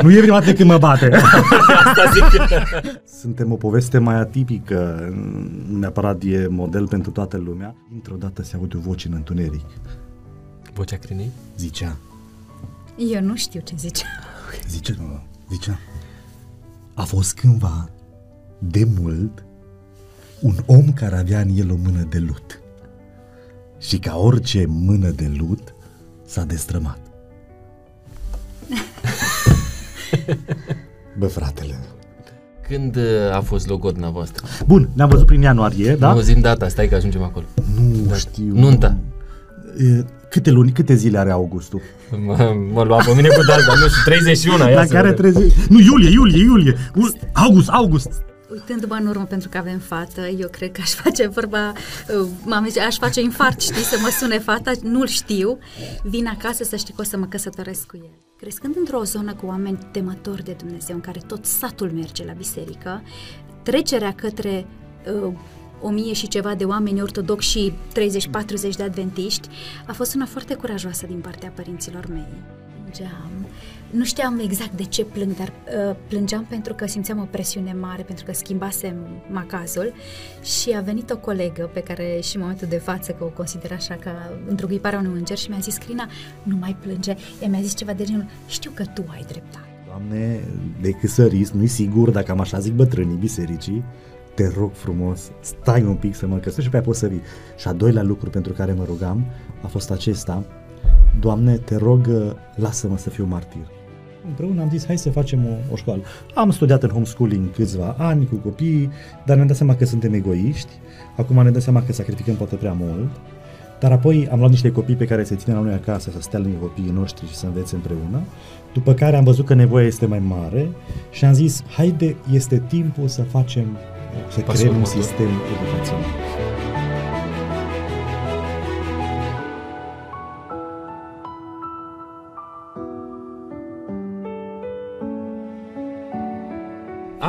Nu e prima dată când mă bate. Suntem o poveste mai atipică, nu neapărat e model pentru toată lumea. Într-o dată se aude o voce în întuneric. Vocea crinei? Zicea, Eu nu știu ce zice. zice, mă, zicea, a fost cândva, de mult, un om care avea în el o mână de lut. Și ca orice mână de lut, s-a destrămat. Bă, fratele. Când uh, a fost logodna voastră? Bun, ne-am văzut prin ianuarie, da? Nu zim data, stai că ajungem acolo. Nu Da. știu. Nunta. E, Câte luni, câte zile are Augustul? Mă, mă lua pe mine cu data, nu știu, 31, ia La să care vedem. trezi... Nu, iulie, iulie, iulie. U- August, august. Uitându-mă în urmă pentru că avem fată, eu cred că aș face vorba, uh, m-am zis, aș face infart, știi, să mă sune fata, nu-l știu, vin acasă să știi că o să mă căsătoresc cu el. Crescând într-o zonă cu oameni temători de Dumnezeu, în care tot satul merge la biserică, trecerea către uh, o mie și ceva de oameni ortodoxi și 30-40 de adventiști a fost una foarte curajoasă din partea părinților mei. Plângeam. Nu știam exact de ce plâng, dar uh, plângeam pentru că simțeam o presiune mare, pentru că schimbasem macazul și a venit o colegă pe care și în momentul de față, că o consider așa ca îndrăguiparea unui înger și mi-a zis, Crina, nu mai plânge. Ea mi-a zis ceva de genul, știu că tu ai dreptate. Doamne, decât să risc, nu-i sigur, dacă am așa zic bătrânii bisericii, te rog frumos, stai un pic să mă căsătoresc și pe aia poți să vii. Și a doilea lucru pentru care mă rugam a fost acesta, Doamne, te rog, lasă-mă să fiu martir. Împreună am zis, hai să facem o, o școală. Am studiat în homeschooling câțiva ani cu copiii, dar ne-am dat seama că suntem egoiști. Acum ne dăm seama că sacrificăm poate prea mult. Dar apoi am luat niște copii pe care se ține la noi acasă să stea lângă copiii noștri și să învețe împreună. După care am văzut că nevoia este mai mare și am zis, haide, este timpul să facem, să Pasul creăm un următor. sistem educațional.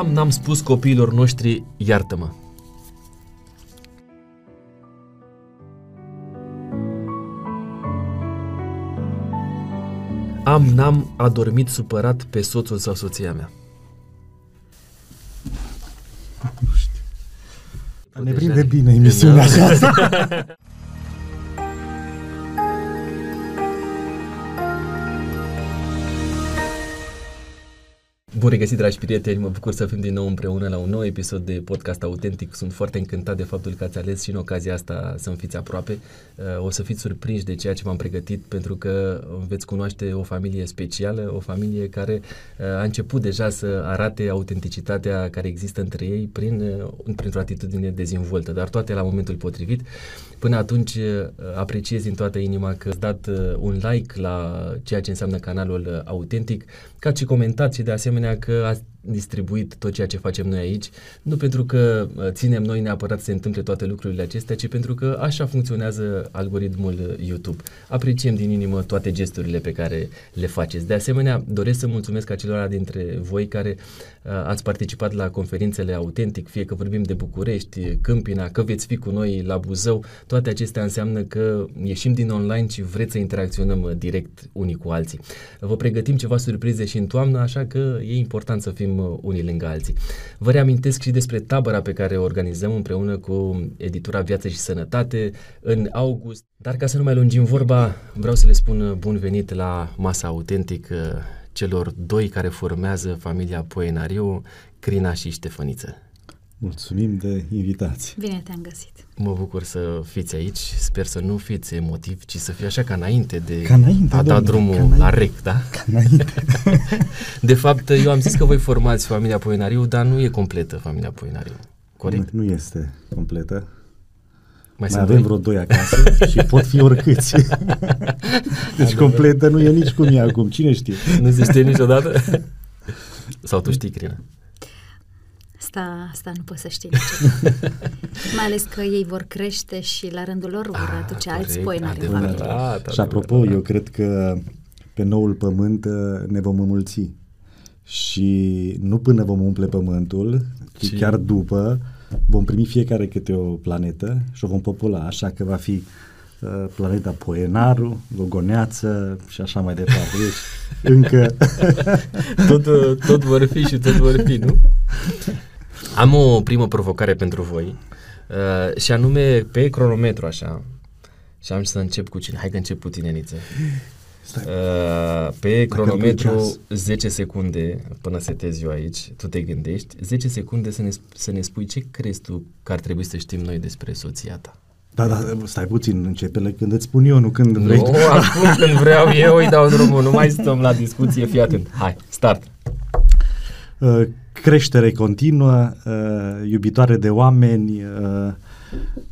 Am, n-am spus copiilor noștri, iartă-mă. Am, n-am adormit supărat pe soțul sau soția mea. Ne prinde bine emisiunea Da. Bun regăsit, dragi prieteni, mă bucur să fim din nou împreună la un nou episod de podcast autentic. Sunt foarte încântat de faptul că ați ales și în ocazia asta să-mi fiți aproape. Uh, O să fiți surprinși de ceea ce v-am pregătit pentru că veți cunoaște o familie specială, o familie care uh, a început deja să arate autenticitatea care există între ei prin, uh, printr-o atitudine dezvoltă, dar toate la momentul potrivit. Până atunci uh, apreciez din toată inima că ați dat uh, un like la ceea ce înseamnă canalul uh, autentic, ca și comentați și de asemenea că ați distribuit tot ceea ce facem noi aici, nu pentru că uh, ținem noi neapărat să se întâmple toate lucrurile acestea, ci pentru că așa funcționează algoritmul uh, YouTube. Apreciem din inimă toate gesturile pe care le faceți. De asemenea, doresc să mulțumesc acelora dintre voi care uh, ați participat la conferințele autentic, fie că vorbim de București, Câmpina, că veți fi cu noi la Buzău, toate acestea înseamnă că ieșim din online și vreți să interacționăm uh, direct unii cu alții. Vă pregătim ceva surprize și în toamnă, așa că e important să fim uh, unii lângă alții. Vă reamintesc și despre tabăra pe care o organizăm împreună cu editura Viață și Sănătate în august. Dar ca să nu mai lungim vorba, vreau să le spun uh, bun venit la Masa Autentic uh, celor doi care formează familia Poenariu, Crina și Ștefăniță. Mulțumim de invitație. Bine te-am găsit. Mă bucur să fiți aici, sper să nu fiți emotiv, ci să fie așa ca înainte de Ca înainte, a da domnule, drumul ca înainte. la rec, da? Înainte. De fapt, eu am zis că voi formați familia Poenariu, dar nu e completă familia Poenariu. Corect? Nu, nu este completă. Mai, Mai sunt avem doi? vreo doi acasă și pot fi oricâți. deci completă nu e nici cum e acum. Cine știe? Nu se știe niciodată? Sau tu știi, Crina? Asta, asta nu poți să știi niciodată. Mai ales că ei vor crește și la rândul lor vor aduce alți corect, poenari în adevărat. familie. Da, și apropo, eu cred că pe noul pământ uh, ne vom înmulți. Și nu până vom umple pământul, ci Ci- chiar după vom primi fiecare câte o planetă și o vom popula, așa că va fi uh, Planeta Poenaru, Gogoneață și așa mai departe. Deci, încă... tot, uh, tot vor fi și tot vor fi, nu? Am o primă provocare pentru voi uh, și anume pe cronometru așa. Și am să încep cu cine? Hai că încep cu tine, Niță. Uh, pe cronometru 10 secunde până setezi eu aici, tu te gândești, 10 secunde să ne, să ne spui ce crezi tu că ar trebui să știm noi despre soția ta. Da, da, stai puțin, începe când îți spun eu, nu când vrei. Nu, acum când vreau eu îi dau drumul, nu mai stăm la discuție, fii atent. Hai, start. Uh, creștere continuă, uh, iubitoare de oameni, uh,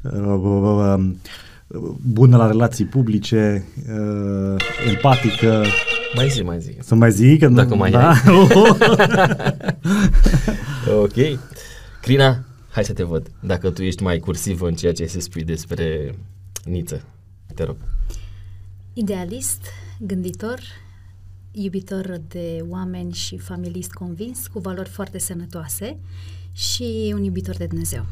uh, uh, uh, bună la relații publice, uh, empatică. Mai zi, mai zi. Să mai zic? Dacă mai da? ai. ok. Crina, hai să te văd. Dacă tu ești mai cursivă în ceea ce se spui despre Niță. Te rog. Idealist, gânditor, iubitor de oameni și familist convins, cu valori foarte sănătoase și un iubitor de Dumnezeu.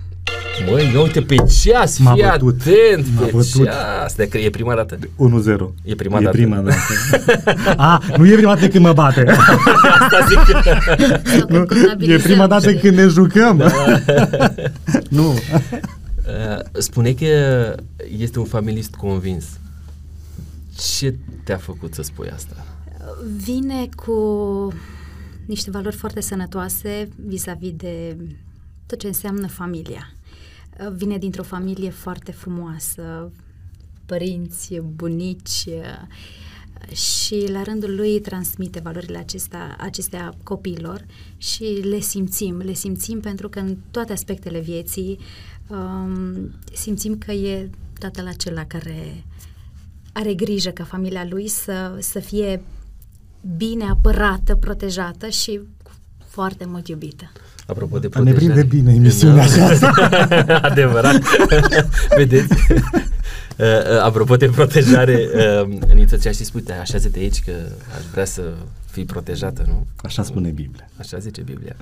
Măi, uite pe ceas, M-a fii bătut. atent M-a pe bătut. ceas. De că e prima dată. 1-0. E prima e dată. prima dată. A, nu e prima dată când mă bate. Asta zic. Sau când nu, e contabilizăm. prima dată când ne jucăm. Da. nu. Uh, Spune că este un familist convins. Ce te-a făcut să spui asta? Vine cu niște valori foarte sănătoase vis-a-vis de tot ce înseamnă familia. Vine dintr-o familie foarte frumoasă, părinți, bunici și la rândul lui transmite valorile acestea, acestea copiilor și le simțim. Le simțim pentru că în toate aspectele vieții um, simțim că e tatăl acela care are grijă ca familia lui să, să fie bine apărată, protejată și foarte mult iubită. Apropo de Dar ne protejare. prinde bine emisiunea Da. aceasta. Adevărat. Vedeți? Uh, uh, apropo de protejare, uh, Niță, ți-aș și spune, așează-te aici că aș vrea să fii protejată, nu? Așa spune Biblia. Așa zice Biblia.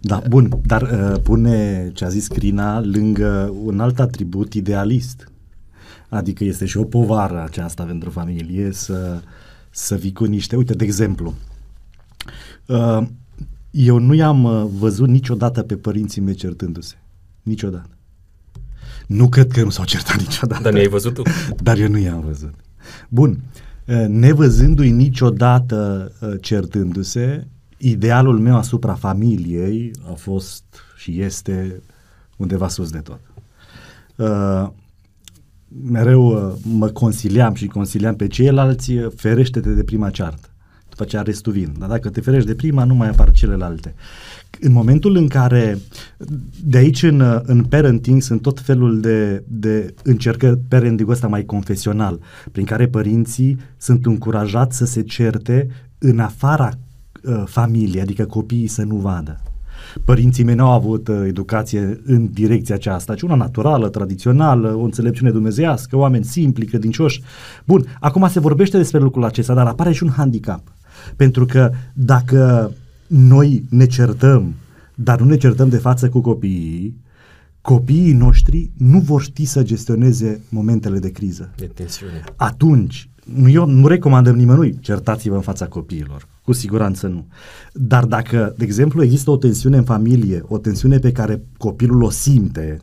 Da, bun, dar uh, pune ce a zis Crina lângă un alt atribut idealist. Adică este și o povară aceasta pentru familie să, să vii cu niște... Uite, de exemplu, uh, eu nu i-am uh, văzut niciodată pe părinții mei certându-se. Niciodată. Nu cred că nu s-au certat niciodată. Dar mi-ai văzut tu? Dar eu nu i-am văzut. Bun, uh, nevăzându-i niciodată uh, certându-se, idealul meu asupra familiei a fost și este undeva sus de tot. Uh, mereu uh, mă consiliam și consiliam pe ceilalți, uh, ferește-te de prima ceartă. După aceea restul vin. Dar dacă te ferești de prima, nu mai apar celelalte. În momentul în care, de aici în, uh, în parenting sunt tot felul de, de încercări parenting ăsta mai confesional, prin care părinții sunt încurajați să se certe în afara uh, familiei, adică copiii să nu vadă. Părinții mei n-au avut uh, educație în direcția aceasta, ci una naturală, tradițională, o înțelepciune dumnezeiască, oameni simpli, credincioși. Bun, acum se vorbește despre lucrul acesta, dar apare și un handicap. Pentru că dacă noi ne certăm, dar nu ne certăm de față cu copiii, copiii noștri nu vor ști să gestioneze momentele de criză De tensiune. atunci, nu, eu nu recomandăm nimănui, certați-vă în fața copiilor, cu siguranță nu. Dar dacă, de exemplu, există o tensiune în familie, o tensiune pe care copilul o simte,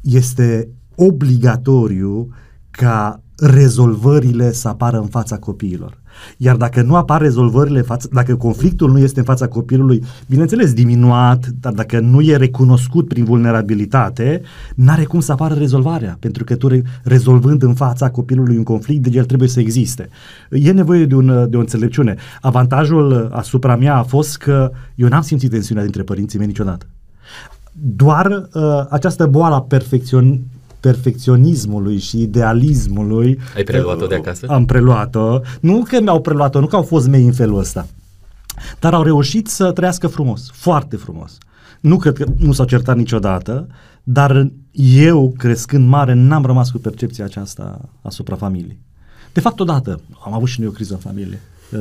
este obligatoriu ca rezolvările să apară în fața copiilor. Iar dacă nu apar rezolvările, în față, dacă conflictul nu este în fața copilului, bineînțeles diminuat, dar dacă nu e recunoscut prin vulnerabilitate, n-are cum să apară rezolvarea, pentru că tu re- rezolvând în fața copilului un conflict, deci el trebuie să existe. E nevoie de, un, de o înțelepciune. Avantajul asupra mea a fost că eu n-am simțit tensiunea dintre părinții mei niciodată. Doar uh, această boală a perfecțion, perfecționismului și idealismului. Ai preluat-o de uh, acasă? Am preluat-o. Nu că mi-au preluat-o, nu că au fost mei în felul ăsta. Dar au reușit să trăiască frumos, foarte frumos. Nu cred că nu s-au certat niciodată, dar eu, crescând mare, n-am rămas cu percepția aceasta asupra familiei. De fapt, odată am avut și noi o criză în familie. Uh,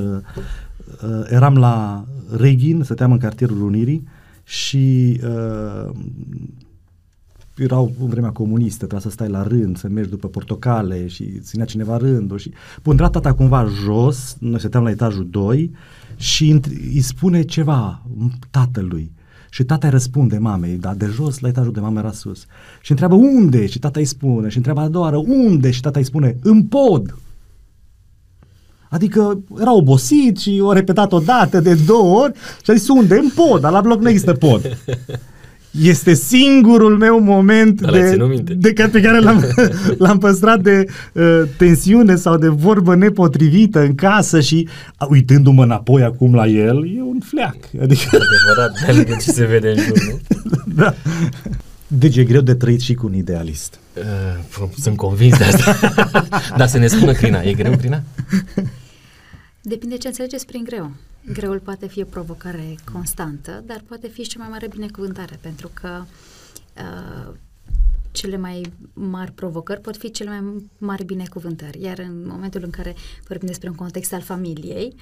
uh, eram la Reghin, stăteam în cartierul Unirii și uh, erau în vremea comunistă, trebuia să stai la rând, să mergi după portocale și ținea cineva rândul și... Bun, era tata cumva jos, noi stăteam la etajul 2 și îi spune ceva tatălui. Și tata îi răspunde mamei, dar de jos la etajul de mamă era sus. Și întreabă unde? Și tata îi spune. Și întreabă a doua oară unde? Și tata îi spune în pod. Adică era obosit și o repetat o dată, de două ori și a zis unde? În pod, dar la bloc nu există pod. Este singurul meu moment de, de, de, pe care l-am, l-am păstrat de uh, tensiune sau de vorbă nepotrivită în casă și uh, uitându-mă înapoi acum la el, e un fleac. Adică... Adevărat, pe ce se vede în jur, nu? da. Deci e greu de trăit și cu un idealist. Uh, sunt convins de asta. Dar să ne spună Crina, e greu, Crina? Depinde ce înțelegeți prin greu. Greul poate fi o provocare constantă, dar poate fi și cea mai mare binecuvântare, pentru că uh, cele mai mari provocări pot fi cele mai mari binecuvântări. Iar în momentul în care vorbim despre un context al familiei,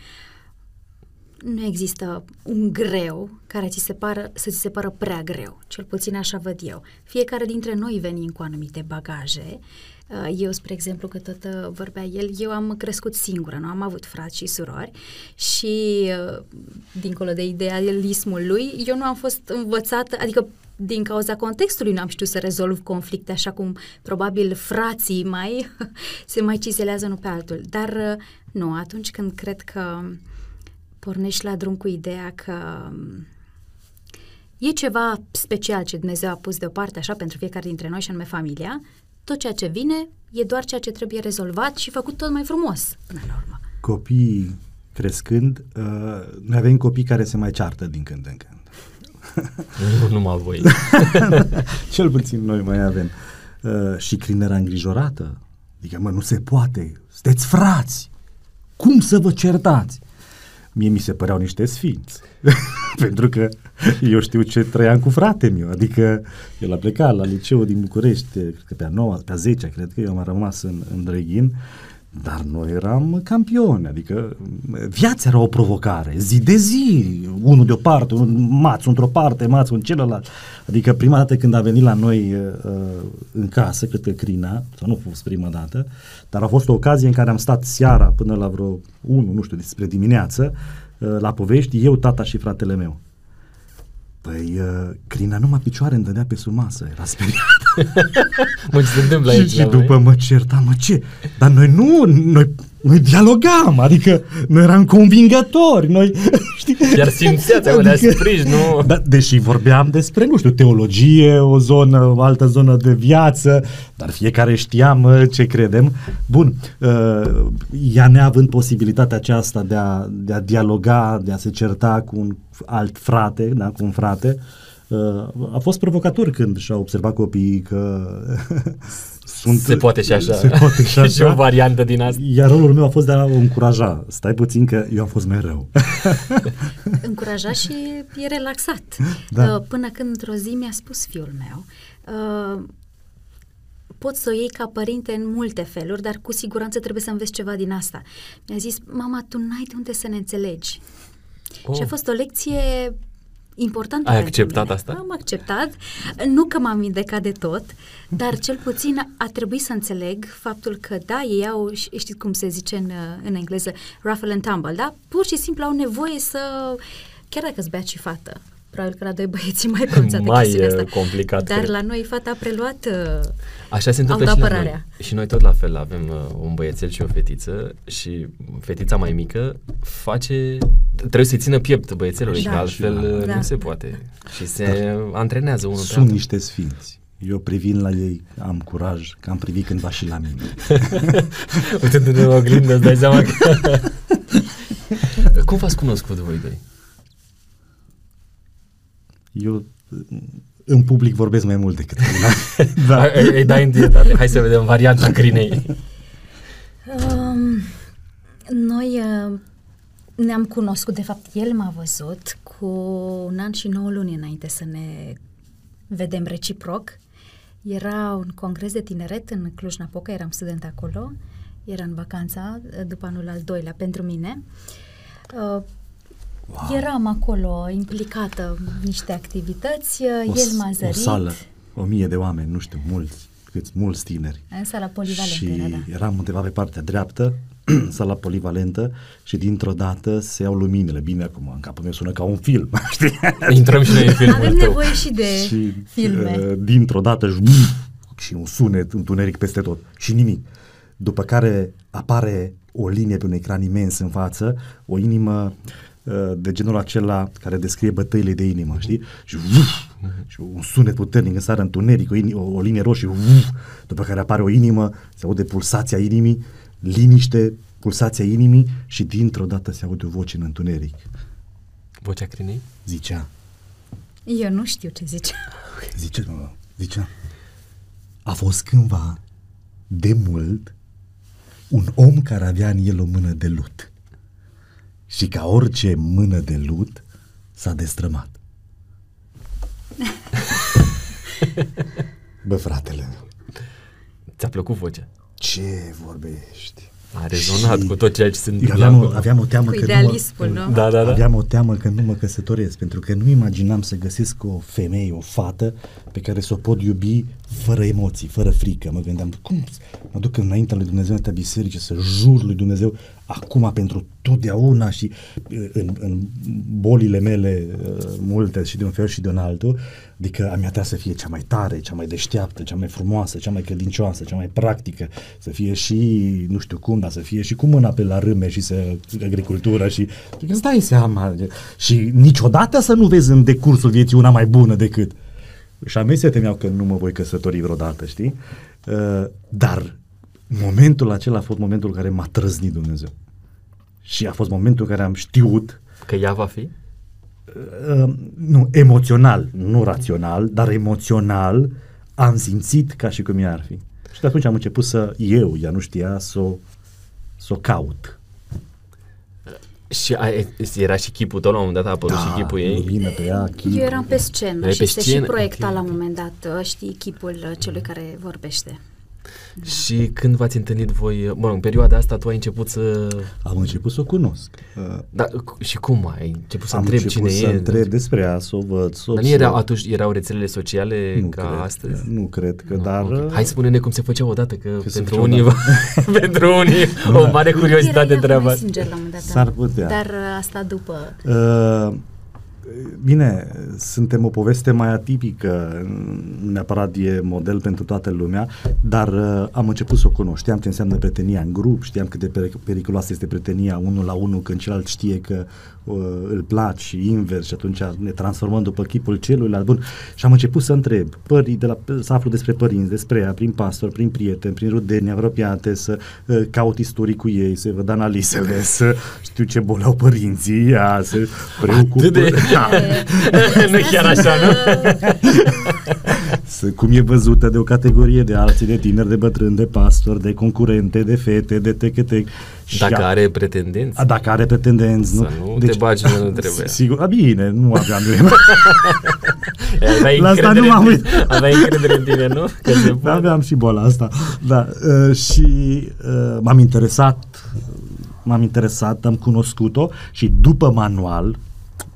nu există un greu care ți se pară, să ți se pară prea greu. Cel puțin așa văd eu. Fiecare dintre noi venim cu anumite bagaje Uh, eu, spre exemplu, că tot uh, vorbea el, eu am crescut singură, nu am avut frați și surori și, uh, dincolo de idealismul lui, eu nu am fost învățată, adică din cauza contextului nu am știut să rezolv conflicte așa cum probabil frații mai se mai cizelează unul pe altul. Dar nu, atunci când cred că pornești la drum cu ideea că um, e ceva special ce Dumnezeu a pus deoparte așa pentru fiecare dintre noi și anume familia, tot ceea ce vine e doar ceea ce trebuie rezolvat și făcut tot mai frumos până la urmă. Copiii crescând, uh, noi avem copii care se mai ceartă din când în când. Nu numai voi. Cel puțin noi mai avem. Uh, și Crin era îngrijorată. Adică, mă, nu se poate. Sunteți frați. Cum să vă certați? Mie mi se păreau niște sfinți. Pentru că eu știu ce trăiam cu frate meu. Adică el a plecat la liceu din București, cred că pe a 9, pe a 10, cred că eu am rămas în, în Drăghin dar noi eram campioni, adică viața era o provocare, zi de zi, unul de o parte, unul maț într-o parte, maț în celălalt. Adică prima dată când a venit la noi uh, în casă, cred că Crina, sau nu a fost prima dată, dar a fost o ocazie în care am stat seara până la vreo 1, nu știu, despre dimineață, uh, la povești, eu, tata și fratele meu. Păi, uh, Crina numai picioare îmi dădea pe sub masă, era speriat. mă, ce se întâmplă aici? Și, și după mă certa, mă ce? Dar noi nu, noi noi dialogam, adică noi eram convingători, noi, știi? Iar simțeați adică, sprij, nu? Da, deși vorbeam despre, nu știu, teologie, o zonă, o altă zonă de viață, dar fiecare știam ce credem. Bun, uh, ea neavând posibilitatea aceasta de a, de a dialoga, de a se certa cu un alt frate, da, cu un frate, uh, a fost provocator când și-a observat copiii că sunt, se poate și așa. Se poate și așa. și o variantă din asta. Iar rolul meu a fost de a o încuraja. Stai puțin că eu am fost mereu. încuraja și e relaxat. Da. Uh, până când într-o zi mi-a spus fiul meu, uh, poți să o iei ca părinte în multe feluri, dar cu siguranță trebuie să înveți ceva din asta. Mi-a zis, mama, tu n-ai de unde să ne înțelegi. Oh. Și a fost o lecție important. Ai acceptat mine. asta? Am acceptat. Nu că m-am vindecat de tot, dar cel puțin a trebuit să înțeleg faptul că, da, ei au, știți cum se zice în, în engleză, ruffle and tumble, da? Pur și simplu au nevoie să, chiar dacă îți bea și fată, probabil că la doi băieți mai pronunțate mai asta. complicat. Dar cred. la noi fata a preluat uh, Așa se întâmplă și la noi. Și noi tot la fel avem uh, un băiețel și o fetiță și fetița mai mică face trebuie să țină piept băiețelului, da. că altfel da. nu se poate. Și se da. antrenează unul Sunt niște sfinți. Eu privind la ei am curaj, că am privit cândva și la mine. Uitându-te în oglindă, îți dai seama că... Cum v-ați cunoscut voi doi? Eu în public vorbesc mai mult decât da. Îi dai în dietate. Hai să vedem varianta crinei. Um, noi uh, ne-am cunoscut, de fapt el m-a văzut cu un an și nouă luni înainte să ne vedem reciproc. Era un congres de tineret în Cluj-Napoca, eram student acolo, era în vacanța după anul al doilea pentru mine. Uh, Wow. Eram acolo implicată în niște activități, o, el m-a zărit. O sală, o mie de oameni, nu știu, mulți, câți, mulți tineri. În sala polivalentă și era, da. eram undeva pe partea dreaptă, sala polivalentă și dintr-o dată se iau luminile. Bine, acum în capul meu sună ca un film, știi? Intrăm și noi în filmul Avem tău. nevoie și de și filme. uh, dintr-o dată și un sunet, întuneric peste tot și nimic. După care apare o linie pe un ecran imens în față, o inimă uh, de genul acela care descrie bătăile de inimă, știi? Și, uf, și un sunet puternic în sară întuneric, o, ini- o, o linie roșie, uf, după care apare o inimă, se aude pulsația inimii, liniște, pulsația inimii și dintr-o dată se aude o voce în întuneric. Vocea crinei? Zicea, Eu nu știu ce zice. Zice, mă, zicea, a fost cândva, de mult, un om care avea în el o mână de lut. Și ca orice mână de lut, s-a destrămat. Bă, fratele meu, Ți-a plăcut vocea? ce vorbești? A rezonat cu tot ceea ce se Eu întâmplă aveam, o, acolo. aveam o teamă Cu că nu idealismul, mă, nu? Da, da, da. Aveam o teamă că nu mă căsătoresc, pentru că nu imaginam să găsesc o femeie, o fată pe care să o pot iubi fără emoții, fără frică. Mă gândeam, cum mă duc înaintea lui Dumnezeu, înaintea bisericii, să jur lui Dumnezeu acum pentru totdeauna și uh, în, în bolile mele uh, multe și de un fel și de un altul, adică a mea trebuie să fie cea mai tare, cea mai deșteaptă, cea mai frumoasă, cea mai credincioasă, cea mai practică, să fie și nu știu cum, dar să fie și cu mâna pe la râme și să agricultură și adică îți dai seama și niciodată să nu vezi în decursul vieții una mai bună decât și a mei se temeau că nu mă voi căsători vreodată, știi? Uh, dar momentul acela a fost momentul care m-a trăznit Dumnezeu. Și a fost momentul în care am știut Că ea va fi? uh, nu, emoțional, nu rațional, dar emoțional am simțit ca și cum ea ar fi. Și de atunci am început să, eu, ea nu știa, să o, să o caut. Și a, era și chipul tău, la un moment dat a apărut și chipul ei. lumină pe ea, chip. Eu eram pe scenă Erai și pe se și scenă? proiecta Ok. la un moment dat, uh, știi, chipul uh, celui care vorbește. Și când v-ați întâlnit voi, mă rog, în perioada asta tu ai început să... Am început să o cunosc. Uh, Da, c- și cum ai început să am întrebi început cine să e? întreb despre ea, să o văd, să o Dar nu erau, atunci erau rețelele sociale nu ca cred, astăzi? Nu cred că, Nu, dar... ok. Hai spune-ne cum se făcea odată, că se pentru făcea unii, pentru unii o mare curiozitate Era treaba ea asta. Messenger la un moment dat. S-ar da. putea. Dar uh, asta după. Uh, bine, suntem o poveste mai atipică, nu neapărat e model pentru toată lumea, dar uh, am început să o cunosc. Știam ce înseamnă prietenia în grup, știam cât de peric- periculoasă este prietenia unul la unul când celălalt știe că uh, îl placi și invers și atunci ne transformăm după chipul celuilalt. Bun. Și am început să întreb, pări, de la, să aflu despre părinți, despre ea, prin pastor, prin prieteni, prin rudeni apropiate, să uh, caut istorii cu ei, să văd analizele, să știu ce boli au părinții, ea, să preocup. Atât de- Da. nu chiar așa, nu? Să- cum e văzută de o categorie de alții, de tineri, de bătrâni, de pastori, de concurente, de fete, de techetec. Și Dacă ea- are pretendenți? a, dacă are pretendenți, Să nu? nu te bagi unde nu trebuie. Sigur, a, bine, nu aveam Aveai La asta încredere nu m-am în- uitat. Aveai încredere în tine, nu? Că se Da, poate. aveam și boala asta. Da, uh, și uh, m-am interesat, m-am interesat, am cunoscut-o și după manual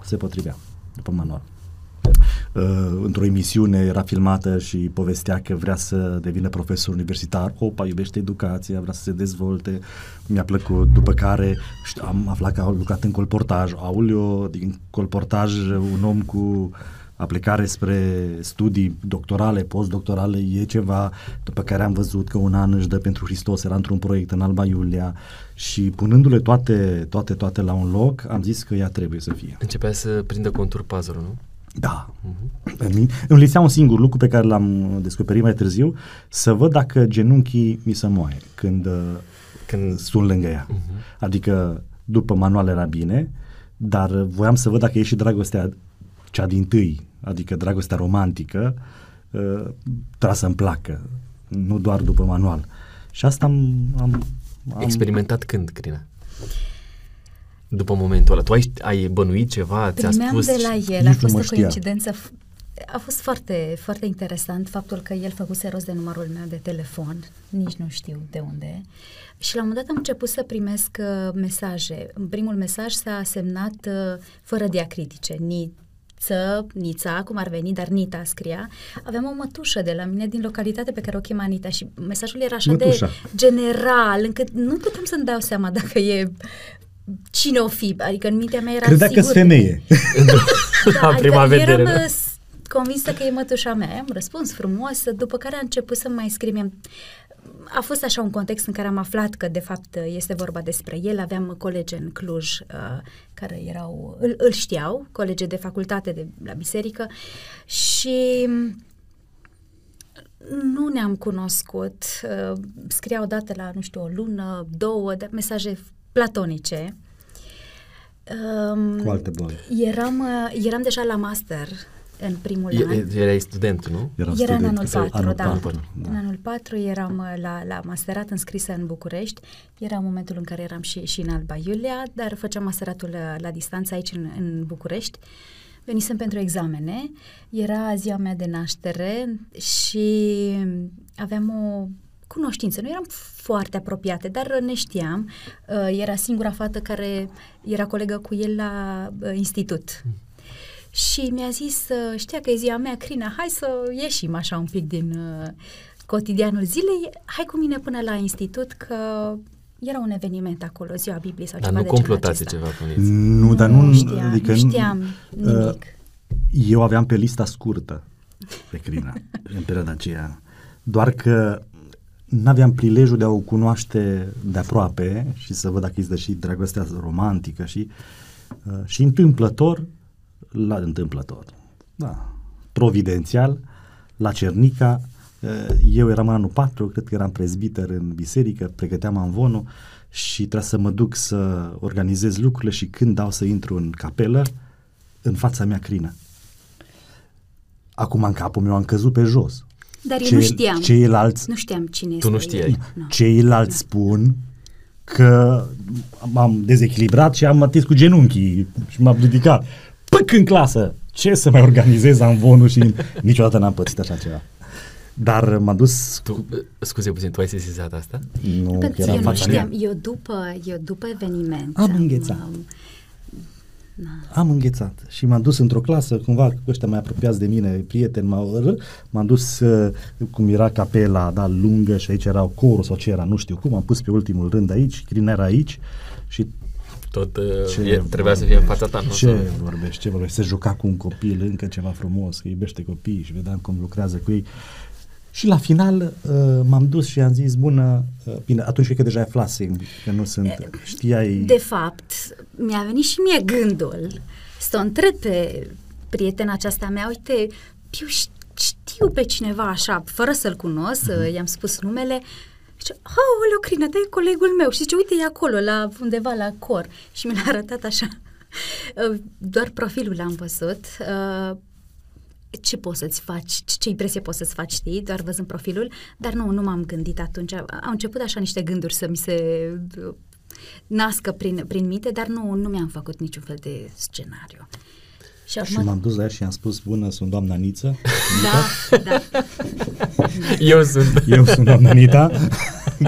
se potrivea, după manual. Uh, într-o emisiune era filmată și povestea că vrea să devină profesor universitar, opa, iubește educația, vrea să se dezvolte, mi-a plăcut, după care știu, am aflat că a lucrat în colportaj, aulio, din colportaj un om cu aplicare spre studii doctorale, postdoctorale, e ceva, după care am văzut că un an își dă pentru Hristos, era într-un proiect în Alba Iulia. Și punându-le toate, toate, toate la un loc, am zis că ea trebuie să fie. Începea să prindă contur puzzle nu? Da. Uh-huh. Îmi lipsea un singur lucru pe care l-am descoperit mai târziu, să văd dacă genunchii mi se moaie când, uh, Când sunt lângă ea. Uh-huh. Adică după manual era bine, dar voiam să văd dacă e și dragostea cea din tâi, adică dragostea romantică, uh, trebuie să-mi placă, nu doar după manual. Și asta am... am, am experimentat când, Crina? După momentul ăla. Tu ai, ai bănuit ceva? Ți-a Primeam spus? de la el, nici a nu fost mă o știa. coincidență, f- a fost foarte, foarte interesant faptul că el făcuse rost de numărul meu de telefon, nici nu știu de unde, și la un moment dat am început să primesc uh, mesaje. În primul mesaj s-a semnat uh, fără diacritice, ni Niță, Nița, cum ar veni, dar Nita scria, aveam o mătușă de la mine din localitate pe care o chema Nita și mesajul era așa Mătușa. de general, încât nu puteam să-mi dau seama dacă e cine o fi, adică în mintea mea era Credea că sigur. sunt femeie. La prima vedere, eram da? uh, s- convinsă că e mătușa mea. Am răspuns frumos, după care a început să mai scriem. A fost așa un context în care am aflat că de fapt este vorba despre el. Aveam colegi în Cluj uh, care erau, îl, îl știau, colegi de facultate de la biserică și nu ne-am cunoscut. Uh, scria odată la, nu știu, o lună, două, de mesaje platonice. Um, Cu alte boli. Eram, uh, eram deja la master în primul an. E- Erai student, nu? Eram Era în student. anul Sau 4, anul da. patru, În anul 4 eram uh, la, la masterat înscrisă în București. Era momentul în care eram și, și în Alba Iulia, dar făceam masteratul la, la distanță aici în, în București. Venisem pentru examene, era ziua mea de naștere și aveam o cunoștință. Nu eram foarte apropiate, dar ne știam. Uh, Era singura fată care era colegă cu el la uh, institut. Și mi-a zis, uh, știa că e ziua mea, Crina, hai să ieșim așa un pic din uh, cotidianul zilei, hai cu mine până la institut că era un eveniment acolo, ziua Bibliei sau Dar ceva nu de genul complotați acesta. ceva cu Niță. Nu, dar nu... știam, adică nu știam uh, nimic. Eu aveam pe lista scurtă pe Crina în perioada aceea. Doar că n-aveam prilejul de a o cunoaște de aproape și să văd dacă îi și dragostea romantică și, uh, și întâmplător, la întâmplător, da, providențial, la Cernica, uh, eu eram în anul 4, cred că eram prezbiter în biserică, pregăteam anvonul și trebuia să mă duc să organizez lucrurile și când dau să intru în capelă, în fața mea crină. Acum în capul meu am căzut pe jos. Dar eu Ce- nu știam. Ceilalți, Nu știam cine este nu el. știai. Nu. ceilalți spun că m-am dezechilibrat și am atins cu genunchii și m-am ridicat. Păc în clasă! Ce să mai organizez amvonul și niciodată n-am pățit așa ceva. Dar m-am dus... Tu, uh, scuze puțin, tu ai sesizat asta? Nu, că Pentru era că în eu nu fața mea. știam. Eu după, eu după eveniment... Am înghețat. Am înghețat și m-am dus într-o clasă, cumva cu ăștia mai apropiați de mine, prieteni, m-au, m-am dus, uh, cum era capela, da, lungă și aici era corul sau ce era, nu știu cum, am pus pe ultimul rând aici, Crin era aici și Tot uh, ce e, trebuia să fie în fața ta, nu? Ce Sau- vorbești, ce vorbești, se juca cu un copil, încă ceva frumos, că iubește copiii și vedeam cum lucrează cu ei. Și la final uh, m-am dus și am zis, bună, uh, bine, atunci cred că deja aflasem că nu sunt, știai... De fapt, mi-a venit și mie gândul să o întreb pe prietena aceasta mea, uite, eu ș- știu pe cineva așa, fără să-l cunosc, Mhm. i-am spus numele, Zice, aoleu, Crina, da, e colegul meu. Și zice, uite, e acolo, la undeva la cor. Și mi l-a arătat așa. Uh, Doar profilul l-am văzut. Uh, ce poți să-ți faci, ce- ce impresie poți să-ți faci, știi, doar văzând profilul, dar nu, nu m-am gândit atunci. Au început așa niște gânduri să mi se uh, nască prin, prin minte, dar nu, nu mi-am făcut niciun fel de scenariu. Și, Și acum, m-am dus la ea și i-am spus, bună, sunt doamna Niță, da, da. Eu sunt. eu sunt doamna Nita,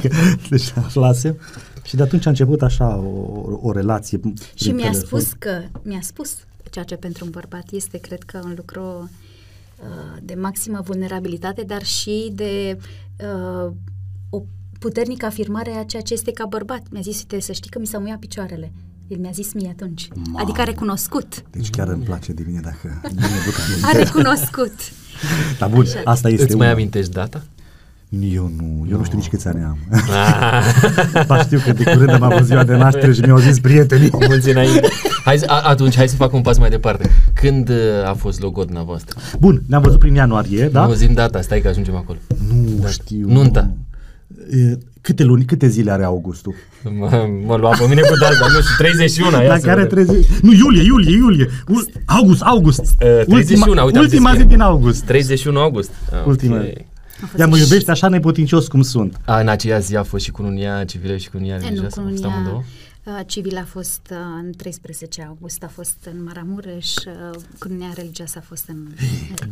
Că- deci aflasem. Și de atunci a început așa o, o relație prin Și mi-a telefon. spus că, mi-a spus ceea ce pentru un bărbat este, cred că, un lucru uh, de maximă vulnerabilitate, dar și de uh, o puternică afirmare a ceea ce este ca bărbat. Mi-a zis, uite, să știi că mi s-au muiat picioarele. El mi-a zis mie atunci. Mamă. Adică a recunoscut. Deci chiar îmi place de mine dacă nu mi duc aminte. A recunoscut. Dar bun, asta este Îți mai una. amintești data? Eu nu, eu nu știu nici câți ani am. Ah, Dar știu că de curând am avut ziua de naștere și mi-au zis prietenii. mulți înainte. Hai, să- a, atunci, hai să fac un pas mai departe. Când uh, a fost logodna voastră? Bun, ne-am văzut prin ianuarie, da? Nu, zim data, stai că ajungem acolo. Nu știu. Nunta. E, Câte luni, câte zile are Augustul? Mă, mă lua pe mine cu data, nu știu, 31, ia La să care vedem. 30... Nu, iulie, iulie, iulie. Ul- August, august. Uh, 31, uite, am ultima zis zi că- din august. 31 august. Ah, Ultima. ok. A fost Ea mă și- iubește așa neputincios cum sunt. A, în aceea zi a fost și cununia civilă și cununia E, nu, religioasă? Au fost cununia amândouă? uh, civilă a fost uh, în 13 august, a fost în Maramureș, uh, cununia religioasă a fost în...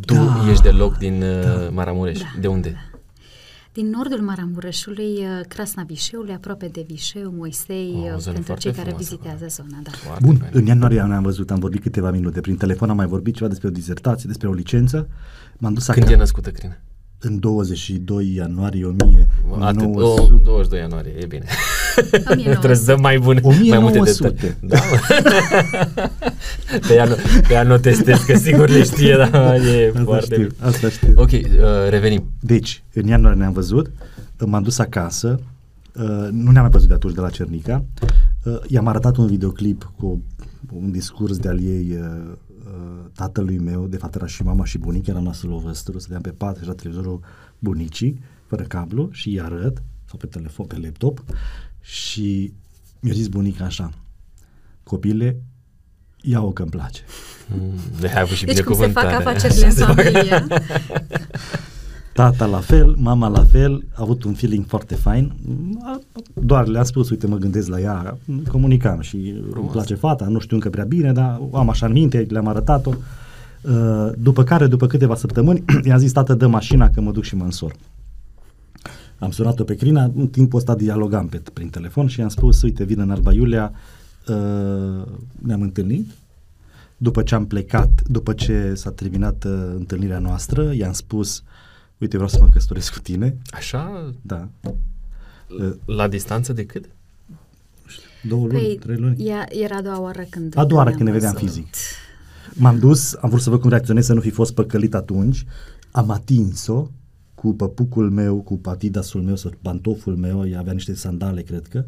Tu Da. ești deloc din uh, Maramureș. Da. De unde? Din nordul Maramureșului, uh, Crasna Vișeului, aproape de Vișeu, Moisei, O, o uh, zonă pentru foarte cei care frumoasă, vizitează da. zona. Da. Foarte Bun, fain. în ianuarie ne-am văzut, am vorbit câteva minute. Prin telefon am mai vorbit ceva despre o dizertație, despre o licență. M-am dus Când acasă e născută Crina? În 22 ianuarie Atât, 1900. o, 22 ianuarie, e bine. 1900. Trebuie să dăm mai bun, mai multe 1900. detalii. Da, mă. pe, ea nu, pe ea nu testez, că sigur le știe, dar e Asta foarte știu, bine. asta știu. Ok, uh, revenim. Deci, în ianuarie ne-am văzut, m-am dus acasă, uh, nu ne-am mai văzut de atunci de la Cernica, uh, i-am arătat un videoclip cu un discurs de-al ei uh, uh, tatălui meu, de fapt era și mama și bunica, eram la Sălovăstru, stăteam pe pat, era televizorul bunicii, fără cablu și îi arăt, sau pe telefon, pe laptop, și mi-a zis bunica așa, copile, ia-o că-mi place. Mm, De ai avut și Deci cum se fac binecuvântare. afacerile în Se fac- familie. Tata la fel, mama la fel, a avut un feeling foarte fain. A- Doar le-am spus, uite, mă gândesc la ea, comunicam și îmi place fata, nu știu încă prea bine, dar o am așa în minte, le-am arătat-o. Uh, După care, după câteva săptămâni, i-am zis, tată, dă mașina că mă duc și mă însor. Am sunat-o pe Crina, în timpul ăsta dialogam pe, prin telefon și i-am spus, uite, vin în Alba Iulia, uh, ne-am întâlnit, după ce am plecat, după ce s-a terminat uh, întâlnirea noastră, i-am spus, uite, vreau să mă căsătoresc cu tine. Așa, Da. Uh, la distanță de cât? două luni, Păi, trei luni. ea, era a doua oară când A doua oară ne-am când ne vedeam văzut. fizic. M-am dus, am vrut să văd cum reacționez, să nu fi fost păcălit atunci. Am atins-o cu păpucul meu, cu patidasul meu, sau pantoful meu, ea avea niște sandale, cred că.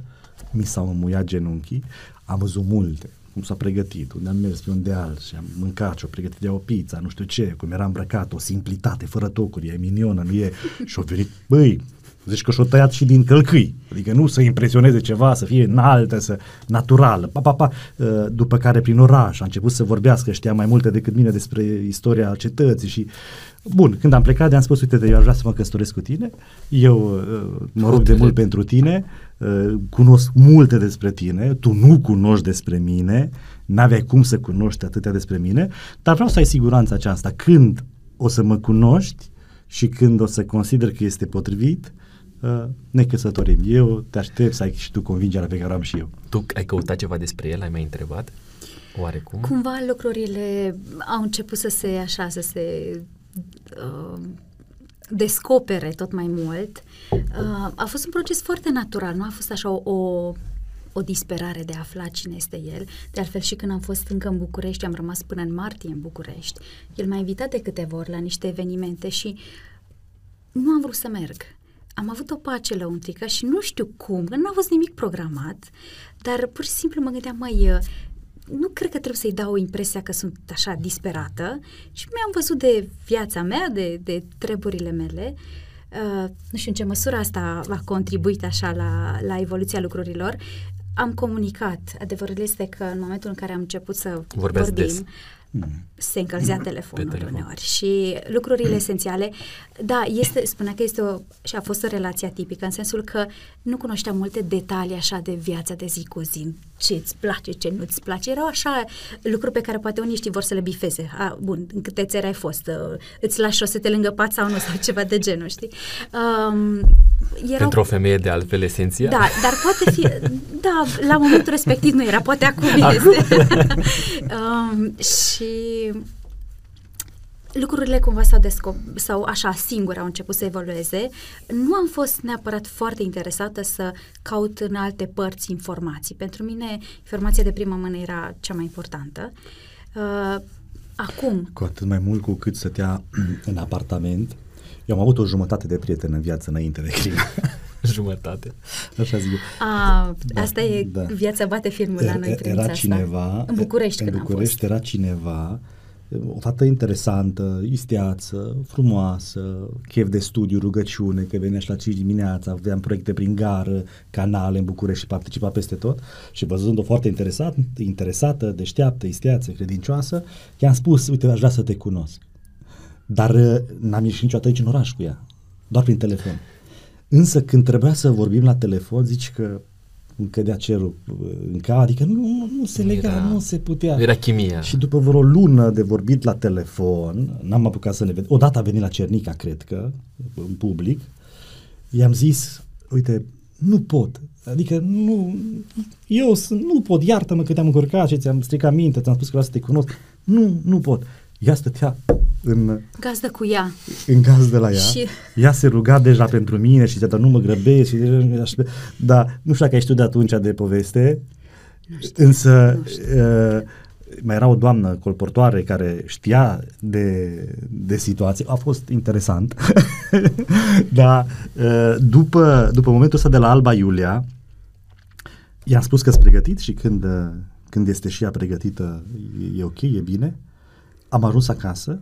Mi s-au înmuiat genunchii. Am văzut multe, cum s-a pregătit, unde am mers pe un deal și am mâncat și-o pregătit de o pizza, nu știu ce, cum era îmbrăcat, o simplitate, fără tocuri, e minionă, nu e... Și-o venit, băi, Zici că și-o tăiat și din călcâi. Adică nu să impresioneze ceva, să fie înaltă, să naturală. Pa, pa, pa. Uh, După care prin oraș a început să vorbească, știa mai multe decât mine despre istoria cetății și Bun, când am plecat, de-am spus, uite, eu aș vrea să mă căsătoresc cu tine, eu uh, mă rog de mult pentru tine, uh, cunosc multe despre tine, tu nu cunoști despre mine, n-aveai cum să cunoști atâtea despre mine, dar vreau să ai siguranța aceasta. Când o să mă cunoști și când o să consider că este potrivit, uh, ne căsătorim. Eu te aștept să ai și tu convingerea pe care o am și eu. Tu ai căutat ceva despre el? Ai mai întrebat? Oarecum? Cumva lucrurile au început să se așa, să se uh, descopere tot mai mult. Uh, a fost un proces foarte natural, nu a fost așa o, o, o disperare de a afla cine este el. De altfel și când am fost încă în București, am rămas până în martie în București, el m-a invitat de câteva ori la niște evenimente și nu am vrut să merg. Am avut o pace lăuntrică și nu știu cum, că nu a fost nimic programat, dar pur și simplu mă gândeam, măi, uh, nu cred că trebuie să-i dau impresia că sunt așa disperată și mi-am văzut de viața mea, de, de treburile mele. Uh, nu știu în ce măsură asta a contribuit așa la, la evoluția lucrurilor. Am comunicat. Adevărul este că în momentul în care am început să Vorbeați vorbim, des. Se încălzea telefonul Pe telefon. uneori și lucrurile esențiale, da, este, spunea că este o, și a fost o relație atipică, în sensul că nu cunoșteam multe detalii așa de viața de zi cu zi, ce îți place, ce nu îți place, erau așa lucruri pe care poate unii știi vor să le bifeze. A, bun, în câte țări ai fost, uh, îți lași șosete lângă pat sau nu, sau ceva de genul, știi? Um, erau Pentru o femeie de altfel esențial? da, dar poate fi, da, la momentul respectiv nu era, poate acum este. um, și lucrurile cumva s-au, desco- sau așa singur au început să evolueze. Nu am fost neapărat foarte interesată să caut în alte părți informații. Pentru mine informația de prima mână era cea mai importantă. Uh, acum, Cu atât mai mult cu cât stătea în apartament. Eu am avut o jumătate de prieten în viață înainte de crimă. Jumătate. Așa zic eu. a, Da, asta e da. viața bate filmul la noi Era- privința era asta. cineva În București în când am București fost. era cineva o fată interesantă, isteață, frumoasă, chef de studiu, rugăciune, că venea și la 5 dimineața, aveam proiecte prin gară, canale în București și participa peste tot și văzând-o foarte interesat, interesată, deșteaptă, isteață, credincioasă, i-am spus, uite, aș vrea să te cunosc. Dar uh, n-am ieșit niciodată aici în oraș cu ea, doar prin telefon. Însă când trebuia să vorbim la telefon, zici că îmi cădea cerul uh, în cap, adică nu, nu, nu se lega, Era- nu se putea. Era chimia. Și după vreo lună de vorbit la telefon, n-am apucat să ne vedem. Odată a venit la Cernica, cred că, în public, i-am zis, uite, nu pot, adică nu, eu sunt, nu pot, iartă-mă că te-am încurcat și ți-am stricat minte, ți-am spus că vreau să te cunosc, nu, nu pot. Ea stătea în, Gazdă cu ea. în gaz de la ea. Și- Ea se ruga deja pentru mine și zicea, dar nu mă grăbesc. Și, da, nu știu dacă ai știut de atunci de poveste, însă uh, mai era o doamnă colportoare care știa de, de situație. A fost interesant. Dar uh, după, după momentul ăsta de la Alba Iulia, i-am spus că sunt pregătit și când, uh, când este și ea pregătită, e, e ok, e bine. Am ajuns acasă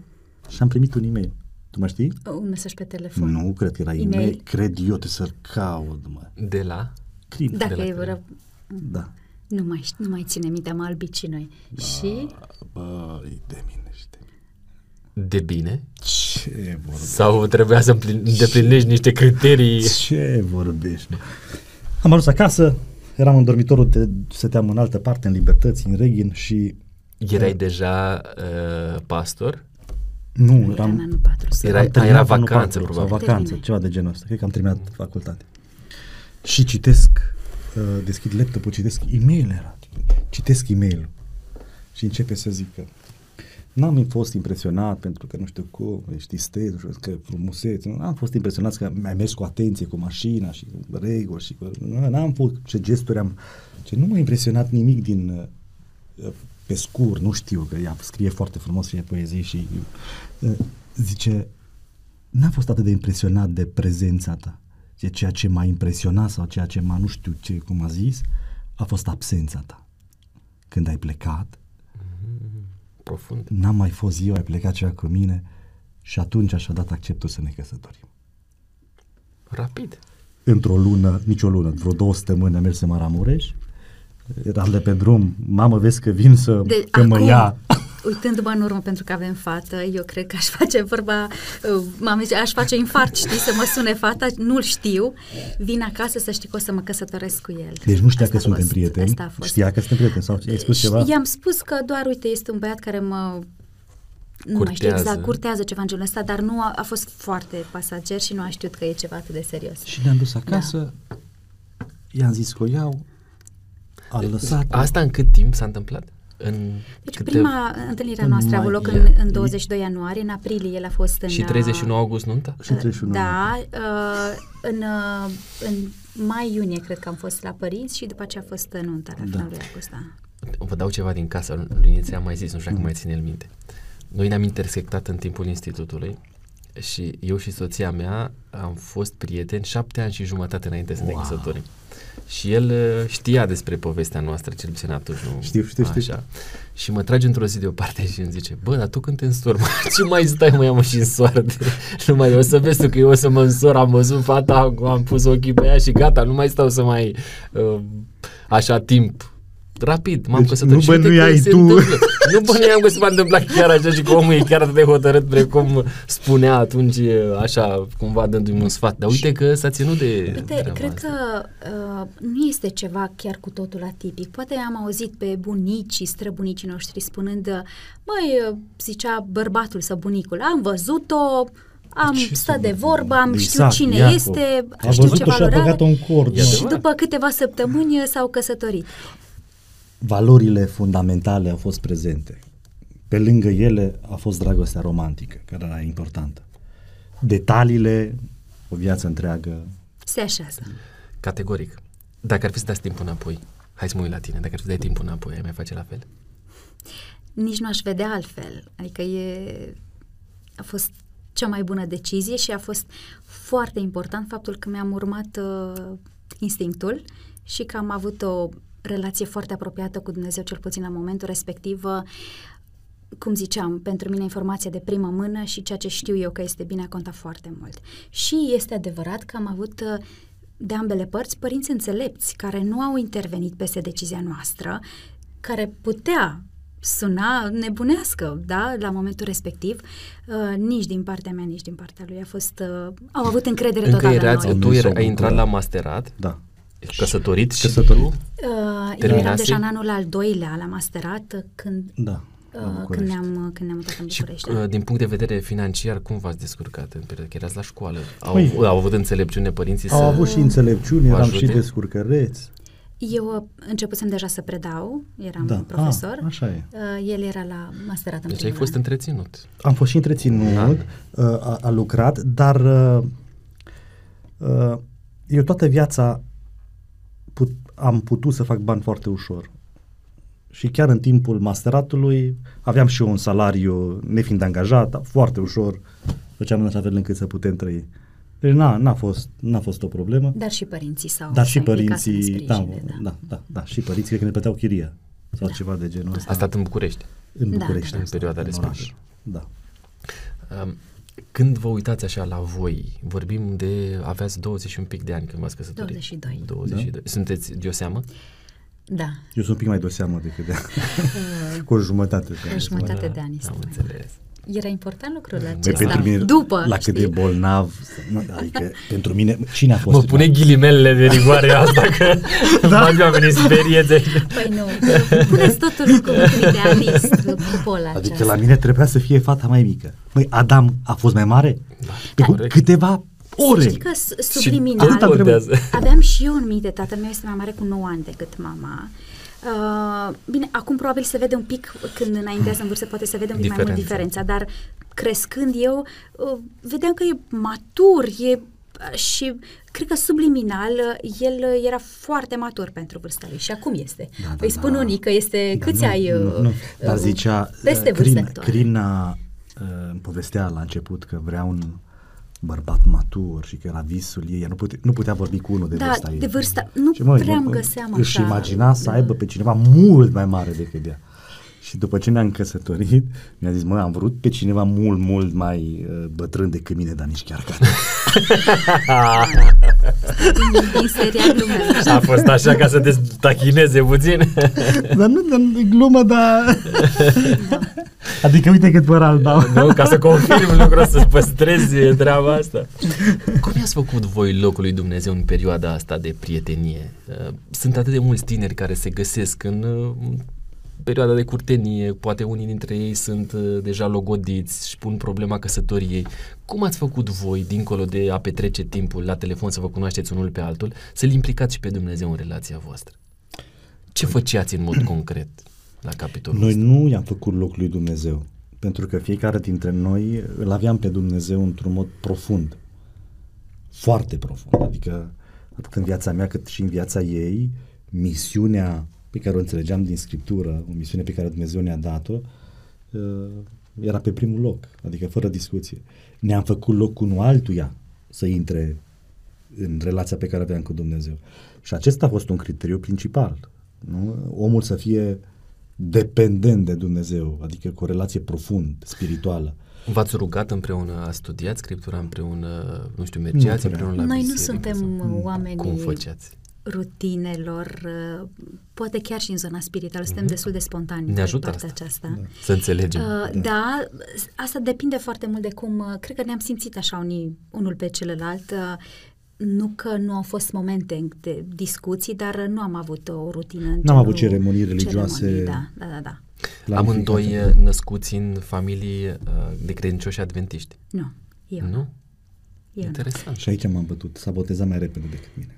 și am primit un e-mail. Tu mă știi? Un mesaj pe telefon. Nu, cred că era e-mail. E-mail. e-mail. Cred eu, trebuie să-l caut, mă. De la? Crin. Dacă de la e tine. vreo... Da. Nu mai, știu- nu mai ține minte, am albit și noi. Și Băi, de mine și de mine. De bine? Ce vorbești? Sau trebuia să împlin- îndeplinești niște criterii? Ce vorbești? mă? Am ajuns acasă, eram în dormitorul, de, stăteam în altă parte, în libertăți, în Reghin și Erai deja uh, pastor? nu, eram în eram, anul 400. Era- am a, terminat era anul vacanță, patru, probabil. Sau vacanță, Terminai. ceva de genul ăsta. Cred că am terminat facultate. Și citesc, uh, deschid laptopul, citesc e-mail era. Citesc e-mail și începe să zică N-am fost impresionat pentru că nu știu cum, ești isteț, nu știu, că frumusețe. Nu, N-am fost impresionat că mi-ai mers cu atenție cu mașina și cu reguli și cu... Nu, N-am fost ce gesturi am... Ce nu m-a impresionat nimic din... uh, Pe scurt, nu știu, că ea scrie foarte frumos, fie poezii și... uh, Zice, n-am fost atât de impresionat de prezența ta. E ceea ce m-a impresionat sau ceea ce m-a nu știu ce, cum a zis, a fost absența ta. Când ai plecat, Profund. n-am mai fost eu, ai plecat ceva cu mine și atunci așa dat acceptul să ne căsătorim. Rapid. Într-o lună, nici o lună, vreo două săptămâni am mers în Maramureș, eram de pe drum, mamă, vezi că vin să De, că mă acum, ia. uitându-mă în urmă pentru că avem fată, eu cred că aș face vorba, uh, m-am zis, aș face infart, știi, să mă sune fata, nu-l știu, vin acasă să știi că o să mă căsătoresc cu el. Deci nu știa Asta că a suntem fost, prieteni, Asta a fost. știa că suntem prieteni sau ai spus ceva? I-am spus că doar, uite, este un băiat care mă nu mai știu Curtează. exact, curtează ceva în genul ăsta, dar nu a, a fost foarte pasager și nu a știut că e ceva atât de serios. Și ne-am dus acasă, i-am zis că o iau, a lăsat. Asta în cât timp s-a întâmplat? În Deci câte- prima întâlnire a În noastră a avut mai- loc ia- în, în 22 ianuarie, în aprilie el a fost în... Și uh, 31 august nunta? Și în 31 Da, uh, în, uh, în mai-iunie cred că am fost la părinți și după aceea a fost nunta la finalul lui august. Da. Vă dau ceva din casă, lui Nițe am mai zis, nu știu dacă mai ține el minte. Noi ne-am intersectat în timpul institutului și eu și soția mea am fost prieteni șapte ani și jumătate înainte să ne Wow. căsătorim. Și el uh, știa despre povestea noastră, cel puțin atunci nu Știu, știu, știu. Așa. Și mă trage într-o zi deoparte și îmi zice, bă, dar tu când te însori, mă, ce mai stai, mă, ia mă și însoară Nu mai, o să vezi tu că eu o să mă însor, am văzut fata, am pus ochii pe ea și gata, nu mai stau să mai uh, așa timp. Rapid, m-am Deci căsătorit. nu Și uite că bănuiai se tu. întâmplă. Nu bănuiam că se va întâmpla chiar așa și că omul e chiar atât de hotărât precum spunea atunci, așa, cumva dându-mi un sfat. Dar uite că s-a ținut de Uite, treaba cred asta. că uh, nu este ceva chiar cu totul atipic. Poate am auzit pe bunicii, străbunicii noștri spunând, băi, uh, zicea bărbatul sau bunicul, am văzut-o, am Ce stat să de vă- vorbă, am știut Exact, cine Iacov. este, A știu văzut ce că și-a valoare are băgat-o în cord, E mă. și adevărat. după câteva săptămâni s-au căsătorit. Valorile fundamentale au fost prezente. Pe lângă ele a fost dragostea romantică, care era importantă. Detaliile, o viață întreagă. Se așează. Categoric. Dacă ar fi să dați timpul înapoi, hai să mă uit la tine, dacă ar fi să dai timpul înapoi, ai mai face la fel? nici nu aș vedea altfel. Adică e, a fost cea mai bună decizie și a fost foarte important faptul că mi-am urmat uh, instinctul și că am avut o relație foarte apropiată cu Dumnezeu, cel puțin la momentul respectiv. Uh, cum ziceam, pentru mine informația de primă mână și ceea ce știu eu că este bine a contat foarte mult. Și este adevărat că am avut uh, de ambele părți părinți înțelepți care nu au intervenit peste decizia noastră, care putea suna nebunească, da, la momentul respectiv, uh, nici din partea mea, nici din partea lui. A fost, uh, au avut încredere Încă totală în erați, noi. tu Noi era, s-au ai intrat bucurat. la masterat, Da. Căsătorit și Căsătorit. tu? Uh, eu eram Terminase? deja în anul al doilea la masterat uh, când Da. la uh, când București. ne-am, când ne-am mutat în Și București. uh, da. din punct de vedere financiar, cum v-ați descurcat în perioada că erați la școală? Au, Păi- au avut înțelepciune părinții Au să... avut și înțelepciuni, vă eram și ajute? descurcăreți. Eu uh, începusem deja să predau, eram Da, profesor. a, așa e. Uh, El era la masterat în Deci ai primul fost an. întreținut. Am fost și întreținut, Da. uh, a, a lucrat, dar uh, uh, eu toată viața put, am putut să fac bani foarte ușor. Și chiar în timpul masteratului aveam și eu un salariu, nefiind angajat, dar foarte ușor, făceam în așa fel încât să putem trăi. Deci n-a, n-a, fost, n-a fost o problemă. Dar și părinții s-au Dar și s-au implicat să ne părinții, da, sprijine, da, da, da, și părinții cred că ne plăteau chiria sau Da. ceva de genul ăsta. A stat în București. în Da, București, da, da. am În perioada stat, oraș. respectivă. Da. Um, Când vă uitați așa la voi, vorbim de, aveați 20 și un pic de ani când v-ați căsătorit. 22. 22. Sunteți de o seamă? Da, Eu sunt un pic mai de seamă decât de cu o jumătate de cu ani. jumătate de ani. Am este. înțeles. Era important lucrul Băi, acesta. pentru mine, După, la cât știi? de bolnav, nu, adică pentru mine, cine a fost? Mă pune ghilimelele de rigoare asta că da? mai mi-a venit speriețe. Păi nu, puneți totul cu un idealist, cu pola Adică aceasta. la mine trebuia să fie fata mai mică. Măi, Adam a fost mai mare? Pe cu corect. câteva ore. Știi că s- subliminal, tot contează. aveam și eu în minte, tatăl meu este mai mare cu 9 ani decât mama. Uh, bine, acum probabil se vede un pic, când înaintează în vârstă, poate se vede un pic mai mult Diferența. diferența, dar crescând eu, uh, vedeam că e matur, e și cred că subliminal uh, el uh, era foarte matur pentru vârsta lui și acum este. Da, da, Îi spun da. unii că este, Da, câți nu, ai? Nu, uh, nu. Dar uh, zicea, peste uh, vârste Crin, actuale. Crina uh, îmi povestea la început că vrea un bărbat matur și că era visul ei, ea nu, pute, nu putea vorbi cu unul de Da, vârsta ei. de vârsta- nu Și, mă, prea îmi mă, găseam Își așa, imagina să da. aibă pe cineva mult mai mare decât ea. Și după ce ne-am căsătorit, mi-a zis, mă, am vrut pe cineva mult, mult mai uh, bătrân decât mine, dar nici chiar ca din, din seria glumele. A fost așa ca să te tachineze puțin. Dar nu, dar nu e glumă, dar... adică uite cât păr alb au. nu, ca să confirm lucrul, să păstrezi treaba asta. Cum i-ați făcut voi locul lui Dumnezeu în perioada asta de prietenie? Uh, Sunt atât de mulți tineri care se găsesc în uh, perioada de curtenie, poate unii dintre ei sunt uh, deja logodiți și pun problema căsătoriei. Cum ați făcut voi, dincolo de a petrece timpul la telefon să vă cunoașteți unul pe altul, să-L implicați și pe Dumnezeu în relația voastră? Ce făceați în mod concret la capitolul Noi ăsta? nu i-am făcut locul lui Dumnezeu, pentru că fiecare dintre noi îl aveam pe Dumnezeu într-un mod profund, foarte profund, adică atât în viața mea cât și în viața ei, misiunea pe care o înțelegeam din Scriptură, o misiune pe care Dumnezeu ne-a dat-o, uh, era pe primul loc, adică fără discuție. Ne-am făcut loc unul altuia să intre în relația pe care o aveam cu Dumnezeu. Și acesta a fost un criteriu principal. Nu? Omul să fie dependent de Dumnezeu, adică cu o relație profund, spirituală. V-ați rugat împreună, a studiat Scriptura împreună, nu știu, mergeați Nu împreună la Noi nu biserică suntem sau- uh, oamenii Cum făceați? Rutinelor, uh, poate chiar și în zona spirituală, suntem destul de spontani Ne pe ajută partea asta. aceasta. Să înțelegem. Uh, da, asta depinde foarte mult de cum, uh, cred că ne-am simțit așa unii, unul pe celălalt, uh, nu că nu au fost momente de discuții, dar uh, nu am avut o rutină. în N-am avut genul ceremonii religioase. ceremonii, da, da, da, da. Amândoi Planificate. uh, născuți în familii uh, de credincioși adventiști. Nu, eu nu. Nu? Eu nu. Interesant. Și aici m-am bătut, s-a botezat mai repede decât mine.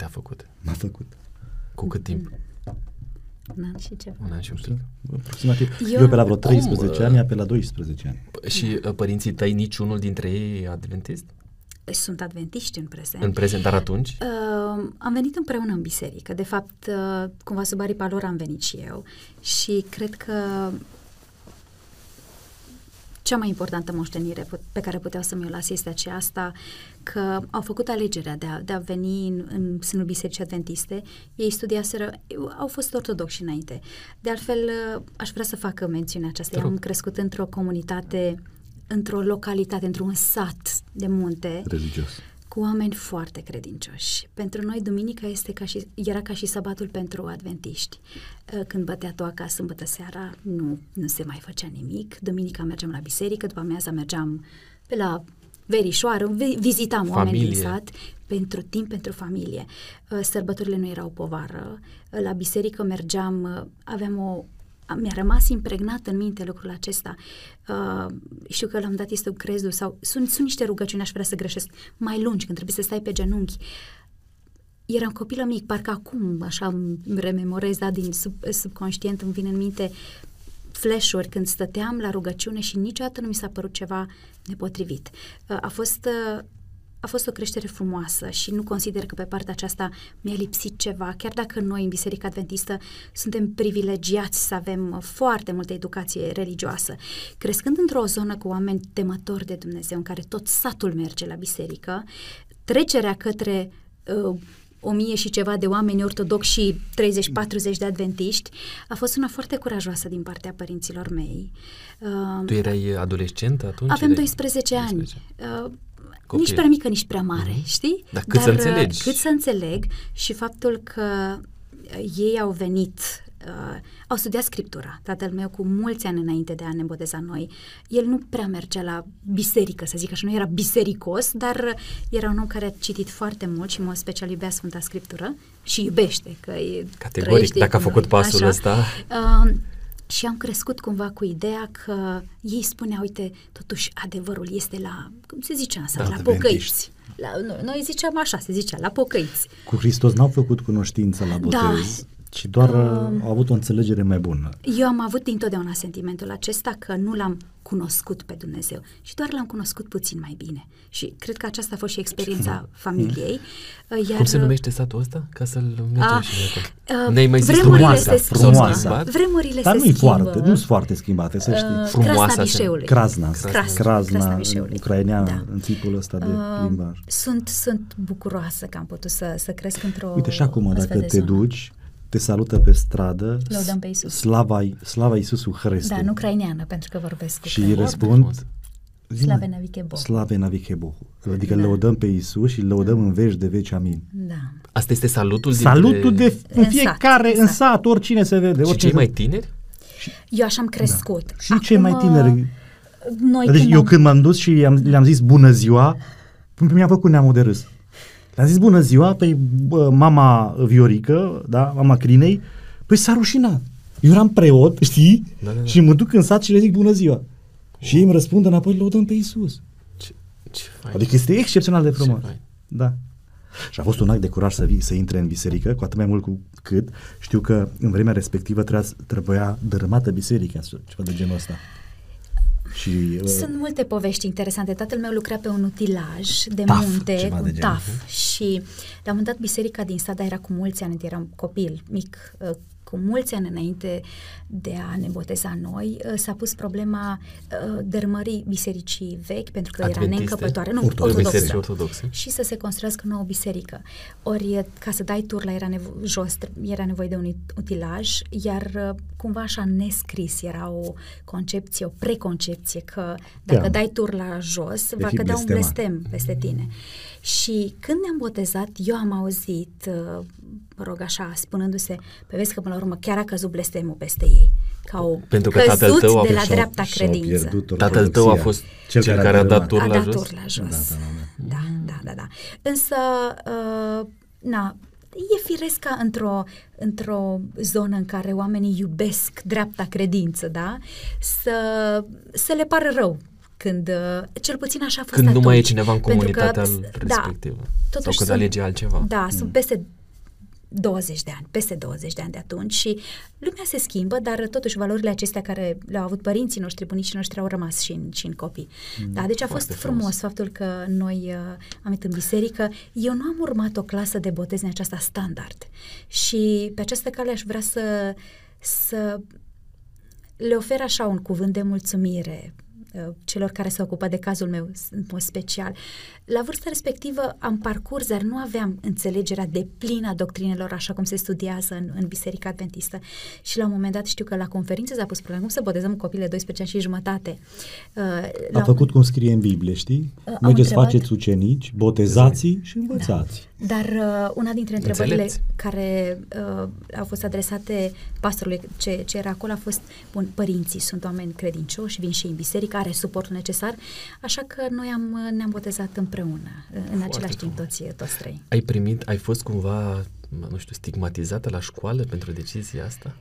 Te-a făcut. M-a făcut. Cu cât timp? Un an și ceva. Un an și un pic. Aproximativ. Eu, Eu- eu pe la vreo Cum, 13 uh, ani, ea pe la 12 ani. P- Și uh, părinții tăi, niciunul dintre ei e adventist? Sunt adventiști în prezent. În prezent, dar atunci? Uh, am venit împreună în biserică. De fapt, uh, cumva sub aripa lor am venit și eu. Și cred că cea mai importantă moștenire pu- pe care puteau să mi-o las este aceasta că au făcut alegerea de a, de a veni în, în sânul Bisericii Adventiste. Ei studiaseră, au fost ortodoxi înainte. De altfel, uh, aș vrea să fac mențiunea aceasta. Te Eu am rog. crescut într-o comunitate, într-o localitate, într-un sat de munte Religios. Cu oameni foarte credincioși. Pentru noi, duminica este ca și, era ca și sabatul pentru adventiști. Uh, Când bătea toaca sâmbătă seara, nu, nu se mai făcea nimic. Duminica mergeam la biserică, după amiaza mergeam pe la verișoară, vi- vizitam oameni din Familie. sat pentru timp pentru familie. Uh, Sărbătorile nu erau povară. Uh, La biserică mergeam, uh, aveam o mi-a rămas impregnat în minte lucrul acesta. Uh, știu că l-am dat este un crezul sau sunt, sunt niște rugăciuni, aș vrea să greșesc, mai lungi, când trebuie să stai pe genunchi. Eram copilă mic, parcă acum așa îmi rememorez, da, din sub, subconștient îmi vine în minte flash-uri când stăteam la rugăciune și niciodată nu mi s-a părut ceva nepotrivit. Uh, a fost uh, a fost o creștere frumoasă și nu consider că pe partea aceasta mi-a lipsit ceva, chiar dacă noi în Biserica Adventistă suntem privilegiați să avem foarte multă educație religioasă. Crescând într-o zonă cu oameni temători de Dumnezeu, în care tot satul merge la biserică, trecerea către uh, o mie și ceva de oameni ortodoxi și 30-40 de adventiști, a fost una foarte curajoasă din partea părinților mei. Uh, tu erai adolescent atunci? Avem 12 ani. 12. Uh, Copil. Nici prea mică, nici prea mare, mm-hmm. știi? Dar cât Dar, să înțelegi. Cât să înțeleg și faptul că ei au venit, uh, au studiat scriptura. Tatăl meu cu mulți ani înainte de a ne boteza noi, el nu prea mergea la biserică, să zic așa, nu era bisericos, dar era un om care a citit foarte mult și mă special iubea Sfânta Scriptură și iubește, că e Categoric, dacă a făcut pasul așa. ăsta. Uh, și am crescut cumva cu ideea că ei spuneau, uite, totuși adevărul este la, cum se zicea asta, da, la pocăiți. La, noi, noi ziceam așa, se zicea, la pocăiți. Cu Hristos n-au făcut cunoștință la botez. Da, ci doar uh, au avut o înțelegere mai bună. Eu am avut dintotdeauna sentimentul acesta că nu l-am cunoscut pe Dumnezeu și doar l-am cunoscut puțin mai bine. Și cred că aceasta a fost și experiența familiei. Uh, iar, Cum se numește satul ăsta? Ca să-l mergem a, și uh, Ne-ai mai zis frumoasa, se frumoasa. Vremurile Dar se nu foarte, nu sunt foarte schimbate, să știi. Uh, frumoasa. Crasna Crazna. Crasna, Crasna, ucraineană, da. în tipul ăsta de uh, limbaj. Sunt, sunt bucuroasă că am putut să, să cresc într-o Uite, și acum, dacă te zonă. duci, te salută pe stradă. Lăudăm pe Isus. Slava, slava Iisusul Hristos. Da, nu ucraineană, pentru că vorbesc cu Și îi răspund Slave navike Bohu. Slave navike Bohu. Adică da. lăudăm pe Isus și lăudăm da. în veci de veci, amin. Da. Asta este salutul Salutul dintre... de în fiecare, în sat, în sat oricine se vede. Și cei mai tineri? Eu așa am crescut. Da. Și Acum, cei mai tineri. Noi deci când eu am... când m-am dus și le-am zis bună ziua, mi-a făcut neamul de râs. Le-am zis bună ziua, pe mama Viorică, da, mama Crinei, păi s-a rușinat. Eu eram preot, știi? Da, da, da. Și mă duc în sat și le zic bună ziua. Oh. Și ei îmi răspund înapoi, lăudăm pe Isus. Ce, ce fain. Adică este excepțional de frumos. Da. Și a fost un act de curaj să, vii, să intre în biserică, cu atât mai mult cu cât știu că în vremea respectivă trebuia, trebuia dărâmată biserica, ceva de genul ăsta. Și, uh, Sunt multe povești interesante. Tatăl meu lucra pe un utilaj de taf, munte, un taf. Și la un moment dat biserica din Sada era cu mulți ani, eram copil mic, uh, cu mulți ani înainte de a ne boteza noi, uh, s-a pus problema uh, dărmării bisericii vechi, pentru că Adventiste? era neîncăpătoare, nu, ortodoxă, ortodoxe. și să se construiască nouă biserică. Ori, ca să dai turla era nevo- jos, era nevoie de un utilaj, iar uh, cumva așa nescris era o concepție, o preconcepție că dacă da. dai turla jos, de va cădea un blestem peste tine. Și când ne-am botezat, eu am auzit mă rog așa, spunându-se, pe vezi că până la urmă chiar a căzut blestemul peste ei. Ca o Pentru că tatăl tău a de la dreapta credință. Tatăl tău a fost cel, cel care a dat tur la, jos? Tur la jos. Da, da, da. da, da, da, da. Însă, uh, na, e firesc ca într-o, într-o zonă în care oamenii iubesc dreapta credință, da? Să, să le pară rău când, uh, cel puțin așa a fost Când atunci, nu mai e cineva în comunitatea că, respectivă. Da, totuși sau când alege altceva. Da, mm. sunt peste 20 de ani, peste 20 de ani de atunci și lumea se schimbă, dar totuși valorile acestea care le-au avut părinții noștri, bunicii noștri au rămas și în, și în copii. Mm, da, deci a fost frumos, frumos faptul că noi uh, am venit în biserică. Eu nu am urmat o clasă de botez în aceasta standard și pe această cale aș vrea să, să le ofer așa un cuvânt de mulțumire Uh, celor care se ocupă de cazul meu în mod special. La vârsta respectivă am parcurs, dar nu aveam înțelegerea de plină a doctrinelor așa cum se studiază în, în Biserica Adventistă. Și la un moment dat știu că la conferință s-a pus problema cum să botezăm copil de 12 ani și jumătate. Uh, a făcut un... cum scrie în Biblie, știi? Uh, Mergeți, faceți ucenici, botezați și învățați. Da. Dar uh, una dintre întrebările Înțelepți. care uh, au fost adresate pastorului ce, ce era acolo a fost, bun, părinții sunt oameni credincioși, vin și în biserică, are suportul necesar, așa că noi am, ne-am botezat împreună, în Foarte același timp toți, toți trei. Ai primit, ai fost cumva, nu știu, stigmatizată la școală pentru decizia asta?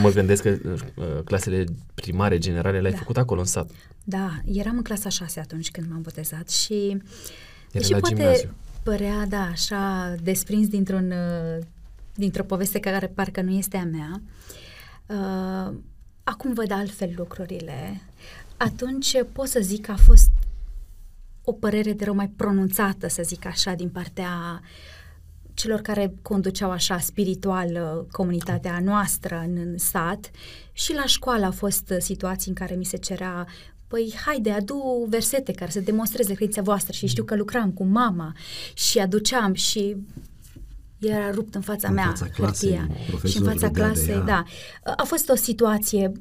Mă gândesc că uh, clasele primare, generale, le-ai Da. făcut acolo în sat. Da, eram în clasa 6 atunci când m-am botezat și Era și la poate gimnaziu. părea, da, așa desprins dintr-un, uh, dintr-o poveste care parcă nu este a mea. Uh, acum văd altfel lucrurile. Atunci pot să zic că a fost o părere de rău mai pronunțată, să zic așa, din partea celor care conduceau așa spiritual uh, comunitatea noastră în, în sat și la școală au fost uh, situații în care mi se cerea Păi haide, adu versete care să demonstreze credința voastră și știu că lucram cu mama și aduceam și era rupt în fața În mea fața clasei, hârtia. Și în profesorul fața râdea de clasei, ea. da. A fost o situație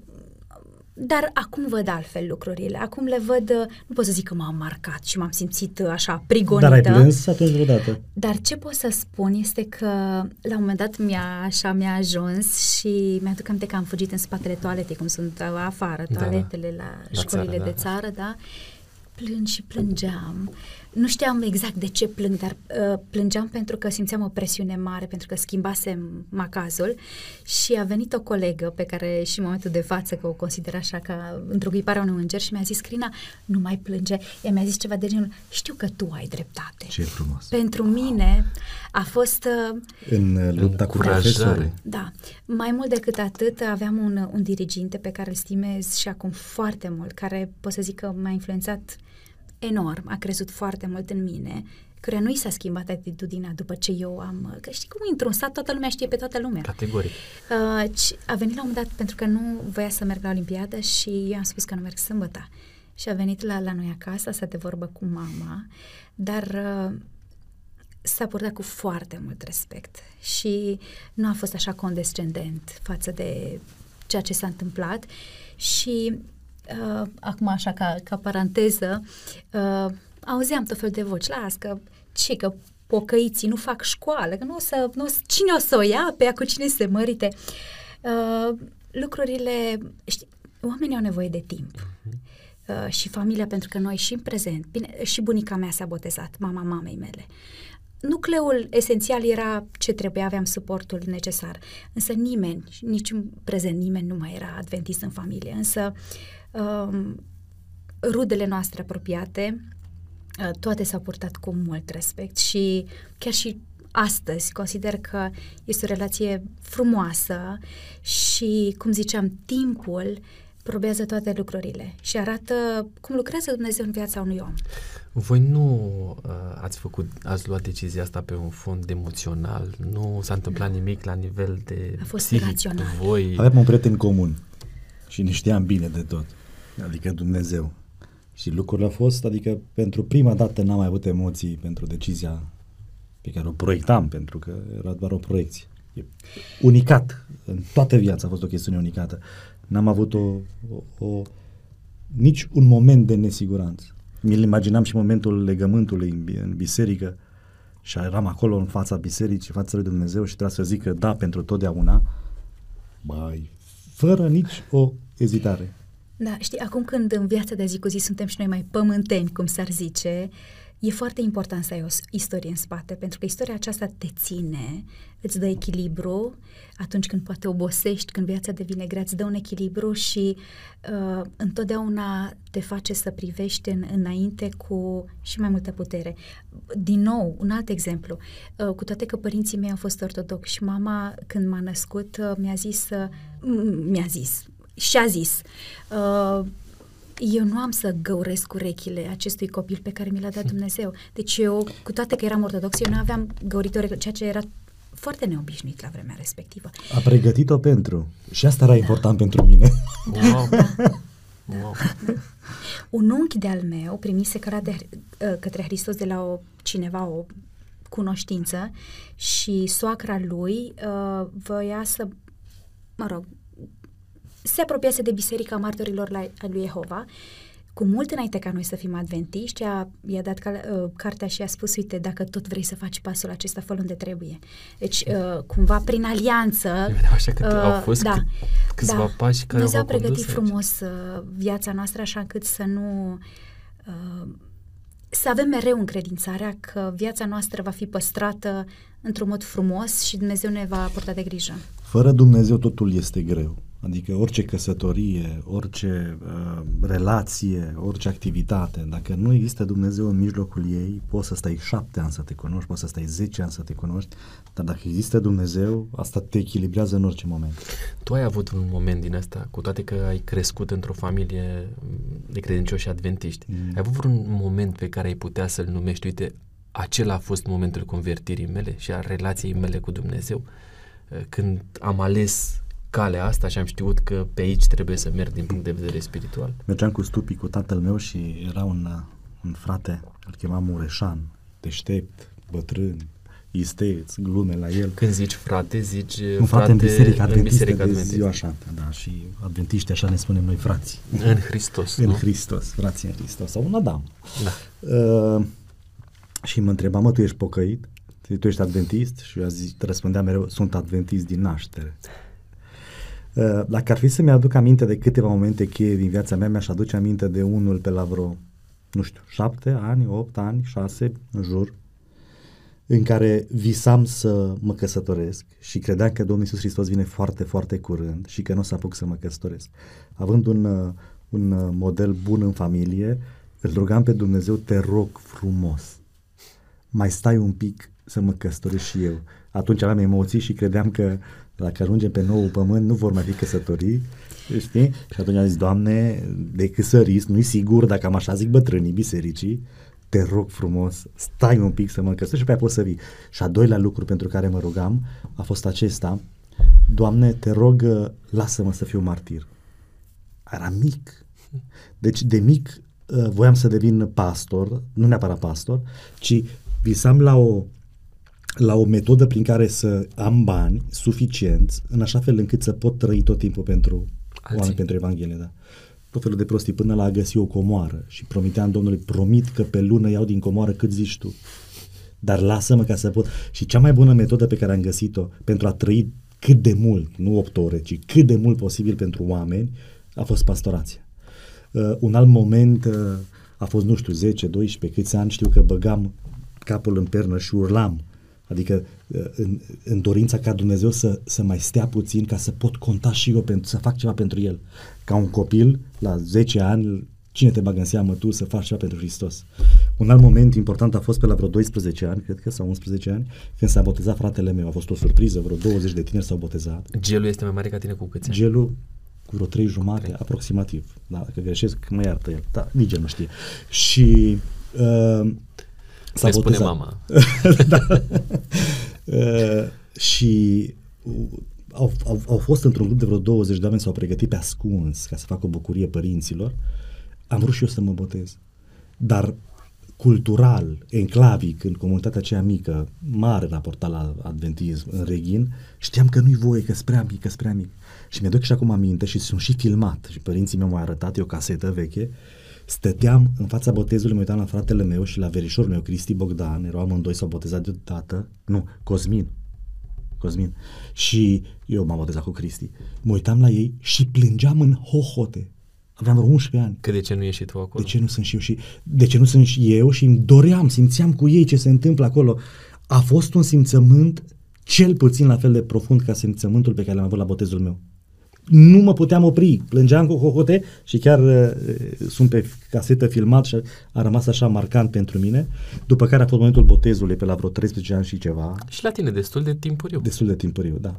dar acum văd altfel lucrurile. Acum le văd, uh, nu pot să zic că m-am marcat și m-am simțit uh, așa prigonită. Dar ai plâns atunci vreodată? Dar ce pot să spun este că la un moment dat mi-a, așa mi-a ajuns și mi-aduc aminte că am fugit în spatele toaletei, cum sunt afară, Da, da. toaletele la, La școlile țară, de da. țară, da? Plâng și plângeam. Nu știam exact de ce plâng, dar uh, plângeam pentru că simțeam o presiune mare, pentru că schimbasem macazul și a venit o colegă pe care și în momentul de față, că o consider așa ca întruchiparea unui înger și mi-a zis, Crina, nu mai plânge. Ea mi-a zis ceva de genul, știu că tu ai dreptate. Ce frumos. Pentru mine a fost, uh, În uh, lupta cu Încurajare. profesorul. da, mai mult decât atât, aveam un, un diriginte pe care îl stimez și acum foarte mult, care pot să zic că m-a influențat enorm, a crezut foarte mult în mine, care nu i s-a schimbat atitudinea după ce eu am... Că știi cum intru în sat, toată lumea știe pe toată lumea. Categoric. Uh, ci- a venit la un moment dat pentru că nu voia să merg la Olimpiadă și eu am spus că nu merg sâmbătă. Și a venit la, la noi acasă, să de vorbă cu mama, dar uh, s-a purtat cu foarte mult respect și nu a fost așa condescendent față de ceea ce s-a întâmplat și uh, acum așa ca, ca paranteză uh, auzeam tot fel de voci, las că ce că pocăiții nu fac școală, că nu o să, nu o să cine o să o ia pe ea, cu cine se mărite. Uh, lucrurile, știi, oamenii au nevoie de timp. Uh, și familia, pentru că noi și în prezent, bine, și bunica mea s-a botezat, mama mamei mele. Nucleul esențial era ce trebuia, aveam suportul necesar. Însă nimeni, nici în prezent nimeni nu mai era adventist în familie. Însă um, rudele noastre apropiate, uh, toate s-au purtat cu mult respect și chiar și astăzi consider că este o relație frumoasă și, cum ziceam, timpul probează toate lucrurile și arată cum lucrează Dumnezeu în viața unui om. Voi nu uh, ați făcut, ați luat decizia asta pe un fond emoțional, nu s-a întâmplat nimic la nivel de A fost psihic rațional. cu voi. Aveam un prieten comun și ne știam bine de tot, adică Dumnezeu. Și lucrurile au fost, adică pentru prima dată n-am mai avut emoții pentru decizia pe care o proiectam, pentru că era doar o proiecție. E unicat, în toată viața a fost o chestiune unicată. N-am avut o, o, o nici un moment de nesiguranță. Mi-l imaginam și momentul legământului în, bi- în biserică și eram acolo în fața bisericii, în fața lui Dumnezeu și trebuia să zic că da pentru totdeauna. Băi, fără nici o ezitare. Da, știi, acum când în viața de zi cu zi suntem și noi mai pământeni, cum s-ar zice, e foarte important să ai o s- istorie în spate, pentru că istoria aceasta te ține, îți dă echilibru, atunci când poate obosești, când viața devine grea, îți dă un echilibru și uh, întotdeauna te face să privești în, înainte cu și mai multă putere. Din nou, un alt exemplu, uh, cu toate că părinții mei au fost ortodoxi și mama, când m-a născut, uh, mi-a zis, uh, m- mi-a zis, și-a zis, uh, eu nu am să găuresc urechile acestui copil pe care mi l-a dat Dumnezeu. Deci eu, cu toate că eram ortodox, eu nu aveam găurit urechi, ceea ce era foarte neobișnuit la vremea respectivă. A pregătit-o pentru. Și asta era important pentru mine. Wow. wow. Un unchi de-al meu primise căra de, uh, către Hristos de la o, cineva, o cunoștință și soacra lui uh, voia să, mă rog, se apropiase de Biserica Martorilor la, a lui Jehova cu mult înainte ca noi să fim adventiști, a, i-a dat cal, uh, cartea și a spus, uite, dacă tot vrei să faci pasul acesta, fă unde trebuie. Deci, uh, cumva, prin alianță... Vedeam așa că au fost da, cât- câțiva pași care Dumnezeu a v-au condus pregătit aici. frumos uh, viața noastră așa încât să nu... Uh, să avem mereu încredințarea că viața noastră va fi păstrată într-un mod frumos și Dumnezeu ne va purta de grijă. Fără Dumnezeu totul este greu. Adică orice căsătorie, orice uh, relație, orice activitate, dacă nu există Dumnezeu în mijlocul ei, poți să stai șapte ani să te cunoști, poți să stai zece ani să te cunoști, dar dacă există Dumnezeu, asta te echilibrează în orice moment. Tu ai avut un moment din asta, cu toate că ai crescut într-o familie de credincioși adventiști. Mm. Ai avut un moment pe care ai putea să-l numești, uite, acela a fost momentul convertirii mele și a relației mele cu Dumnezeu, când am ales calea asta și am știut că pe aici trebuie să merg din punct de vedere spiritual. Mergeam cu stupii cu tatăl meu și era un, un frate, îl chema Mureșan, deștept, bătrân, isteț, glume la el. Când zici frate, zici un frate, frate în biserică în adventistă biserica de adventistă. ziua șapte, da, și adventiști așa ne spunem noi frații. În Hristos, În nu? Hristos, frații în Hristos, sau un Adam. Da. Uh, și mă întreba, mă, tu ești pocăit? Tu ești adventist? Și eu zic, răspundeam mereu, sunt adventist din naștere. Uh, dacă ar fi să mi-aduc aminte de câteva momente cheie din viața mea, mi-aș aduce aminte de unul pe la vreo, nu știu, șapte ani, opt ani, șase, în jur, în care visam să mă căsătoresc și credeam că Domnul Iisus Hristos vine foarte, foarte curând și că nu o să apuc să mă căsătoresc. Având un, uh, un uh, model bun în familie, îl rugam pe Dumnezeu, te rog frumos, mai stai un pic să mă căsătoresc și eu. Atunci aveam emoții și credeam că dacă ajungem pe nou pământ nu vor mai fi căsătorii, știi? Și atunci am zis, Doamne, decât să risc, nu-i sigur, dacă am așa zic bătrânii bisericii, te rog frumos, stai un pic să mă căsătoresc și pe aia poți să vii. Și a doilea lucru pentru care mă rugam a fost acesta, Doamne, te rog, uh, lasă-mă să fiu martir. Era mic. Deci de mic uh, voiam să devin pastor, nu neapărat pastor, ci visam la o la o metodă prin care să am bani suficienți în așa fel încât să pot trăi tot timpul pentru Alții. oameni, pentru Evanghelie, da. Tot felul de prostii până la a găsi o comoară și promiteam Domnului, promit că pe lună iau din comoară cât zici tu. Dar lasă-mă ca să pot. Și cea mai bună metodă pe care am găsit-o pentru a trăi cât de mult, nu 8 ore, ci cât de mult posibil pentru oameni, a fost pastorația. Uh, un alt moment uh, a fost, nu știu, 10, 12, câți ani, știu că băgam capul în pernă și urlam. Adică uh, în, în dorința ca Dumnezeu să, să mai stea puțin ca să pot conta și eu pentru, să fac ceva pentru El. Ca un copil, la 10 ani, cine te bagă în seamă tu să faci ceva pentru Hristos? Un alt moment important a fost pe la vreo 12 ani, cred că, sau 11 ani, când s-a botezat fratele meu. A fost o surpriză, vreo 20 de tineri s-au botezat. Gelul este mai mare ca tine cu câți ani? Gelul cu vreo trei jumate, aproximativ. Da, dacă greșesc, mă iartă el. Da, nici el nu știe. Și uh, s-a Le spune botezat. mama. da. uh, și uh, au, au, au fost într-un grup de vreo 20 de oameni, s-au pregătit pe ascuns ca să facă o bucurie părinților. Am vrut și eu să mă botez. Dar cultural, enclavic, în comunitatea aceea mică, mare raportat la adventism, în Reghin, știam că nu-i voie, că prea mic, că prea mic. Și mi-aduc și acum aminte și sunt și filmat și părinții mei m-au arătat, e o casetă veche, stăteam în fața botezului, mă uitam la fratele meu și la verișorul meu, Cristi Bogdan, erau amândoi, s-au botezat deodată, nu, Cosmin, Cosmin. Și eu m-am botezat cu Cristi. Mă uitam la ei și plângeam în hohote. Aveam vreo 11 ani. Că de ce nu ești tu acolo? De ce nu sunt și eu și de ce nu sunt și eu și îmi doream, simțeam cu ei ce se întâmplă acolo. A fost un simțământ cel puțin la fel de profund ca simțământul pe care l-am avut la botezul meu. Nu mă puteam opri, plângeam cu hohote și chiar uh, sunt pe casetă filmat și a rămas așa marcant pentru mine. După care a fost momentul botezului pe la vreo 13 ani și ceva, Și la tine destul de timpuriu. destul de timpuriu, da.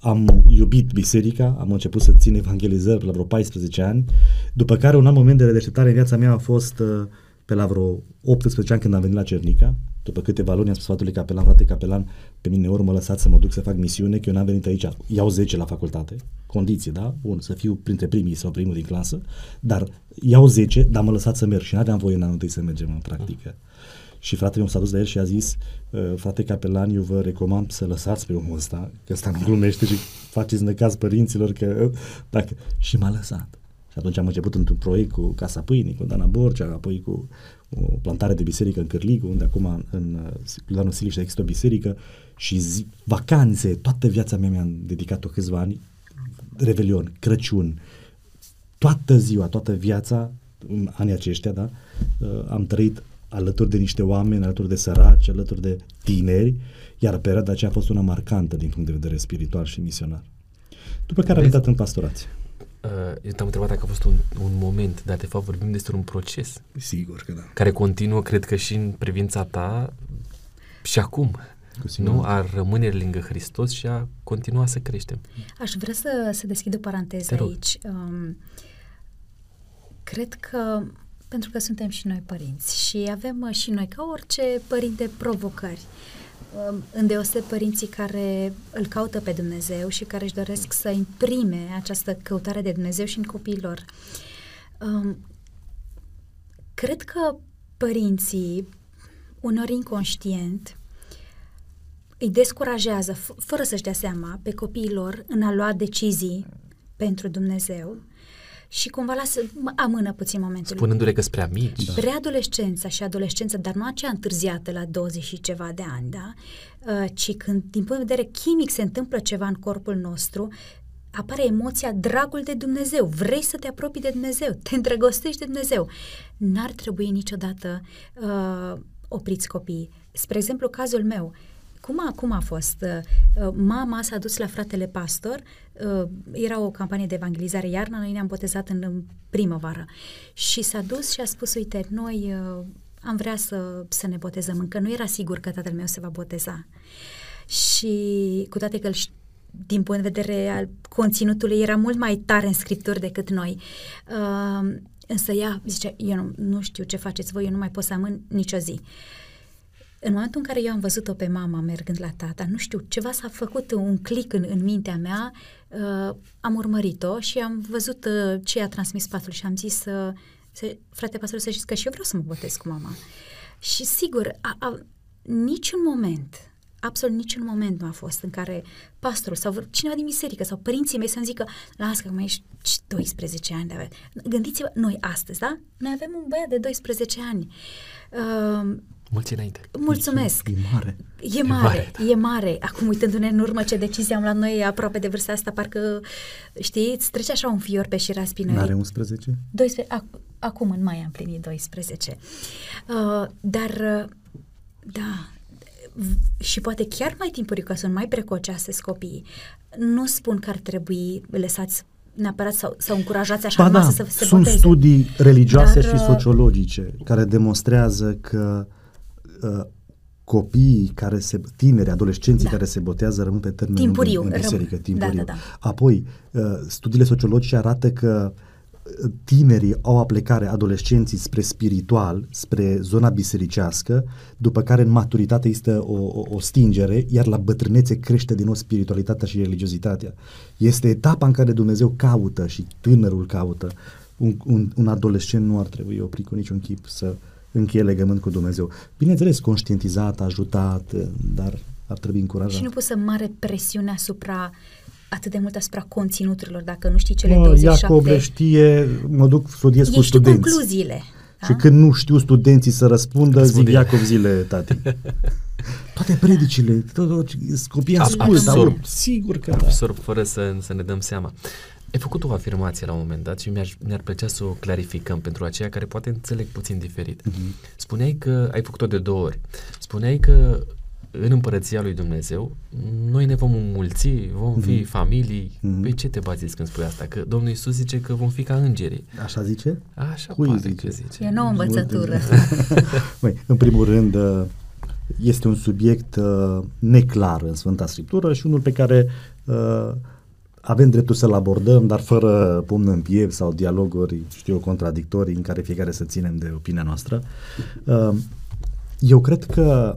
Am iubit biserica, am început să țin evangelizări pe la vreo 14 ani, după care un alt moment de redeșteptare în viața mea a fost uh, pe la vreo 18 ani când am venit la Cernica. După câteva luni am spus sfatului capelan, frate capelan, pe mine ori mă lăsați să mă duc să fac misiune, că eu n-am venit aici, iau 10 la facultate, condiții, da? Bun, să fiu printre primii sau primul din clasă, dar iau 10, dar mă lăsați să merg și n-aveam voie în anul întâi să mergem în practică. Și fratele meu s-a dus la el și a zis, "Uh, frate capelan, eu vă recomand să lăsați pe omul ăsta, că ăsta nu glumește și faceți năcaz părinților, că uh, dacă... Și m-a lăsat. Și atunci am început într-un proiect cu Casa Pâinii, cu Dana Borcea, apoi cu o plantare de biserică în Cârligu, unde acum în Iulianul Siliș există o biserică și zi, vacanțe, toată viața mea mi-am dedicat-o câțiva ani, Revelion, Crăciun, toată ziua, toată viața, în anii aceștia, da, uh, am trăit alături de niște oameni, alături de săraci, alături de tineri, iar perioada aceea a fost una marcantă din punct de vedere spiritual și misionar. După care am intrat în pastorație. Uh, eu te-am întrebat dacă a fost un, un moment, dar de fapt vorbim despre un proces. Sigur că da. Care continuă, cred că și în privința ta și acum. Cu nu? A rămâne lângă Hristos și a continua să creștem. Aș vrea să, să deschid o paranteză aici. Um, cred că pentru că suntem și noi părinți și avem uh, și noi, ca orice părinte, provocări. Um, îndeoseb părinții care îl caută pe Dumnezeu și care își doresc să imprime această căutare de Dumnezeu și în copiilor. Um, cred că părinții, uneori inconștient, îi descurajează, f- fără să-și dea seama, pe copiilor în a lua decizii pentru Dumnezeu și cumva lasă, amână puțin momentul. Spunându-le că sunt prea mici. Da. Preadolescența și adolescența, dar nu aceea întârziată la 20 și ceva de ani, da? Uh, ci când, din punct de vedere chimic, se întâmplă ceva în corpul nostru, apare emoția dragul de Dumnezeu. Vrei să te apropii de Dumnezeu, te îndrăgostești de Dumnezeu. N-ar trebui niciodată uh, opriți copiii. Spre exemplu, cazul meu, uh, cum a, cum a fost? Uh, uh, mama s-a dus la fratele pastor, uh, era o campanie de evangelizare iarna, noi ne-am botezat în primăvară și s-a dus și a spus, uite, noi am vrea să, să ne botezăm, încă nu era sigur că tatăl meu se va boteza. Și cu toate că îl din punct de vedere al conținutului era mult mai tare în scripturi decât noi. Uh, însă ea zice, eu nu, nu știu ce faceți voi, eu nu mai pot să amân nicio zi. Uh, în momentul în care eu am văzut-o pe mama mergând la tata, nu știu, ceva s-a făcut un click în, în mintea mea, uh, am urmărit-o și am văzut uh, ce a transmis patul și am zis, uh, să, frate pastor, să știți că și eu vreau să mă botez cu mama. Și sigur, a, a, niciun moment, absolut niciun moment nu a fost în care pastorul sau cineva din biserică sau părinții mei să-mi zică, lasă că mai ești 12 ani de avea. Gândiți-vă, noi astăzi, da? Noi avem un băiat de 12 ani. Uh, Mulți înainte. Mulțumesc. E mare. E mare, e mare, da. e mare. Acum, uitându-ne în urmă ce decizie am luat noi aproape de vârsta asta, parcă, știți, îți trece așa un fior pe șira spinării. Are 11? 12, ac- acum, în mai am plinit 12. Uh, dar, uh, da, și poate chiar mai timpuriu, că sunt mai precoce copiii, nu spun că ar trebui lăsați neapărat sau, sau încurajați așa ba da, să se sunt boteze. studii religioase Dar, și uh, sociologice care demonstrează că uh, copiii care se, tineri, adolescenții da. care se botează rămân pe termen timpuriu, în, în biserică, rămân. timpuriu. Da, da, da. Apoi, uh, studiile sociologice arată că uh, tinerii au aplecare, adolescenții, spre spiritual, spre zona bisericească, după care în maturitate există o, o, o stingere, iar la bătrânețe crește din nou spiritualitatea și religiozitatea. Este etapa în care Dumnezeu caută și tânărul caută. Un, un, un adolescent nu ar trebui oprit cu niciun chip să uh, încheie legământ cu Dumnezeu. Bineînțeles, conștientizat, ajutat, dar ar trebui încurajat. Și nu pusă mare presiune asupra atât de mult asupra conținuturilor, dacă nu știi cele mă, 27. Iacob le știe, mă duc, studiez Ești cu studenți. concluziile. Da? Și când nu știu studenții să răspundă, Răspunde. zic Iacov zile, tati. Toate predicile, tot, tot, copiii ascultă, absorb. Sigur că da. Absorb fără să, să ne dăm seama. Ai făcut o afirmație la un moment dat și mi-ar, mi-ar plăcea să o clarificăm pentru aceia care poate înțeleg puțin diferit. Uh-huh. Spuneai că, ai făcut-o de două ori, spuneai că în împărăția lui Dumnezeu noi ne vom înmulți, vom uh-huh. fi mhm. familii. Uh-huh. Pe ce te bazi când spui asta? Că Domnul Iisus zice că vom fi ca îngerii. Așa zice? Așa Cui zice? că zice. E o nouă învățătură. Măi, în primul rând, uh, este un subiect uh, neclar în Sfânta Scriptură și unul pe care uh, avem dreptul să-l abordăm, dar fără pumn în piept sau dialoguri, știu, contradictorii în care fiecare să ținem de opinia noastră. Uh, eu cred că,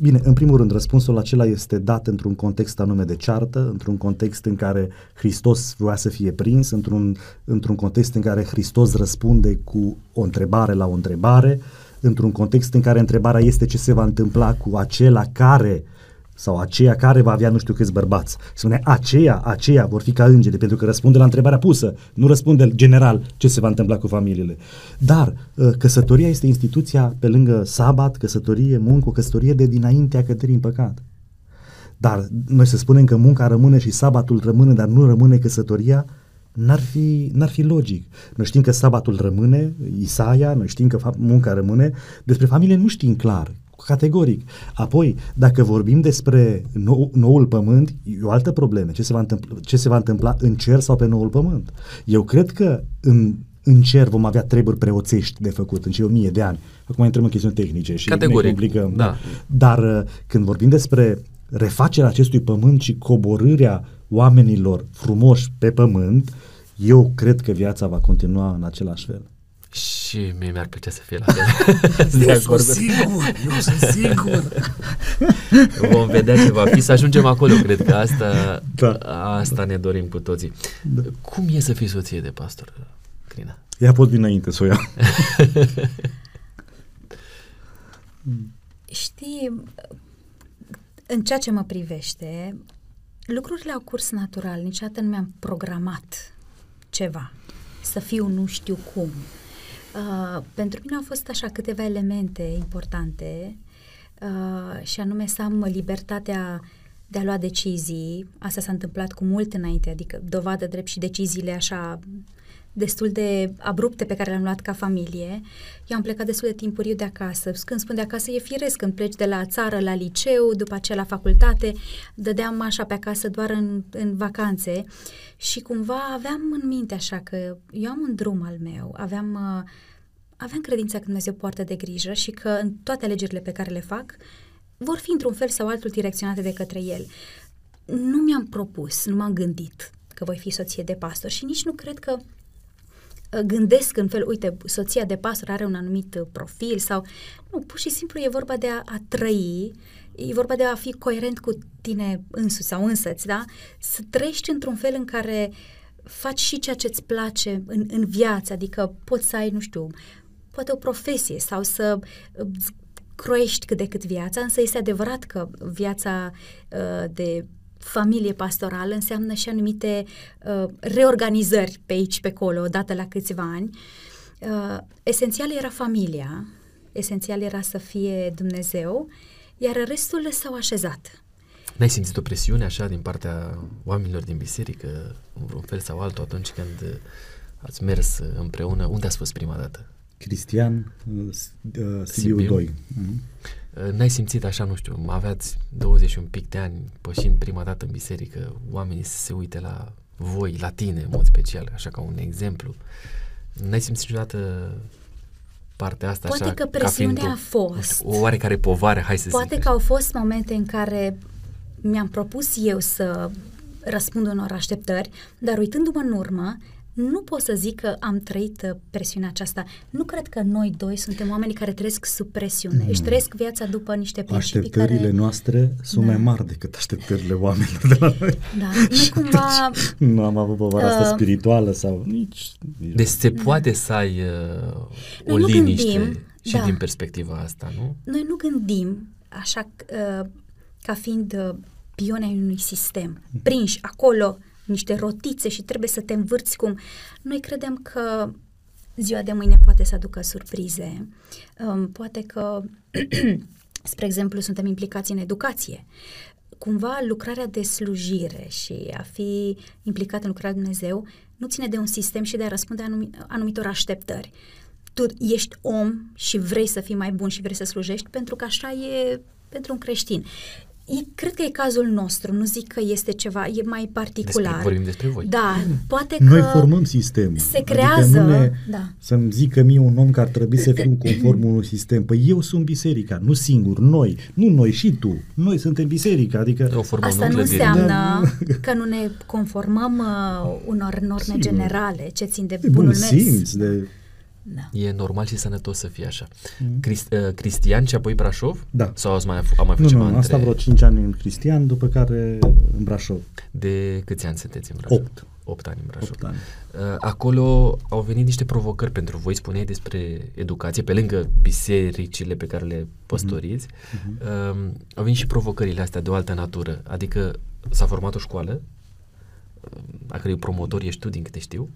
bine, în primul rând, răspunsul acela este dat într-un context anume de ceartă, într-un context în care Hristos voia să fie prins, într-un, într-un context în care Hristos răspunde cu o întrebare la o întrebare, într-un context în care întrebarea este ce se va întâmpla cu acela care uh, sau aceea care va avea nu știu câți bărbați. Spune aceea, aceea vor fi ca îngeri, pentru că răspunde la întrebarea pusă, nu răspunde general ce se va întâmpla cu familiile. Dar ă, căsătoria este instituția pe lângă sabat, căsătorie, muncă, o căsătorie de dinaintea căderii în păcat. Dar noi să spunem că munca rămâne și sabatul rămâne, dar nu rămâne căsătoria, N-ar fi, n-ar fi logic. Noi știm că sabatul rămâne, Isaia, noi știm că fa- munca rămâne, despre familie nu știm clar, categoric. Apoi, dacă vorbim despre nou, noul pământ, e o altă problemă. Ce se, va întâmpla, ce se va întâmpla în cer sau pe noul pământ? Eu cred că în, în cer vom avea treburi preoțești de făcut în cei o mie de ani. Acum intrăm în chestiuni tehnice și Categoric, ne complicăm. da. Dar uh, când vorbim despre refacerea acestui pământ și coborârea oamenilor frumoși pe pământ, eu cred că viața va continua în același fel. Și mie mi-ar plăcea să fie la fel. Sunt de acord. sigur, eu sunt sigur. Vom vedea ce va fi, să ajungem acolo, cred că asta, Da. asta ne dorim cu toții. Da. Cum e să fii soție de pastor, Crina? Ea pot dinainte să o ia. Știi, în ceea ce mă privește, lucrurile au curs natural. Niciodată nu mi-am programat ceva. Să fiu nu știu cum. Uh, pentru mine au fost așa câteva elemente importante uh, și anume să am libertatea de a lua decizii. Asta s-a întâmplat cu mult înainte, adică dovadă drept și deciziile așa destul de abrupte pe care le-am luat ca familie. Eu am plecat destul de timpuriu de acasă. Când spun de acasă, e firesc când pleci de la țară la liceu, după aceea la facultate, dădeam așa pe acasă doar în, în vacanțe și cumva aveam în minte așa că eu am un drum al meu, aveam, uh, aveam credința că Dumnezeu poartă de grijă și că în toate alegerile pe care le fac vor fi într-un fel sau altul direcționate de către El. Nu mi-am propus, nu m-am gândit că voi fi soție de pastor și nici nu cred că gândesc în fel, uite, soția de pastor are un anumit uh, profil sau... Nu, pur și simplu e vorba de a, a trăi, e vorba de a fi coerent cu tine însuți sau însăți, da? Să trăiești într-un fel în care faci și ceea ce îți place în, în viață, adică poți să ai, nu știu, poate o profesie sau să uh, croiești cât de cât viața, însă este adevărat că viața uh, de familie pastorală înseamnă și anumite uh, reorganizări pe aici, pe acolo, odată la câțiva ani. Uh, esențial era familia, esențial era să fie Dumnezeu, iar restul s-au așezat. N-ai simțit o presiune așa din partea oamenilor din biserică, în vreun fel sau altul, atunci când ați mers împreună? Unde ați fost prima dată? Cristian, uh, uh, Sibiu Sibiu? 2. Mhm. N-ai simțit așa, nu știu, aveați 20 și un pic de ani pășind prima dată în biserică, oamenii să se uite la voi, la tine în mod special, așa ca un exemplu. N-ai simțit niciodată partea asta Poate așa? că ca presiunea fiind o- a fost. nu știu, O oarecare povară, hai să Poate zic că au fost momente în care mi-am propus eu să răspund unor așteptări, dar uitându-mă în urmă, nu pot să zic că am trăit uh, presiunea aceasta. Nu cred că noi doi suntem oamenii care trăiesc sub presiune. Își trăiesc viața după niște principii Așteptările care... noastre sunt Da. mai mari decât așteptările oamenilor de la noi. Da, nu cumva... Nu am avut povara asta Uh, spirituală sau nici... nici Deci se poate să ai uh, o Noi nu liniște gândim, și da. din perspectiva asta, nu? Noi nu gândim așa uh, ca fiind uh, pioni ai unui sistem, prinși acolo niște rotițe și trebuie să te învârți cum. Noi credem că ziua de mâine poate să aducă surprize, um, poate că, spre exemplu, suntem implicați în educație. Cumva lucrarea de slujire și a fi implicat în lucrarea de Dumnezeu nu ține de un sistem și de a răspunde anumi, anumitor așteptări. Tu ești om și vrei să fii mai bun și vrei să slujești pentru că așa e pentru un creștin. E, cred că e cazul nostru, nu zic că este ceva, e mai particular. Despre, vorbim despre voi. Da, poate că... Noi formăm sistemul. se crează, Adică nu ne, da. Să-mi zică mie un om că ar trebui să fiu conform unui sistem. Păi eu sunt biserica, nu singur, noi. Nu noi, și tu. Noi suntem biserica, adică... O formă Asta în nu clădire. înseamnă că nu ne conformăm uh, unor norme Sigur. generale ce țin de de bunul bun mers. simț, de... Da. E normal și sănătos să fie așa. Crist, uh, Cristian și apoi Brașov? Da. Sau ați mai, f- am mai Nu, făcut nu, ceva asta între... vreo 5 ani în Cristian, după care în Brașov. De câți ani sunteți în Brașov? Opt. 8 ani în Brașov. 8 ani. Uh, Acolo au venit niște provocări pentru voi, spuneai despre educație, pe lângă bisericile pe care le păstoriți, Mhm. uh, au venit și provocările astea de o altă natură, adică s-a format o școală, uh, a cărei promotor ești tu, din câte știu,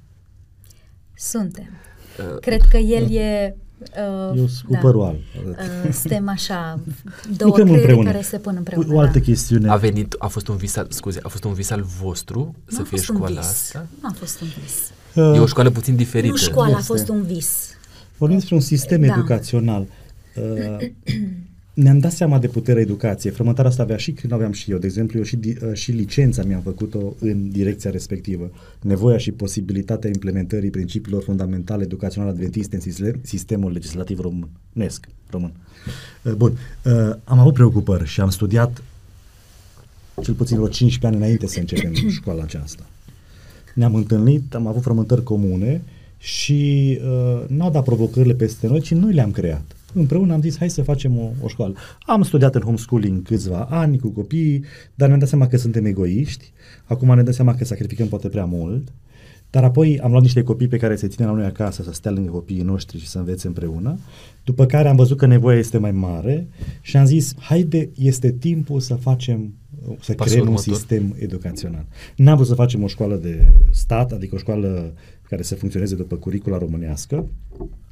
Suntem. Uh, Cred că el e Uh, Eu sunt cu părul alb. Uh, suntem așa, două Lucrăm creiere împreună. care se pun împreună. O altă da. chestiune. A venit, a fost un vis al, scuze, a fost un vis al vostru să Nu a fie fost un școala vis. asta? Nu a fost un vis. E o școală puțin diferită. Nu școala a Este. fost un vis. Vorbim despre un sistem Da. educațional. Uh, ne-am dat seama de puterea educației. Frământarea asta avea și când aveam și eu. De exemplu, eu și, di- uh, și licența mi-am făcut-o în direcția respectivă. Nevoia și posibilitatea implementării principiilor fundamentale educaționale adventiste în sistem, sistemul legislativ românesc. Român. Uh, Bun. Uh, Am avut preocupări și am studiat cel puțin vreo 15 ani înainte să începem școala aceasta. Ne-am întâlnit, am avut frământări comune și uh, n-au dat provocările peste noi, ci noi le-am creat. Împreună am zis, hai să facem o, o școală. Am studiat în homeschooling câțiva ani cu copiii, dar ne-am dat seama că suntem egoiști. Acum ne dăm seama că sacrificăm poate prea mult. Dar apoi am luat niște copii pe care se ține la noi acasă să stea lângă copiii noștri și să învețe împreună. După care am văzut că nevoia este mai mare și am zis, haide, este timpul să facem, să Pasul creăm un următor. sistem educațional. N-am vrut să facem o școală de stat, adică o școală care să funcționeze după curicula românească,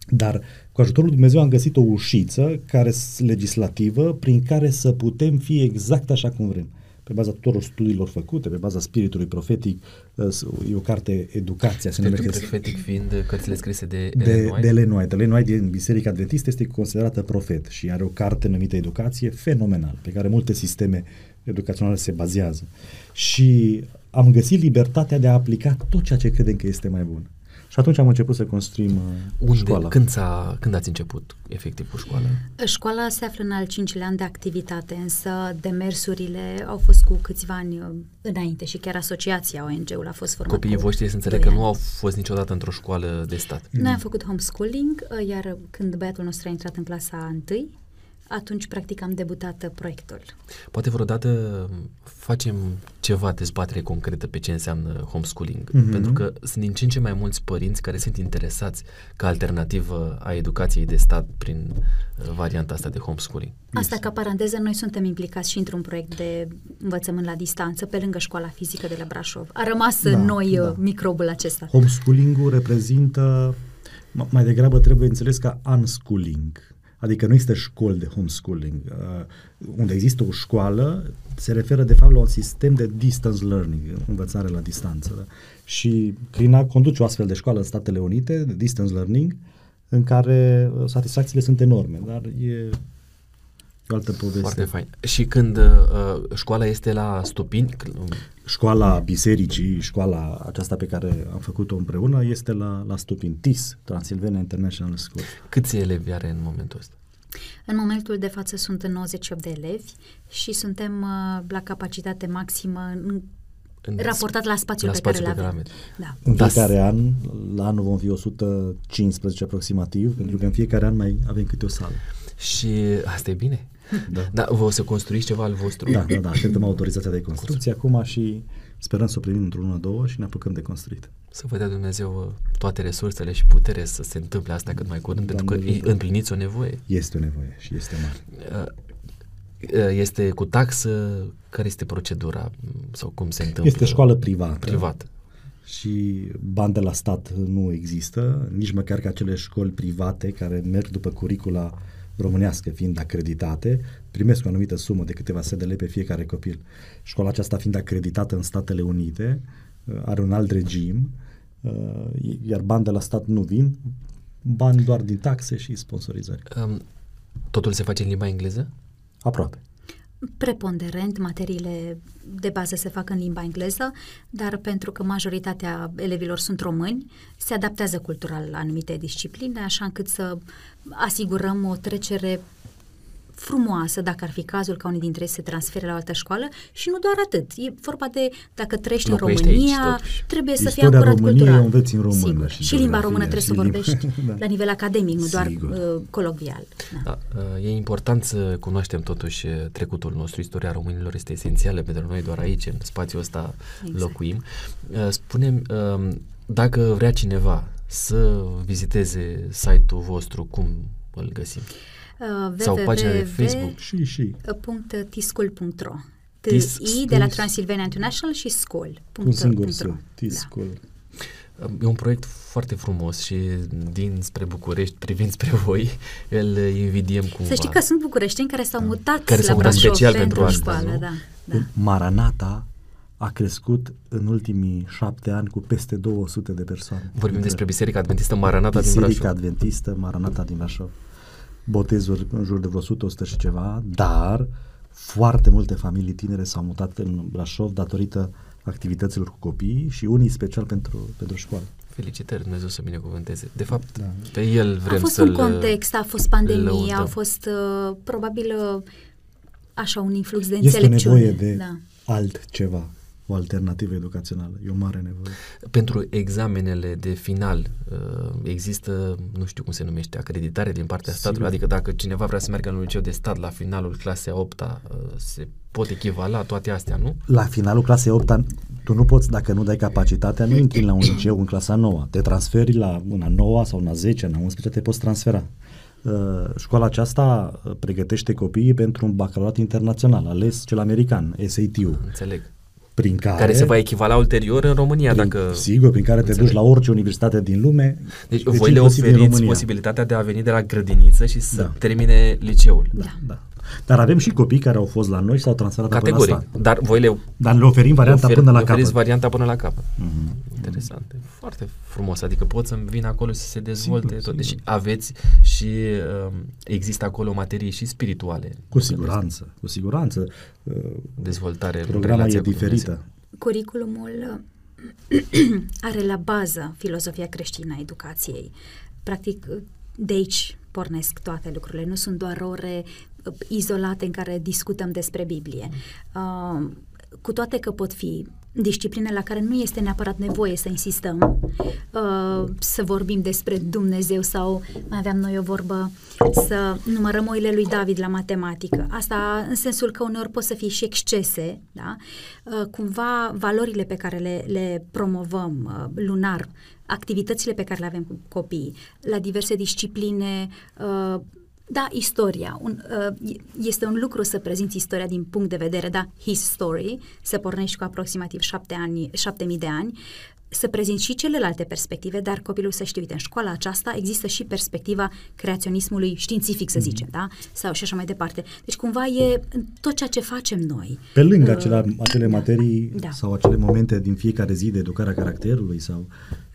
dar cu ajutorul lui Dumnezeu am găsit o ușiță care s- legislativă prin care să putem fi exact așa cum vrem. Pe baza tuturor studiilor făcute, pe baza spiritului profetic, uh, s- e o carte Educația, se Spiritul numește profetic fiind uh, cărțile scrise de, de, Ellen White. de Ellen White. Ellen White din Biserica Adventistă este considerată profet și are o carte numită Educație fenomenal, pe care multe sisteme educaționale se bazează. Și am găsit libertatea de a aplica tot ceea ce credem că este mai bun. Și atunci am început să construim uh, Unde, școala. când, s-a, când ați început efectiv cu școala? Școala se află în al cincilea an de activitate, însă demersurile au fost cu câțiva ani uh, înainte și chiar asociația ONG-ul a fost formată. Copiii cu voștri să înțeleg doi că ani. nu au fost niciodată într-o școală de stat. Noi am făcut homeschooling, uh, iar când băiatul nostru a intrat în clasa 1, atunci practic am debutat uh, proiectul. Poate vreodată facem ceva dezbatere concretă pe ce înseamnă homeschooling, Mhm. pentru că sunt din ce în ce mai mulți părinți care sunt interesați ca alternativă a educației de stat prin uh, varianta asta de homeschooling. Asta ca paranteză, noi suntem implicați și într-un proiect de învățământ la distanță pe lângă școala fizică de la Brașov. A rămas Da, în noi da. uh, microbul acesta. Homeschooling-ul reprezintă, m- mai degrabă trebuie înțeles ca unschooling. Adică nu există școli de homeschooling. Uh, unde există o școală, se referă de fapt la un sistem de distance learning, învățare la distanță. Da? Și Clina conduce o astfel de școală în Statele Unite, de distance learning, în care uh, satisfacțiile sunt enorme, dar e o altă poveste. Foarte fain. Și când uh, școala este la Stupini, cl- um, Școala bisericii, școala aceasta pe care am făcut-o împreună, este la, la Stupin, TIS, Transylvania International School. câți elevi are în momentul ăsta? În momentul de față sunt 98 de elevi și suntem uh, la capacitate maximă în, În- raportat la spațiul la pe care spațiul le pe avem. care Da. În Da, fiecare an, la anul vom fi 115 aproximativ, pentru că în fiecare an mai avem câte o sală. Și asta e bine. Da. Da, vă o să construiți ceva al vostru? Da, da, da, așteptăm autorizația de construcție acum și sperăm să o primim într-o lună, două și ne apucăm de construit. Să vă dea Dumnezeu uh, toate resursele și putere să se întâmple asta cât mai curând, pentru că Doamne îi ajută. împliniți o nevoie. Este o nevoie și este mare. Uh, uh, Este cu taxă, care este procedura mm, sau cum se întâmplă? Este școală privată. Privată. și bani de la stat nu există, nici măcar că acele școli private care merg după curicula românească fiind acreditate, primesc o anumită sumă de câteva sute de lei pe fiecare copil. Școala aceasta fiind acreditată în Statele Unite, uh, are un alt regim, uh, iar bani de la stat nu vin, bani doar din taxe și sponsorizări. Um, Totul se face în limba engleză? Aproape. Preponderent, materiile de bază se fac în limba engleză, dar pentru că majoritatea elevilor sunt români, se adaptează cultural la anumite discipline, așa încât să asigurăm o trecere frumoasă, dacă ar fi cazul ca unii dintre ei să se transfere la o altă școală și nu doar atât. E vorba de, dacă trăiești în Locuiești aici, România, totuși. trebuie să fii Istoria ancorat României cultural. o înveți în română Sigur. și Și, limba geografia română trebuie și să limba- vorbești Da. la nivel academic, nu doar Sigur. uh, colocvial. Da. Da, uh, e important să cunoaștem totuși uh, trecutul nostru. Istoria românilor este esențială pentru noi doar aici, în spațiul ăsta Exact. locuim. Uh, Spune dacă vrea cineva să viziteze site-ul vostru, cum îl găsim? Uh, Sau pagina de www. Facebook. Și, și. .tischool.ro Tis- TI de la tis- Transylvania International și school. Un singur .ro. să. Da. Tiscul. E un proiect foarte frumos și din spre București, privind spre voi, îl invidiem cumva. Să știi că sunt bucureștini care s-au mutat Care la s-au mutat Brașov special pentru, pentru asta, școală, nu? da. da. Maranata a crescut în ultimii șapte ani cu peste 200 de persoane. Vorbim Dintre despre Biserica Adventistă Maranata din Biserica Brașov. Adventistă, Maranata din Brașov. Botezuri în jur de vreo 100, 100 și ceva, dar foarte multe familii tinere s-au mutat în Brașov datorită activităților cu copiii și unii special pentru, pentru școală. Felicitări, Dumnezeu să binecuvânteze. De fapt, Da. pe el vrem a fost să-l un context, a fost pandemie, lăudăm. a fost uh, probabil uh, așa un influx de Este înțelepciune. nevoie de da. altceva, o alternativă educațională. E o mare nevoie. Pentru examenele de final uh, există, nu știu cum se numește, acreditare din partea Sigur. statului? Adică dacă cineva vrea să meargă în un liceu de stat la finalul clasei 8 uh, se pot echivala toate astea, nu? La finalul clasei 8 -a, tu nu poți, dacă nu dai capacitatea, nu intri la un liceu în clasa 9. Te transferi la una 9 sau una 10, una 11, te poți transfera. Uh, școala aceasta uh, pregătește copiii pentru un bacalaureat internațional, ales cel american, SAT-ul, Înțeleg. Prin care... Care se va echivala ulterior în România, prin, dacă... Sigur, prin care te Înțeleg. duci la orice universitate din lume. Deci voi le inclusiv din oferiți România. posibilitatea de a veni de la grădiniță și să Da. termine liceul. Da. Da. Dar avem și copii care au fost la noi și s-au transferat apoi la Categoric. stat. Dar voi le Dar le oferim varianta ofer- până la le oferiți capăt. varianta până la capăt. Mhm. Interesant. E Foarte frumos. Adică pot să-mi vin acolo să se dezvolte Sigur, tot. Deci sigur. aveți și um, există acolo materii și spirituale. Cu siguranță, cu siguranță. Uh, Dezvoltare. în Programa relația e cu Dumnezeu. diferită. Curiculumul are la bază filozofia creștină a educației. Practic, de aici pornesc toate lucrurile. Nu sunt doar ore uh, izolate în care discutăm despre Biblie. Uh, cu toate că pot fi discipline la care nu este neapărat nevoie să insistăm, uh, să vorbim despre Dumnezeu sau mai aveam noi o vorbă să numărăm oile lui David la matematică. Asta în sensul că uneori pot să fie și excese, da? Uh, cumva valorile pe care le, le promovăm uh, lunar, activitățile pe care le avem cu copiii, la diverse discipline, uh, da, istoria. Un, uh, este un lucru să prezinți istoria din punct de vedere, da, his story, să pornești cu aproximativ șapte, ani, șapte mii de ani, să prezinți și celelalte perspective, dar copilul să știe, uite, în școala aceasta există și perspectiva creaționismului științific, să zicem, da? Sau și așa mai departe. Deci, cumva, e în tot ceea ce facem noi. Pe lângă Uh, acele, acele materii Da. sau acele momente din fiecare zi de educarea caracterului sau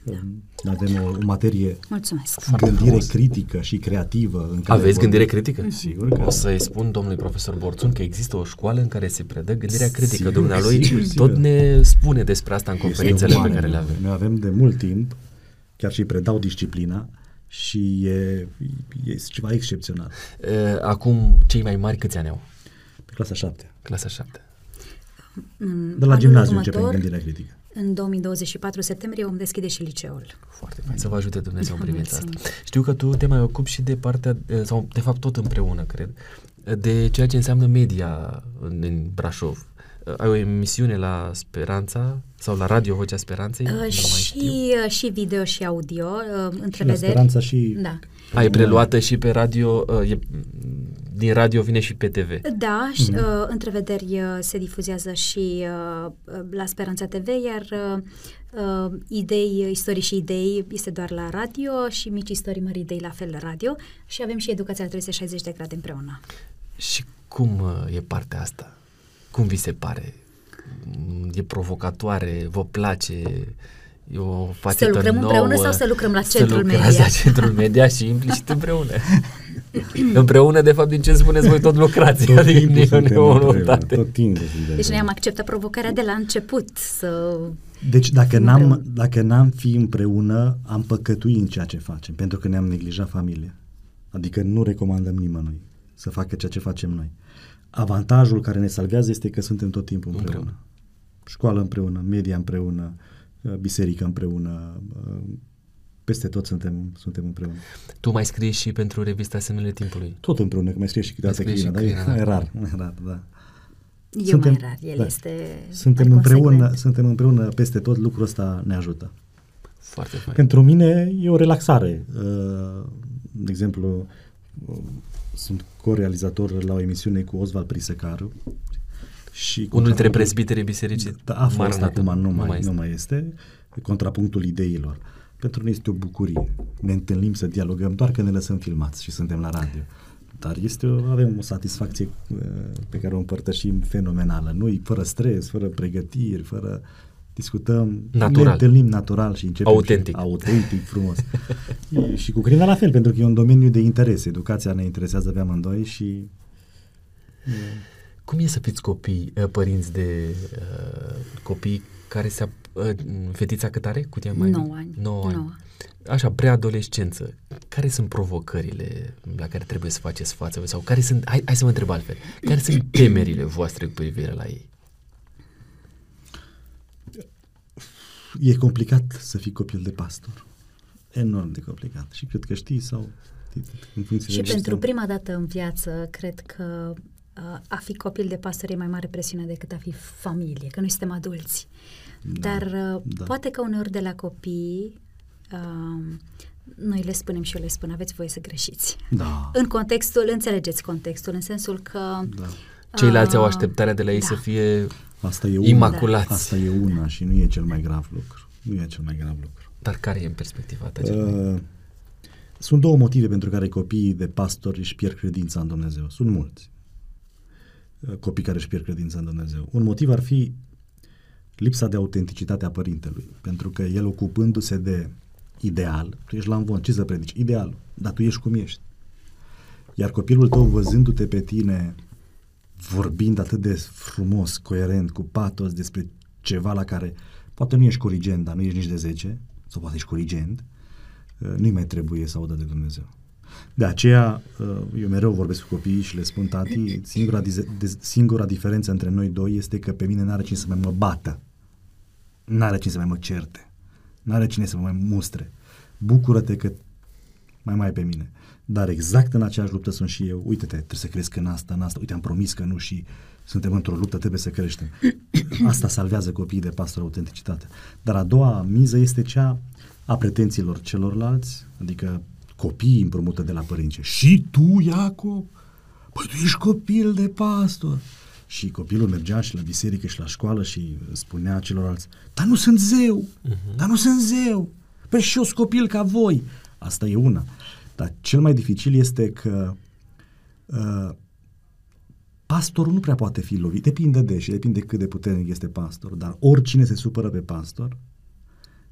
um, avem o, o materie Mulțumesc. gândire frumos. critică și creativă. În care Aveți vorbim- gândire critică? Sigur că O să-i spun domnului profesor Borțun că există o școală în care se predă gândirea critică. Sigur, Dumnealui sigur, tot sigur. ne spune despre asta în Este conferințele o pe mare care le nevoie. avem. Noi avem de mult timp, chiar și predau disciplina și e, e ceva excepțional. E, Acum, cei mai mari câți ani au? Pe clasa 7. Clasa 7. În De la anul gimnaziu începem următor, gândirea critică. În 2024 septembrie vom deschide și liceul. Foarte fain. Să vă ajute Dumnezeu în privința asta. Mulțumim. Știu că tu te mai ocupi și de partea, eh, sau de fapt tot împreună, cred, de ceea ce înseamnă media în, în Brașov. Eh, Ai o emisiune la Speranța sau la Radio Vocea Speranței? Nu Uh, mai știu. și, uh, și video și audio, uh, Și la întrevederi. Speranța și Da. Ai preluată și pe radio, eh, e, din radio vine și pe TV. Da, și, Mhm. uh, întrevederi uh, se difuzează și uh, uh, la Speranța TV, iar uh, uh, idei, istorii și idei este doar la radio și mici istorii mari idei la fel la radio și avem și educația la 360 de grade împreună. Și cum eh, e partea asta? Cum vi se pare? Mm, E provocatoare? Vă place? E o facetă lucrăm nouă, împreună sau să lucrăm la centrul să lucrați media? la centrul media și implicit împreună. împreună, de fapt, din ce spuneți voi, tot lucrați. tot adică timpul nu e suntem o împreună, noutate. tot timpul suntem Deci noi am împreună. acceptat provocarea de la început să... Deci dacă fim n-am, împreună. dacă n-am fi împreună, am păcătui în ceea ce facem, pentru că ne-am neglijat familia. Adică nu recomandăm nimănui să facă ceea ce facem noi. Avantajul care ne salvează este că suntem tot timpul împreună. Împreună. Școală împreună, media împreună, uh, biserică împreună, uh, peste tot suntem, suntem împreună. Tu mai scrii și pentru revista Semnele Timpului. Tot împreună, că mai scrie și câteodată Mai scrie și Crina, dar e, Crina, da. e rar, e rar, da. Eu Suntem- mai rar, el da. este Suntem mai împreună, consecvent. suntem împreună peste tot, lucrul ăsta ne ajută. Foarte fain. Pentru mine e o relaxare. Uh, De exemplu, uh, sunt co-realizator la o emisiune cu Osval Prisecaru. Și cu Unul dintre Cealaltă- prezbiterii bisericii Da, a fost Maranata. acum, nu mai, este. nu mai este. contrapunctul ideilor. Pentru noi este o bucurie. Ne întâlnim să dialogăm doar când ne lăsăm filmați și suntem la radio. Dar este o, avem o satisfacție uh, pe care o împărtășim fenomenală. Noi, fără stres, fără pregătiri, fără discutăm, Natural. ne întâlnim natural și începem Autentic. Și, autentic, frumos. E, și cu Crina la fel, pentru că e un domeniu de interes. Educația ne interesează pe amândoi și Cum e să fiți copii, uh, părinți de uh, copii care se... ap- Uh, fetița cât are? Cu tine mai Nouă mic? ani. Nouă ani. Nouă. Așa, preadolescență. Care sunt provocările la care trebuie să faceți față? Sau care sunt, hai, hai să mă întreb altfel, care sunt temerile voastre cu privire la ei? e complicat să fii copil de pastor. Enorm de complicat. Și cred că știi sau în funcție Și de pentru prima dată în viață, cred că uh, a fi copil de pastor e mai mare presiune decât a fi familie, că noi suntem adulți. Da, Dar uh, da. poate că uneori de la copii uh, noi le spunem și eu le spun, aveți voie să greșiți. Da. În contextul, înțelegeți contextul, în sensul că... Da. Ceilalți au uh, așteptarea de la ei da. să fie Asta e una. imaculați. Asta e una și nu e cel mai grav lucru. Nu e cel mai grav lucru. Dar care e în perspectiva ta cel mai... Uh, sunt două motive pentru care copiii de pastori își pierd credința în Dumnezeu. Sunt mulți uh, copii care își pierd credința în Dumnezeu. Un motiv ar fi lipsa de autenticitate a părintelui, pentru că el ocupându-se de ideal, tu ești la învon, ce să predici? Ideal, dar tu ești cum ești. Iar copilul tău văzându-te pe tine vorbind atât de frumos, coerent, cu patos despre ceva la care poate nu ești corigent, dar nu ești nici de 10, sau poate ești corigent, uh, nu-i mai trebuie să audă de Dumnezeu. De aceea, uh, eu mereu vorbesc cu copiii și le spun, tati, singura, dize- de- singura diferență între noi doi este că pe mine n-are cine să mai mă bată, n-are cine să mai mă certe, n-are cine să mă mai mustre. Bucură-te că mai mai pe mine. Dar exact în aceeași luptă sunt și eu. Uite-te, trebuie să crezi că în asta, în asta. Uite, am promis că nu și suntem într-o luptă, trebuie să creștem. Asta salvează copiii de pastor autenticitate. Dar a doua miză este cea a pretențiilor celorlalți, adică copiii împrumută de la părinți. Și tu, Iacob? Păi tu ești copil de pastor. Și copilul mergea și la biserică și la școală și spunea celorlalți, dar nu sunt zeu, uh-huh. dar nu sunt zeu. Păi și eu sunt copil ca voi. Asta e una. Dar cel mai dificil este că uh, pastorul nu prea poate fi lovit. Depinde de și depinde cât de puternic este pastor. Dar oricine se supără pe pastor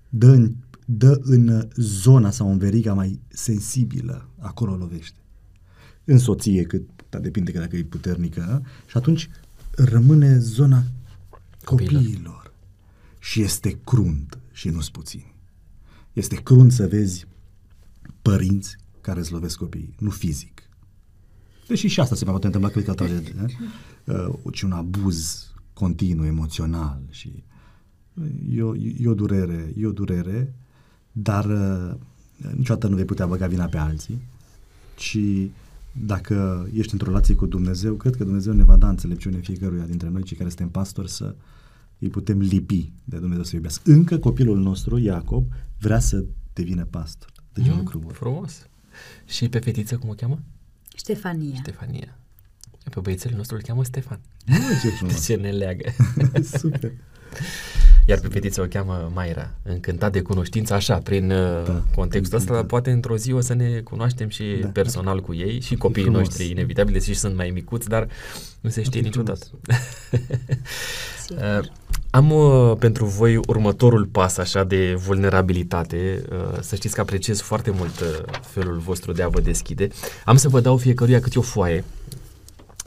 dă în, dă în zona sau în veriga mai sensibilă. Acolo lovește. În soție, cât, dar depinde că dacă e puternică. Și atunci rămâne zona Copiilor. copiilor. Și este crunt și nu-s puțin. Este crunt să vezi părinți care îți lovesc copiii, nu fizic. Deși și asta se mai poate întâmpla, cred că altă uh, ci un abuz continuu, emoțional și e o, e o durere, e o durere, dar uh, niciodată nu vei putea băga vina pe alții, ci dacă ești într-o relație cu Dumnezeu, cred că Dumnezeu ne va da înțelepciune fiecăruia dintre noi, cei care suntem pastori, să îi putem lipi de Dumnezeu să iubească. Încă copilul nostru, Iacob, vrea să devină pastor. Deci e un lucru bun. Frumos. Și pe fetiță cum o cheamă? Ștefania. Stefania. Pe băiețelul nostru îl cheamă Stefan. Nu, ce De frumos. ce ne leagă? Super. Iar pe fetiță o cheamă Maira, încântat de cunoștință, așa, prin da, Da, contextul ăsta, încântat. poate într-o zi o să ne cunoaștem și da. Da. personal cu ei și copiii frumos. noștri, inevitabil, și sunt mai micuți, dar nu se știe fi niciodată. Sigur. Uh, Am uh, pentru voi următorul pas așa de vulnerabilitate. Uh, să știți că apreciez foarte mult uh, felul vostru de a vă deschide. Am să vă dau fiecăruia câte o foaie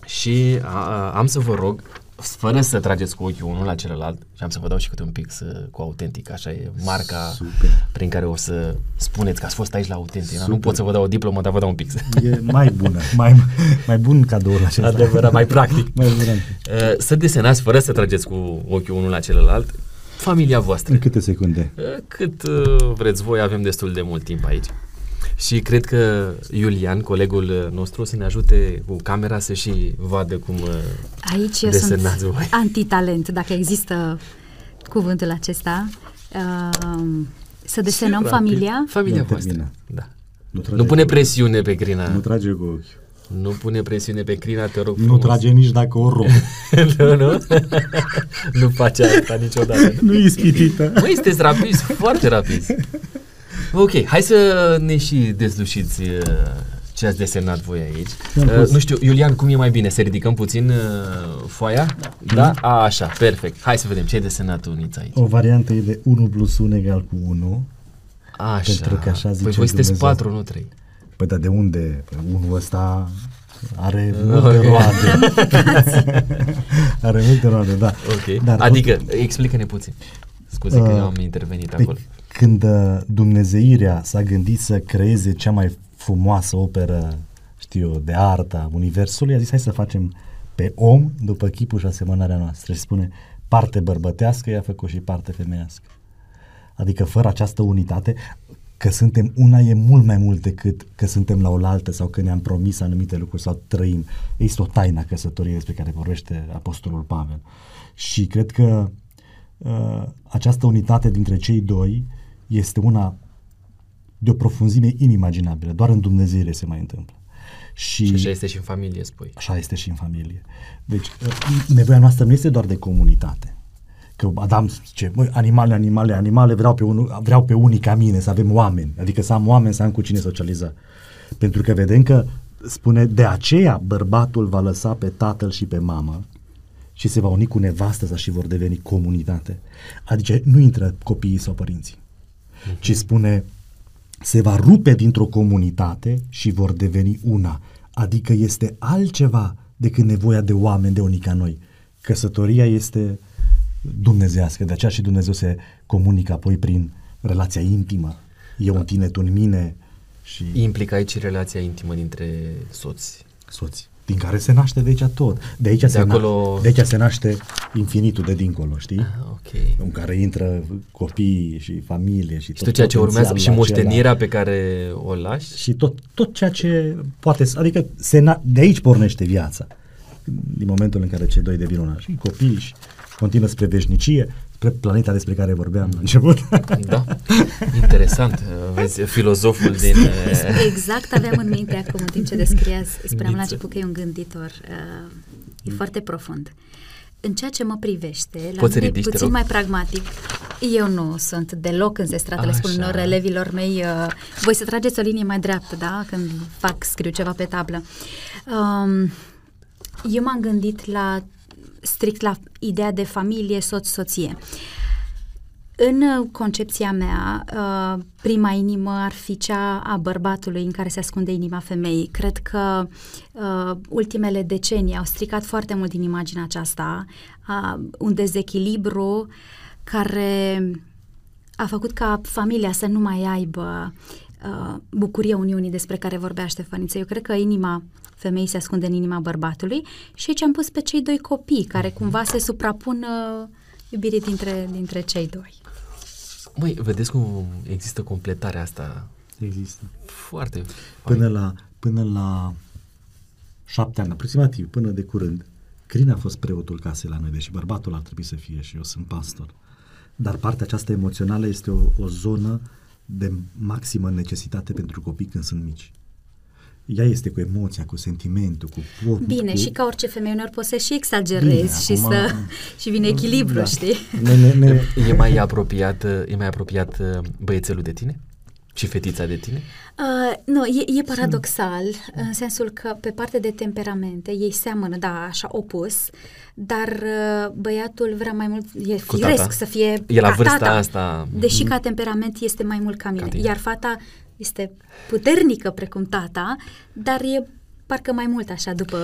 și a, a, am să vă rog, fără să trageți cu ochiul unul la celălalt, și am să vă dau și câte un pix uh, cu autentic, așa e marca Super. prin care o să spuneți că ați fost aici la autentic. Nu Super. pot să vă dau o diplomă, dar vă dau un pix. E mai bună, mai, mai bun cadoul acesta. Adevărat, mai practic. mai bun. Uh, Să desenați, fără să trageți cu ochiul unul la celălalt, familia voastră. În câte secunde? Uh, Cât uh, vreți voi, avem destul de mult timp aici. Și cred că Iulian, colegul uh, nostru, o să ne ajute cu camera să și vadă cum... uh, Aici eu desenați sunt voi. antitalent, dacă există cuvântul acesta. Uh, să desenăm rapid. familia. Familia Nu, voastră. termină. Da. Nu, trage Nu pune cu- presiune pe Grina. Nu trage cu ochi. Nu pune presiune pe Crina, te rog Nu frumos. trage nici dacă o rup. nu, nu? nu face asta niciodată. nu e ispitită. Măi, sunteți rapizi, foarte rapizi. Ok, hai să ne și dezlușiți uh, ce ați desenat voi aici. Am Uh, pus. nu știu, Iulian, cum e mai bine? Să ridicăm puțin uh, foaia? Da? A, așa, perfect. Hai să vedem ce ai desenat tu, Nița, aici. O variantă e de 1 plus 1 egal cu 1. Așa. pentru că așa Păi zice voi sunteți Dumnezeu. patru, nu trei. Păi dar de unde? Păi unul ăsta are Ok. multe roade. are multe roade, da. Ok. Dar, adică, explică-ne puțin. Scuze că Uh, eu am intervenit Păi, acolo. Când uh, Dumnezeirea s-a gândit să creeze cea mai frumoasă operă, știu eu, de artă a Universului, a zis hai să facem pe om după chipul și asemănarea noastră. Și spune parte bărbătească, i-a făcut și parte femeiască. Adică fără această unitate, că suntem una e mult mai mult decât că suntem la oaltă sau că ne-am promis anumite lucruri sau trăim. Există o taină a căsătoriei despre care vorbește Apostolul Pavel. Și cred că uh, această unitate dintre cei doi este una de o profunzime inimaginabilă. Doar în Dumnezeire se mai întâmplă. Și, Și așa este și în familie, spui. Așa este și în familie. Deci, uh, nevoia noastră nu este doar de comunitate. Că Adam zice, măi, animale, animale, animale, vreau pe, unul, vreau pe unii ca mine, să avem oameni. Adică să am oameni, să am cu cine socializa. Pentru că vedem că spune, de aceea bărbatul va lăsa pe tatăl și pe mamă și se va uni cu nevastă sa și vor deveni comunitate. Adică nu intră copiii sau părinții, ci spune, se va rupe dintr-o comunitate și vor deveni una. Adică este altceva decât nevoia de oameni, de unii ca noi. Căsătoria este dumnezească, de aceea și Dumnezeu se comunică apoi prin relația intimă. Eu în tine, tu în mine și Implică aici relația intimă dintre soți. soți. Din care se naște de aici tot. De aici, De se, acolo- na- de aici se naște infinitul de dincolo, știi? Ah, ok. În care intră copii și familie și Și tot tot ceea ce urmează potențialul și acela. moștenirea pe care o lași. și tot, tot ceea ce poate să, adică se na- de aici pornește viața. Din momentul în care cei doi devin una și copii și continuă spre veșnicie, spre planeta despre care vorbeam la început. Da, interesant. Vezi, filozoful din... eh, Exact aveam în minte acum, în timp ce descriați, spuneam la Niță. început că e un gânditor. Uh, e foarte profund. În ceea ce mă privește, la Poți să mine e ridici, te puțin rog? mai pragmatic. Eu nu sunt deloc înzestrată, le spun Așa. unor elevilor mei, uh, voi să trageți o linie mai dreaptă, da? Când fac, scriu ceva pe tablă. Um, eu m-am gândit la strict la ideea de familie, soț-soție. În uh, concepția mea, uh, prima inimă ar fi cea a bărbatului în care se ascunde inima femeii. Cred că uh, ultimele decenii au stricat foarte mult din imaginea aceasta, uh, un dezechilibru care a făcut ca familia să nu mai aibă uh, bucuria Uniunii despre care vorbea Ștefăniță. Eu cred că inima femeii se ascunde în inima bărbatului și aici am pus pe cei doi copii care cumva se suprapun uh, iubirii dintre, dintre cei doi. Măi, vedeți cum există completarea asta Există. foarte Până fain. la, până la șapte ani, aproximativ, până de curând, Crin a fost preotul casei la noi, deși bărbatul ar trebui să fie și eu sunt pastor. Dar partea aceasta emoțională este o, o zonă de maximă necesitate pentru copii când sunt mici. Ea este cu emoția, cu sentimentul, cu... cu Bine, cu, și ca orice femeie uneori poți să și exagerezi Bine, și acum- să și vine echilibru, Da. știi? Ne, ne, ne, E mai apropiat, e mai apropiat uh, băiețelul de tine? Și fetița de tine? Uh, nu, e, e paradoxal în sensul că pe parte de temperamente ei seamănă, da, așa opus, dar uh, băiatul vrea mai mult, e Cu firesc tata. să fie E la ca vârsta tata, asta. Deși ca temperament este mai mult ca mine, tine. iar fata este puternică precum tata, dar e parcă mai mult așa după...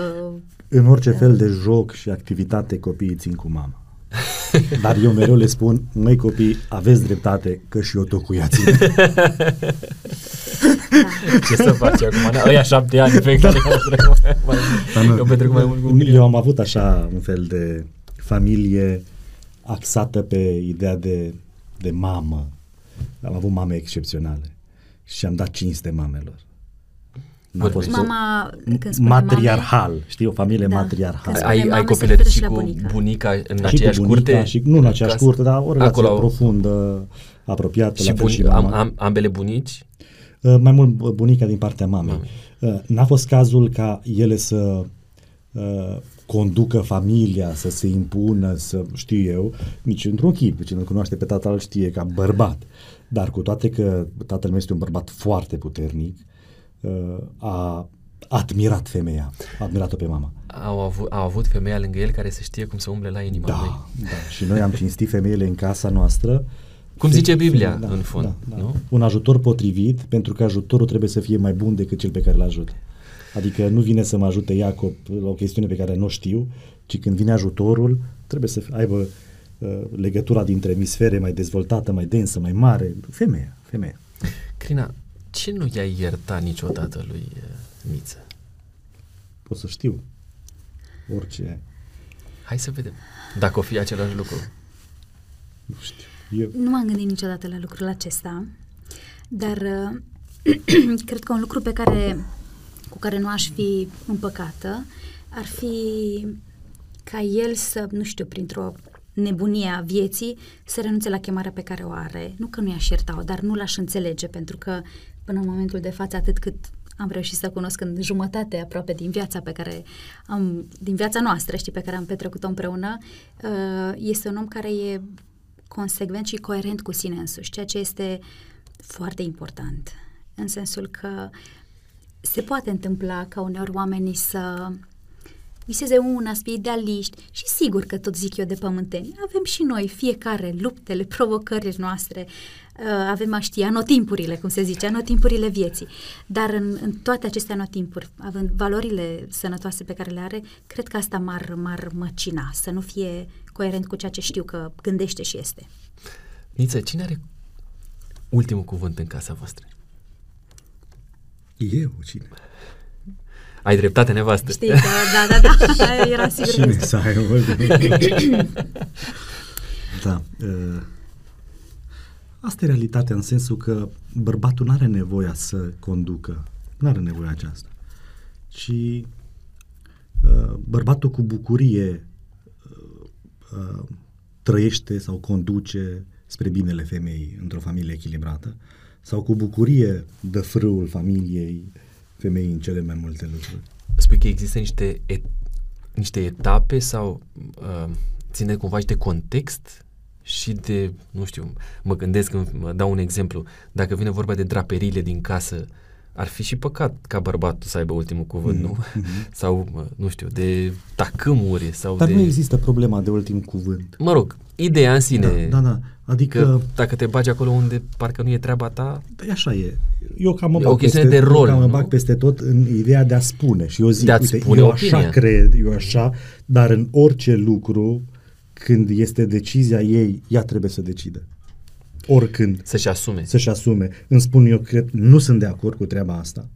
în orice fel de joc și activitate copiii țin cu mama. Dar eu mereu le spun, măi copii, aveți dreptate că și eu tot cu ea țin. Ce să faci acum? Da, ăia șapte ani pe care eu petrec mai mult. Eu petrec mai mult cu mine. Eu am avut așa un fel de familie axată pe ideea de, de mamă. Am avut mame excepționale și am dat cinste mamelor. N-a Vorbește. fost o- Mama, când spune matriarhal, știi, o familie Da. matriarhală. Când spune Ai, mame, ai se copilărit referă și și la cu bunica. bunica în și aceeași cu bunica, curte? și nu în aceeași casă? curte, dar o relație Acolo au- profundă, apropiată, Și, la fel buni, și mama. am, am, ambele bunici? Uh, mai mult uh, bunica din partea mamei. Mamei. Uh, n-a fost cazul ca ele să uh, conducă familia, să se impună, să știu eu, nici într-un chip, cine îl cunoaște pe tatăl știe ca bărbat. Dar cu toate că tatăl meu este un bărbat foarte puternic, uh, a admirat femeia, a admirat-o pe mama. Au avut, au avut femeia lângă el care să știe cum să umble la inima Da, lui. da. Și noi am cinstit femeile în casa noastră. Cum Fe- zice Biblia, da, în fond, da, da. nu? Un ajutor potrivit, pentru că ajutorul trebuie să fie mai bun decât cel pe care îl ajută. Adică nu vine să mă ajute Iacob la o chestiune pe care nu o știu, ci când vine ajutorul, trebuie să aibă uh, legătura dintre emisfere mai dezvoltată, mai densă, mai mare. Femeia, femeia. Crina, ce nu i-ai iertat niciodată lui uh, Niță? Pot să știu. Orice. Hai să vedem. Dacă o fi același lucru. Nu știu. Eu, Nu m-am gândit niciodată la lucrul acesta, dar uh, cred că un lucru pe care, cu care nu aș fi împăcată ar fi ca el să, nu știu, printr-o nebunie a vieții, să renunțe la chemarea pe care o are. Nu că nu i-aș ierta-o, dar nu l-aș înțelege, pentru că până în momentul de față, atât cât am reușit să cunosc în jumătate aproape din viața pe care am, din viața noastră, știi, pe care am petrecut-o împreună, uh, este un om care e consecvent și coerent cu sine însuși, ceea ce este foarte important, în sensul că se poate întâmpla ca uneori oamenii să viseze una, să fie idealiști și sigur că tot zic eu de pământeni. Avem și noi fiecare luptele, provocările noastre, uh, avem a ști anotimpurile, cum se zice, anotimpurile vieții. Dar în, în toate aceste anotimpuri, având valorile sănătoase pe care le are, cred că asta m-ar, m-ar măcina, să nu fie coerent cu ceea ce știu că gândește și este. Niță, cine are ultimul cuvânt în casa voastră? eu cine? Ai dreptate, nevastă. Știi că, da, da, da, era sigur Cine că să ai Da. uh, Asta e realitatea în sensul că bărbatul nu are nevoia să conducă. Nu are nevoia aceasta. Ci uh, bărbatul cu bucurie uh, uh, trăiește sau conduce spre binele femeii într-o familie echilibrată sau cu bucurie dă frâul familiei femeii în cele mai multe lucruri. Spui că există niște, et, niște etape sau uh, ține cumva și de context și de, nu știu, mă gândesc, când mă dau un exemplu, dacă vine vorba de draperiile din casă, ar fi și păcat ca bărbatul să aibă ultimul cuvânt, Mhm, nu? mhm. Sau, uh, nu știu, de tacâmuri sau Dar de... nu există problema de ultim cuvânt. Mă rog, ideea în sine. Da, da, da. Adică, Că dacă te bagi acolo unde parcă nu e treaba ta, da, așa e. Eu cam mă E bag o chestiune peste, de rol, eu cam mă nu? bag peste tot în ideea de a spune. Și eu zic, De a-ți uite, spune eu opinia. așa cred, eu așa, dar în orice lucru, când este decizia ei, ea trebuie să decidă. Oricând. să-și asume. Să-și asume. Îmi spun eu, cred, nu sunt de acord cu treaba asta.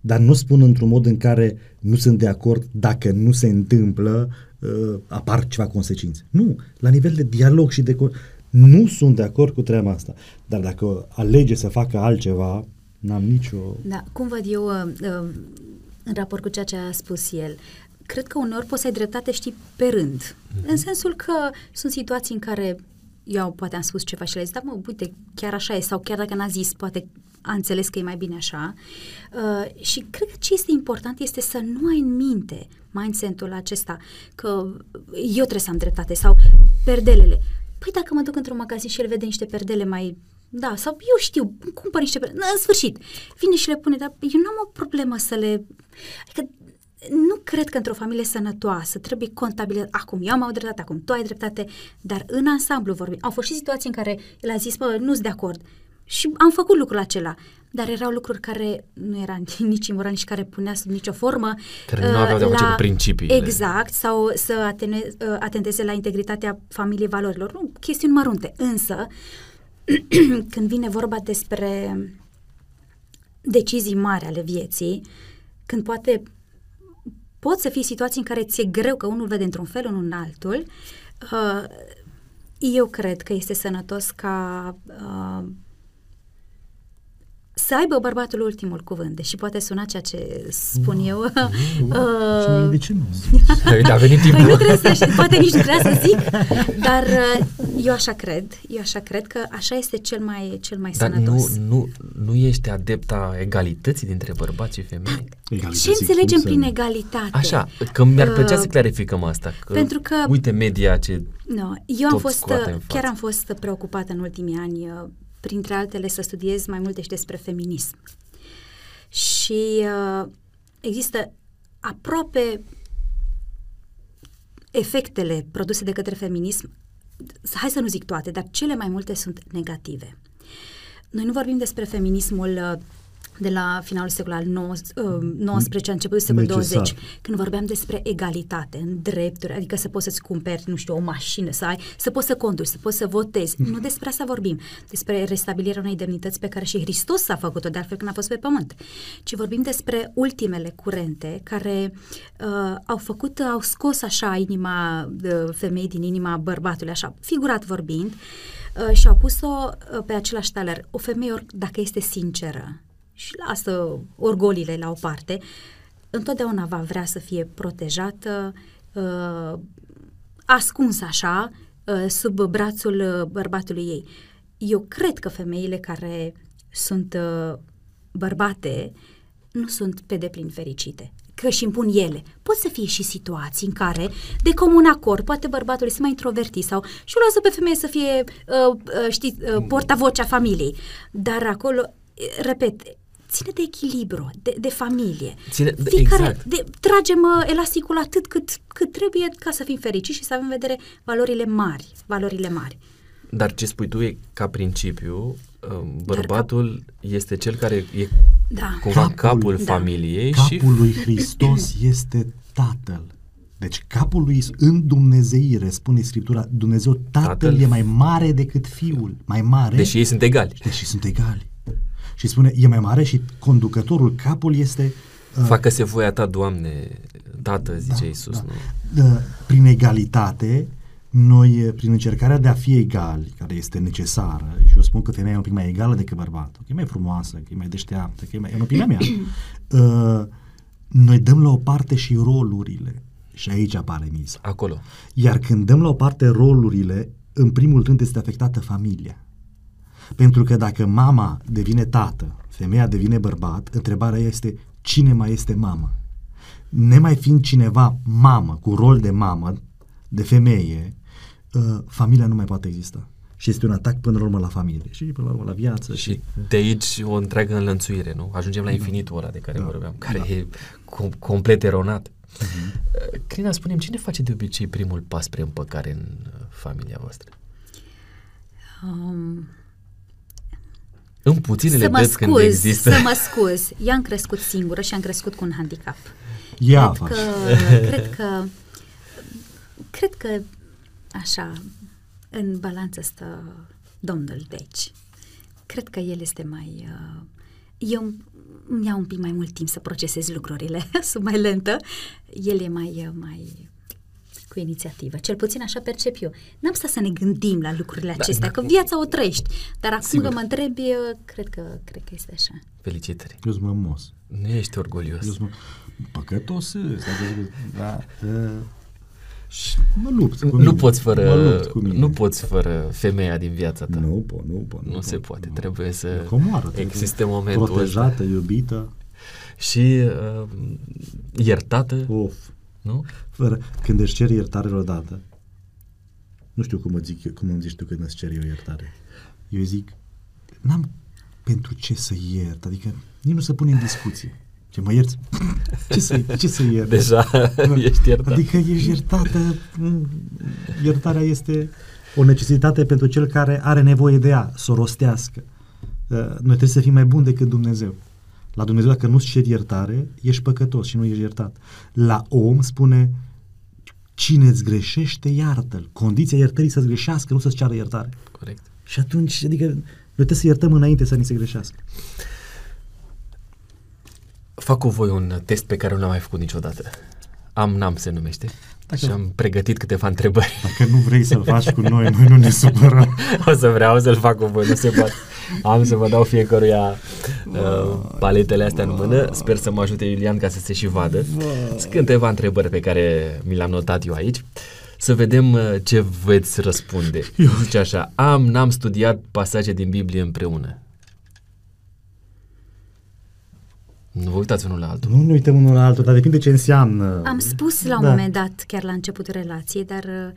Dar nu spun într-un mod în care nu sunt de acord dacă nu se întâmplă, uh, apar ceva consecințe. Nu, la nivel de dialog și de... co- Nu sunt de acord cu treaba asta. Dar dacă alege să facă altceva, n-am nicio... Da, cum văd eu uh, uh, în raport cu ceea ce a spus el? Cred că uneori poți să ai dreptate, știi, pe rând. În sensul că sunt situații în care eu poate am spus ceva și le-a zis, da mă, uite, chiar așa e, sau chiar dacă n-a zis, poate a înțeles că e mai bine așa. Uh, și cred că ce este important este să nu ai în minte mindset-ul acesta că eu trebuie să am dreptate sau perdelele. Păi dacă mă duc într-un magazin și el vede niște perdele mai da, sau eu știu, cumpăr niște perdele, în sfârșit, vine și le pune, dar eu nu am o problemă să le... Adică nu cred că într-o familie sănătoasă trebuie contabil. Acum eu am o dreptate, acum tu ai dreptate, dar în ansamblu vorbim. Au fost și situații în care el a zis, bă, nu-s de acord. Și am făcut lucrul acela. Dar erau lucruri care nu era nici imoral, nici care punea sub nicio formă. Care nu aveau de-a face cu principiile. Exact, sau să atene, uh, atenteze la integritatea familiei valorilor. Nu, chestiuni mărunte. Însă, când vine vorba despre decizii mari ale vieții, când poate pot să fie situații în care ți-e greu că unul vede într-un fel, unul în altul, uh, eu cred că este sănătos ca uh, să aibă bărbatul ultimul cuvânt, deși poate suna ceea ce spun eu. Uh, de ce nu? A venit timpul. Păi nu trebuie să, poate nici nu trebuie să zic, dar uh, eu așa cred, eu așa cred că așa este cel mai, cel mai dar sănătos. Nu, nu, nu ești adepta egalității dintre bărbați și femei? Ce înțelegem prin egalitate? Așa, că mi-ar plăcea uh, să clarificăm asta. Că, pentru că, uite media ce no, Eu am fost, chiar am fost preocupată în ultimii ani uh, printre altele, să studiez mai multe și despre feminism. Și uh, există aproape efectele produse de către feminism, hai să nu zic toate, dar cele mai multe sunt negative. Noi nu vorbim despre feminismul uh, de la finalul secolului al XIX, a început secolul 20, când vorbeam despre egalitate în drepturi, adică să poți să-ți cumperi, nu știu, o mașină, să ai, să poți să conduci, să poți să votezi. Nu despre asta vorbim, despre restabilirea unei demnități pe care și Hristos s-a făcut-o, de altfel când a fost pe pământ. Ci vorbim despre ultimele curente care uh, au făcut, au scos așa inima uh, femeii din inima bărbatului, așa, figurat vorbind, uh, și au pus-o uh, pe același taler. O femeie, dacă este sinceră, și lasă orgolile la o parte, întotdeauna va vrea să fie protejată, uh, ascuns așa, uh, sub brațul uh, bărbatului ei. Eu cred că femeile care sunt uh, bărbate nu sunt pe deplin fericite că își impun ele. Pot să fie și situații în care, de comun acord, poate bărbatul este mai introvertit sau și o lasă pe femeie să fie, uh, uh, știți, uh, portavocea familiei. Dar acolo, repet, ține de echilibru, de, de familie. Ține, Fiecare, exact. de, tragem uh, elasticul atât cât, cât trebuie ca să fim fericiți și să avem în vedere valorile mari, valorile mari. Dar ce spui tu e ca principiu, um, bărbatul cap... este cel care e da. cumva capul, capul da. familiei capul și... Capul lui Hristos este Tatăl. Deci capul lui în Dumnezeire, spune Scriptura, Dumnezeu Tatăl, Tatăl e mai mare decât Fiul, mai mare. Deși ei sunt egali. Deși sunt egali și spune, e mai mare și conducătorul, capul este... Uh, Facă-se voia ta, Doamne, Tată, zice da, Iisus. Da. Nu? Uh, prin egalitate, noi, prin încercarea de a fi egali, care este necesară, și eu spun că femeia e un pic mai egală decât bărbatul, că e mai frumoasă, că e mai deșteaptă, că e mai... în opinia mea, uh, noi dăm la o parte și rolurile. Și aici apare miza. Acolo. Iar când dăm la o parte rolurile, în primul rând este afectată familia. Pentru că dacă mama devine tată, femeia devine bărbat, întrebarea este cine mai este mamă? Nemai fiind cineva mamă, cu rol de mamă, de femeie, uh, familia nu mai poate exista. Și este un atac până la urmă la familie și până la urmă la viață. Și, și... de aici o întreagă înlănțuire, nu? Ajungem la da. infinitul ăla de care da. vorbeam, care da. e com- complet eronat. Uh-huh. Crina, spunem, cine face de obicei primul pas spre împăcare în uh, familia voastră? Um, în puținele să mă scuz, când există. Să mă scuz. Eu am crescut singură și am crescut cu un handicap. Ia cred că, cred că cred că așa în balanță stă Domnul Deci. Cred că el este mai uh, eu îmi iau un pic mai mult timp să procesez lucrurile, sunt mai lentă. El e mai, uh, mai cu inițiativă. Cel puțin așa percep eu. N-am stat să ne gândim la lucrurile da, acestea, da, că viața o trăiești. Dar acum Sigur. că mă întrebi, cred că, cred că este așa. Felicitări. Eu sunt mămos. Nu ești orgolios. Eu sunt păcătos, da, uh, mă lupt cu Nu poți fără, nu poți fără femeia din viața ta. Nu pot, nu pot. Nu, nu se pot, poate, nu. trebuie să Comoară, existe momentul Protejată, ăsta. iubită. Și uh, iertată. Of. Nu? Fără, când își ceri iertare odată, nu știu cum, zic, cum îmi zici tu când îți ceri eu iertare. Eu zic, n-am pentru ce să iert, adică nici nu se pune în discuție. Ce mă ierți? Ce să, ce să iert? Deja ești iertat. Adică ești iertată. Iertarea este o necesitate pentru cel care are nevoie de ea, să o rostească. Noi trebuie să fim mai buni decât Dumnezeu. La Dumnezeu, dacă nu-ți ceri iertare, ești păcătos și nu ești iertat. La om spune, cine îți greșește, iartă-l. Condiția iertării să-ți greșească, nu să-ți ceară iertare. Corect. Și atunci, adică, noi trebuie să iertăm înainte să ni se greșească. Fac cu voi un test pe care nu l-am mai făcut niciodată. Am Nam se numește. Dacă... Și am pregătit câteva întrebări. Dacă nu vrei să-l faci cu noi, noi nu ne supărăm. o să vreau să-l fac cu voi, nu se poate. Am să vă dau fiecăruia uh, paletele astea în mână. Sper să mă ajute Iulian ca să se și vadă. Sunt câteva întrebări pe care mi le-am notat eu aici. Să vedem uh, ce veți răspunde. Eu. Zice așa, am, n-am studiat pasaje din Biblie împreună. Nu vă uitați unul la altul. Nu ne uităm unul la altul, dar depinde ce înseamnă. Am spus la un da. moment dat, chiar la începutul relației, dar uh,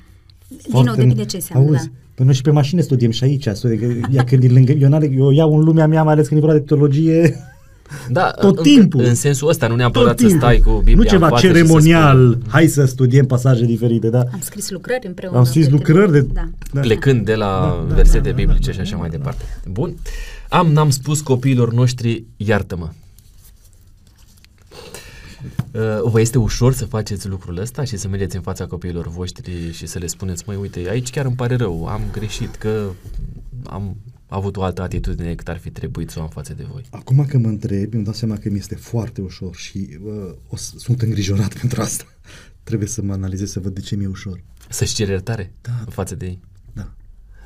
Foarte din nou depinde ce înseamnă. Auzi, da. Păi noi și pe mașină studiem și aici. Ea când e lângă, eu, eu iau în lumea mea, mai ales când e vorba de teologie, da, tot în, timpul. În sensul ăsta, nu neapărat să stai cu Biblia Nu ceva ceremonial, să hai să studiem pasaje diferite, da? Am scris lucrări împreună. Am scris lucrări de... Da. Da. Plecând de la da, da, versete da, biblice da, și așa da, mai departe. Bun. Am, n-am spus copiilor noștri, iartă-mă. Uh, vă este ușor să faceți lucrul ăsta și să mergeți în fața copiilor voștri și să le spuneți, măi, uite, aici chiar îmi pare rău, am greșit că am avut o altă atitudine decât ar fi trebuit să o am față de voi. Acum că mă întreb, îmi dau seama că mi este foarte ușor și uh, o, sunt îngrijorat pentru asta. Trebuie să mă analizez să văd de ce mi-e ușor. Să-și ceri iertare da. față de ei.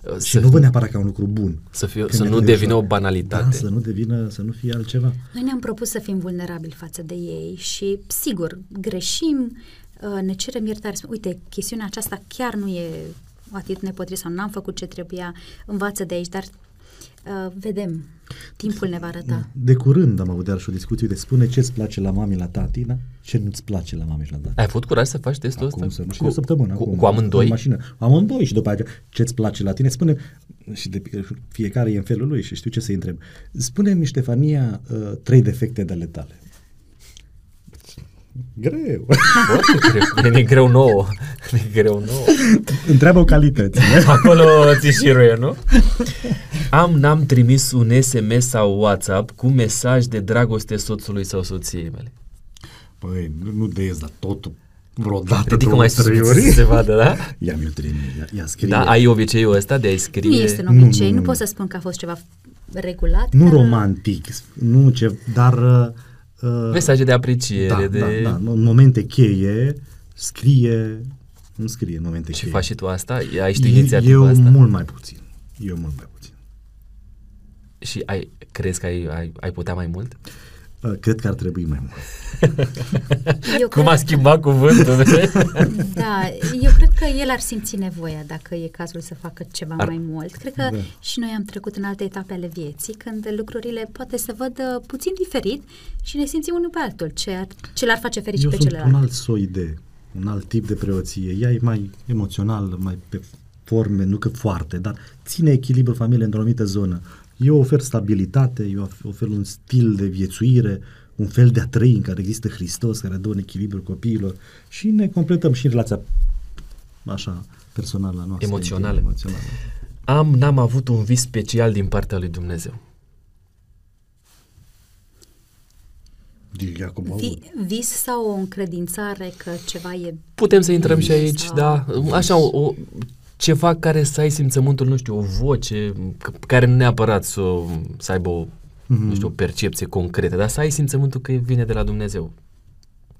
Da. Uh, și nu văd neapărat ca un lucru bun. Să, fie, să nu devină ușor. o banalitate. Da, să nu devină, să nu fie altceva. Noi ne-am propus să fim vulnerabili față de ei și, sigur, greșim, uh, ne cerem iertare. Uite, chestiunea aceasta chiar nu e o atitudine potrivită sau n-am făcut ce trebuia, învață de aici, dar Uh, vedem. Timpul ne va arăta. De curând am avut iar și o discuție de spune ce îți place la mami la tati, da? ce nu-ți place la mami și la tati. Ai avut curaj să faci testul acum ăsta? Să, cu, o săptămână. Cu, acum, cu amândoi? Cu mașină. Amândoi și după aceea ce îți place la tine, spune și de, fiecare e în felul lui și știu ce să-i întreb. Spune-mi, Ștefania, uh, trei defecte de ale tale. Greu. greu. E greu nouă. E greu nouă. Întreabă o calități. Acolo ți șiruie, nu? Am, n-am trimis un SMS sau WhatsApp cu mesaj de dragoste soțului sau soției mele. Păi, nu de dar totul vreodată Ridică mai sus să se vadă, da? Ia mi-l trimit, ia, ia scrie. Da, ai obiceiul ăsta de a-i scrie? Nu este un obicei, nu, nu, nu, nu pot să spun că a fost ceva regulat. Nu dar... romantic, nu ce, dar uh, Uh, Mesaje de apreciere. Da, de... da, da. În momente cheie, scrie, nu scrie în momente și cheie. Și faci și tu asta? Ai și tu inițiativa eu asta? Eu mult mai puțin. Eu mult mai puțin. Și ai, crezi că ai, ai, ai putea mai mult? Uh, cred că ar trebui mai mult. Eu Cum cred... a schimbat cuvântul? da, eu cred că el ar simți nevoia dacă e cazul să facă ceva ar... mai mult. Cred că da. și noi am trecut în alte etape ale vieții, când lucrurile poate să văd puțin diferit și ne simțim unul pe altul, ce, ar, ce l-ar face fericit eu pe celălalt. un alt soi de, un alt tip de preoție. Ea e mai emoțional, mai pe forme, nu că foarte, dar ține echilibru familiei într-o anumită zonă. Eu ofer stabilitate, eu ofer un stil de viețuire, un fel de a trăi în care există Hristos, care dă un echilibru copiilor și ne completăm și în relația așa personală noastră. Emoțională. emoțională. Am, n-am avut un vis special din partea lui Dumnezeu. Vi, vis sau o încredințare că ceva e... Putem să intrăm și aici, sau... da. Așa, o, o, ceva care să ai simțământul, nu știu, o voce, care nu neapărat să, să aibă o mm-hmm. nu știu, o percepție concretă, dar să ai simțământul că vine de la Dumnezeu.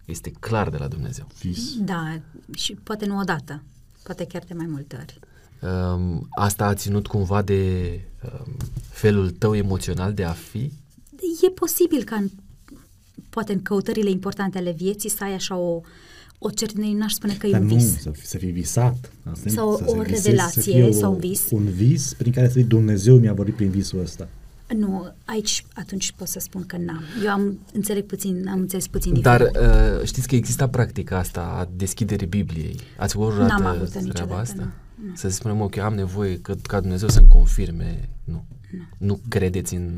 Este clar de la Dumnezeu. Vis. Da, și poate nu odată, poate chiar de mai multe ori. Um, asta a ținut cumva de um, felul tău emoțional de a fi? E posibil ca în, poate în căutările importante ale vieții să ai așa o, o certitudine, n-aș spune că Dar e un vis. Nu, să, să fii visat. Asta sau să o revelație sau un vis. Un vis prin care să fii Dumnezeu mi-a vorbit prin visul ăsta. Nu, aici atunci pot să spun că n-am. Eu am înțeleg puțin, am înțeles puțin Dar uh, știți că exista practica asta a deschiderii Bibliei. Ați avut N-am avut treaba asta? Nu, nu. Să spunem, ok, am nevoie că, ca Dumnezeu să-mi confirme. Nu. Nu, nu credeți în...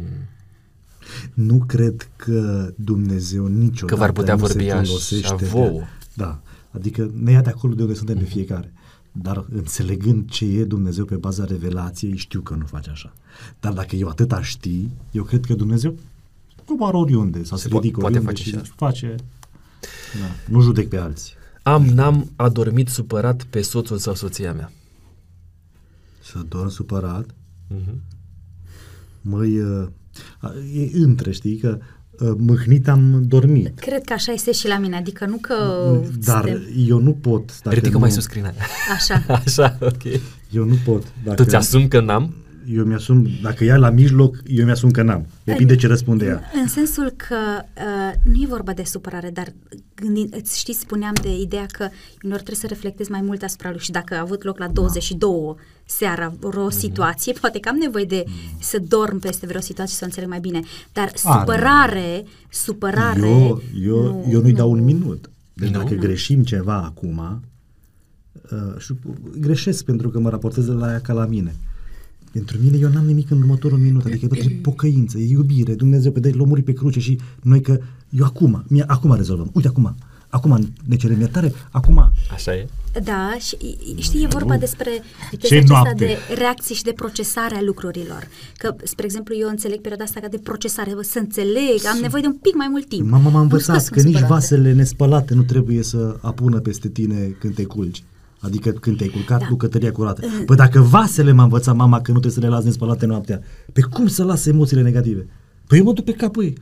Nu cred că Dumnezeu niciodată că v-ar putea vorbi așa vouă. De, da, adică ne ia de acolo de unde suntem mm-hmm. pe fiecare. Dar înțelegând ce e Dumnezeu pe baza revelației, știu că nu face așa. Dar dacă eu atâta știi, eu cred că Dumnezeu coboară oriunde sau se, se ridică poate oriunde face și face. Da, nu judec pe alții. Am, n-am adormit supărat pe soțul sau soția mea. Să dorm supărat? Uh-huh. Măi, uh, e între, știi, că uh, mâhnit am dormit. Cred că așa este și la mine, adică nu că Dar suntem... eu nu pot. Dacă Ridică nu, mai sus crina. Așa. Așa, ok. Eu nu pot. Dacă, Tu ți-asumi că n-am? Eu mi-asum, dacă ea la mijloc, eu mi-asum că n-am. Depinde ce răspunde ea. În sensul că uh, nu e vorba de supărare, dar gândind, îți știi, spuneam de ideea că uneori trebuie să reflectezi mai mult asupra lui și dacă a avut loc la 22 seara vreo Mhm. situație, poate că am nevoie de să dorm peste vreo situație să o înțeleg mai bine. Dar supărare, supărare... Eu, eu, nu, eu nu-i nu. dau un minut. Deci Nu? dacă greșim ceva acum, uh, și greșesc pentru că mă raportez de la ea ca la mine. Pentru mine eu n-am nimic în următorul minut, adică e pentru pocăință, e iubire, Dumnezeu pe de l-a murit pe cruce și noi că eu acum, mie, acum rezolvăm, uite acum, acum ne cerem iertare, acum Așa e? Da, și știi, e vorba despre Ce chestia aceasta noapte! de reacții și de procesare a lucrurilor. Că, spre exemplu, eu înțeleg perioada asta ca de procesare, bă, să înțeleg, am nevoie de un pic mai mult timp. Mama m-a Nu învățat sunt că nici supărată. vasele nespălate nu trebuie să apună peste tine când te culci. Adică când te-ai culcat, Da. da. bucătăria curată. Păi dacă vasele m-a învățat mama că nu trebuie să le las nespălate noaptea, pe cum să las emoțiile negative? Păi eu mă duc pe capul ei.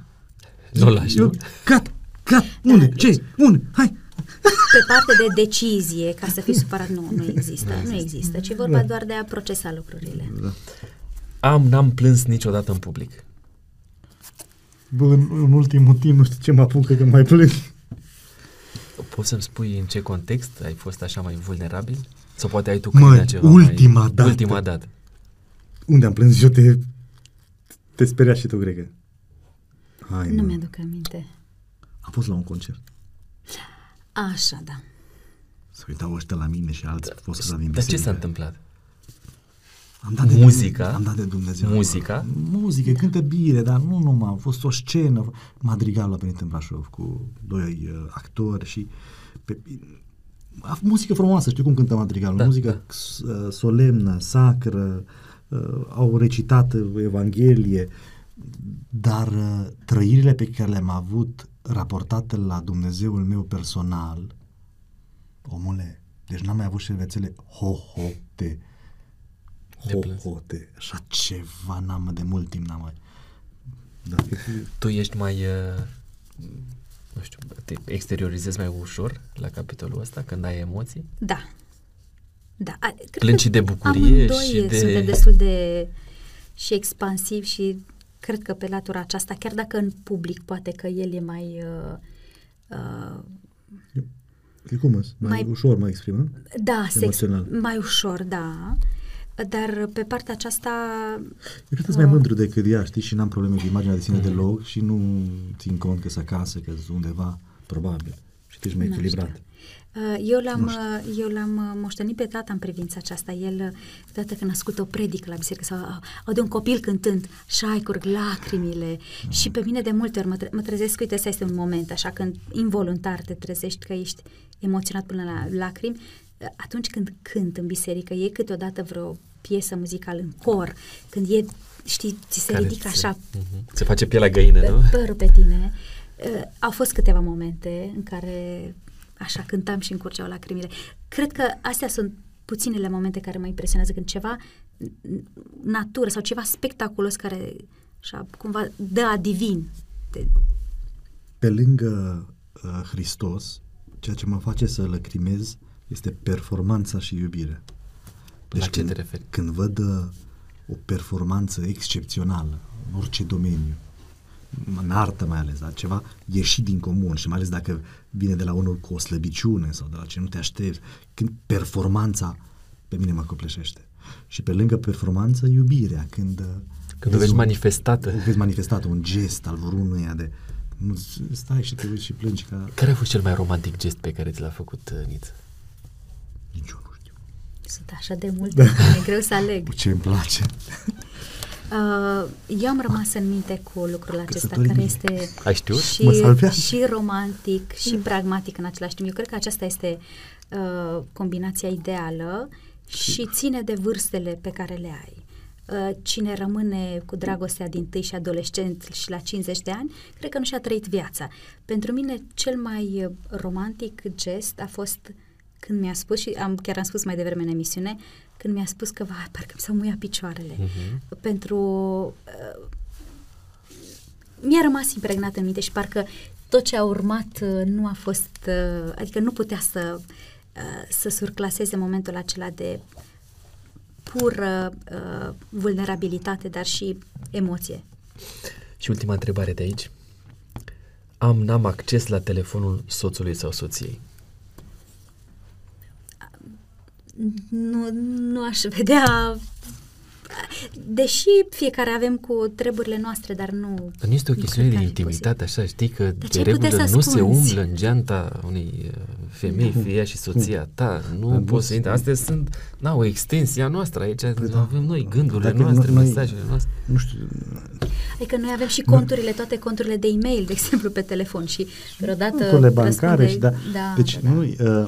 Nu lași, eu, nu? Cat, cat, unde? Ce? Unde? Hai! Pe parte de decizie, ca să fii supărat, nu, nu există. Nu există, ci e vorba doar de a procesa lucrurile. Da. Am, n-am plâns niciodată în public. Bă, în, în ultimul timp nu știu ce mă apucă că mai plâng. Poți să-mi spui în ce context ai fost așa mai vulnerabil? Sau poate ai tu Măi, câinea ceva ultima mai... dată. Ultima dată. Unde am plâns eu te... Te speria și tu, Gregă. Hai, Nu mă. mi-aduc aminte. Am fost la un concert. Așa, da. Să uitau ăștia la mine și alții fost la din Dar ce biserică. s-a întâmplat? Am dat de Muzica? Am dat de Dumnezeu. Muzica? Muzică, cântă bine, dar nu numai. A fost o scenă. Madrigalul a venit în Brașov cu doi uh, actori și pe, a, muzică frumoasă, știu cum cântă Madrigalul. Da, muzică uh, solemnă, sacră, uh, au recitat Evanghelie, dar uh, trăirile pe care le-am avut raportate la Dumnezeul meu personal, omule, deci n-am mai avut șervețele ho-ho-te, De plâns. Ho-ho-te, așa ceva n-am de mult timp n-am mai. Da, cred că- Tu ești mai... Uh, nu știu, te exteriorizezi mai ușor la capitolul ăsta când ai emoții? Da. Da. A, cred Plângi că și de bucurie amândoi și de- suntem destul de și expansiv și cred că pe latura aceasta, chiar dacă în public poate că el e mai uh, uh, E cum îs? Mai, Mai- mai ușor mă exprim, nu? da, se ex- Emoțional. mai ușor, da. Dar pe partea aceasta Eu cred că sunt mai mândru decât ea, știi, și n-am probleme cu imaginea de sine deloc și nu țin cont că sunt acasă, că sunt undeva, probabil. Și tu ești mai Nu echilibrat. știu. Uh, Eu l-am, Nu știu. uh, eu l-am uh, moștenit pe tata în privința aceasta. El, uh, dată când a ascultă o predică la biserică sau uh, aude un copil cântând și ai curg lacrimile și pe mine de multe ori mă, tre- mă trezesc, uite, ăsta este un moment, așa când involuntar te trezești că ești emoționat până la lacrimi, uh, atunci când cânt în biserică, e câteodată vreo piesă muzicală în cor, când e, știi, ți se Care ridică se- așa Mhm. Se face pielea găină, nu? părul pe tine. Uh, au fost câteva momente în care așa cântam și încurgeau lacrimile. Cred că astea sunt puținele momente care mă impresionează când ceva n- natură sau ceva spectaculos care așa, cumva dă a divin. De, Pe lângă uh, Hristos, ceea ce mă face să lăcrimez este performanța și iubirea. La ce când, te referi? Când văd uh, o performanță excepțională în orice domeniu, în artă mai ales, dar ceva ieșit din comun și mai ales dacă vine de la unul cu o slăbiciune sau de la ce nu te aștepți, când performanța pe mine mă copleșește. Și pe lângă performanță, iubirea, când... uh, Când o vezi un- manifestată. o vezi manifestată, un gest al vrenuia de... Nu, stai și te uiți și plângi ca... Care a fost cel mai romantic gest pe care ți l-a făcut uh, Niță? Nici eu nu știu. sunt așa de multe, da. e greu să aleg. Cu ce îmi place. Uh, eu am rămas în minte cu lucrul acesta Căsătorii care mei. este Ai știut? și, Mă salvează. și romantic și pragmatic în același timp. Eu cred că aceasta este uh, combinația ideală și ține de vârstele pe care le ai. Uh, cine rămâne cu dragostea din tâi și adolescent și la 50 de ani, cred că nu și-a trăit viața. Pentru mine cel mai uh, romantic gest a fost când mi-a spus, și am, chiar am spus mai devreme în emisiune, când mi-a spus că, vai, parcă mi s-au muiat picioarele. Mhm. Pentru uh, mi-a rămas impregnat în minte și parcă tot ce a urmat uh, nu a fost, uh, adică nu putea să, uh, să surclaseze momentul acela de pură uh, vulnerabilitate, dar și emoție. Și ultima întrebare de aici. Am, n-am acces la telefonul soțului sau soției. Nu, nu aș vedea deși fiecare avem cu treburile noastre, dar nu... Nu este o nu chestiune cred de că ar fi intimitate, așa, știi că Dar de ce ai putea regulă să nu se ascunzi? umblă în geanta unei uh, femei, fie ea și soția ta, nu Am poți văzut. să intri. Astea sunt, na, o extensie a noastră aici, avem noi gândurile Dacă noastre, noi- mesajele noastre. Nu știu, Adică noi avem și conturile, toate conturile de e-mail, de exemplu, pe telefon și vreodată... conturile bancare răspunde- și da. da deci da, da. nu, uh,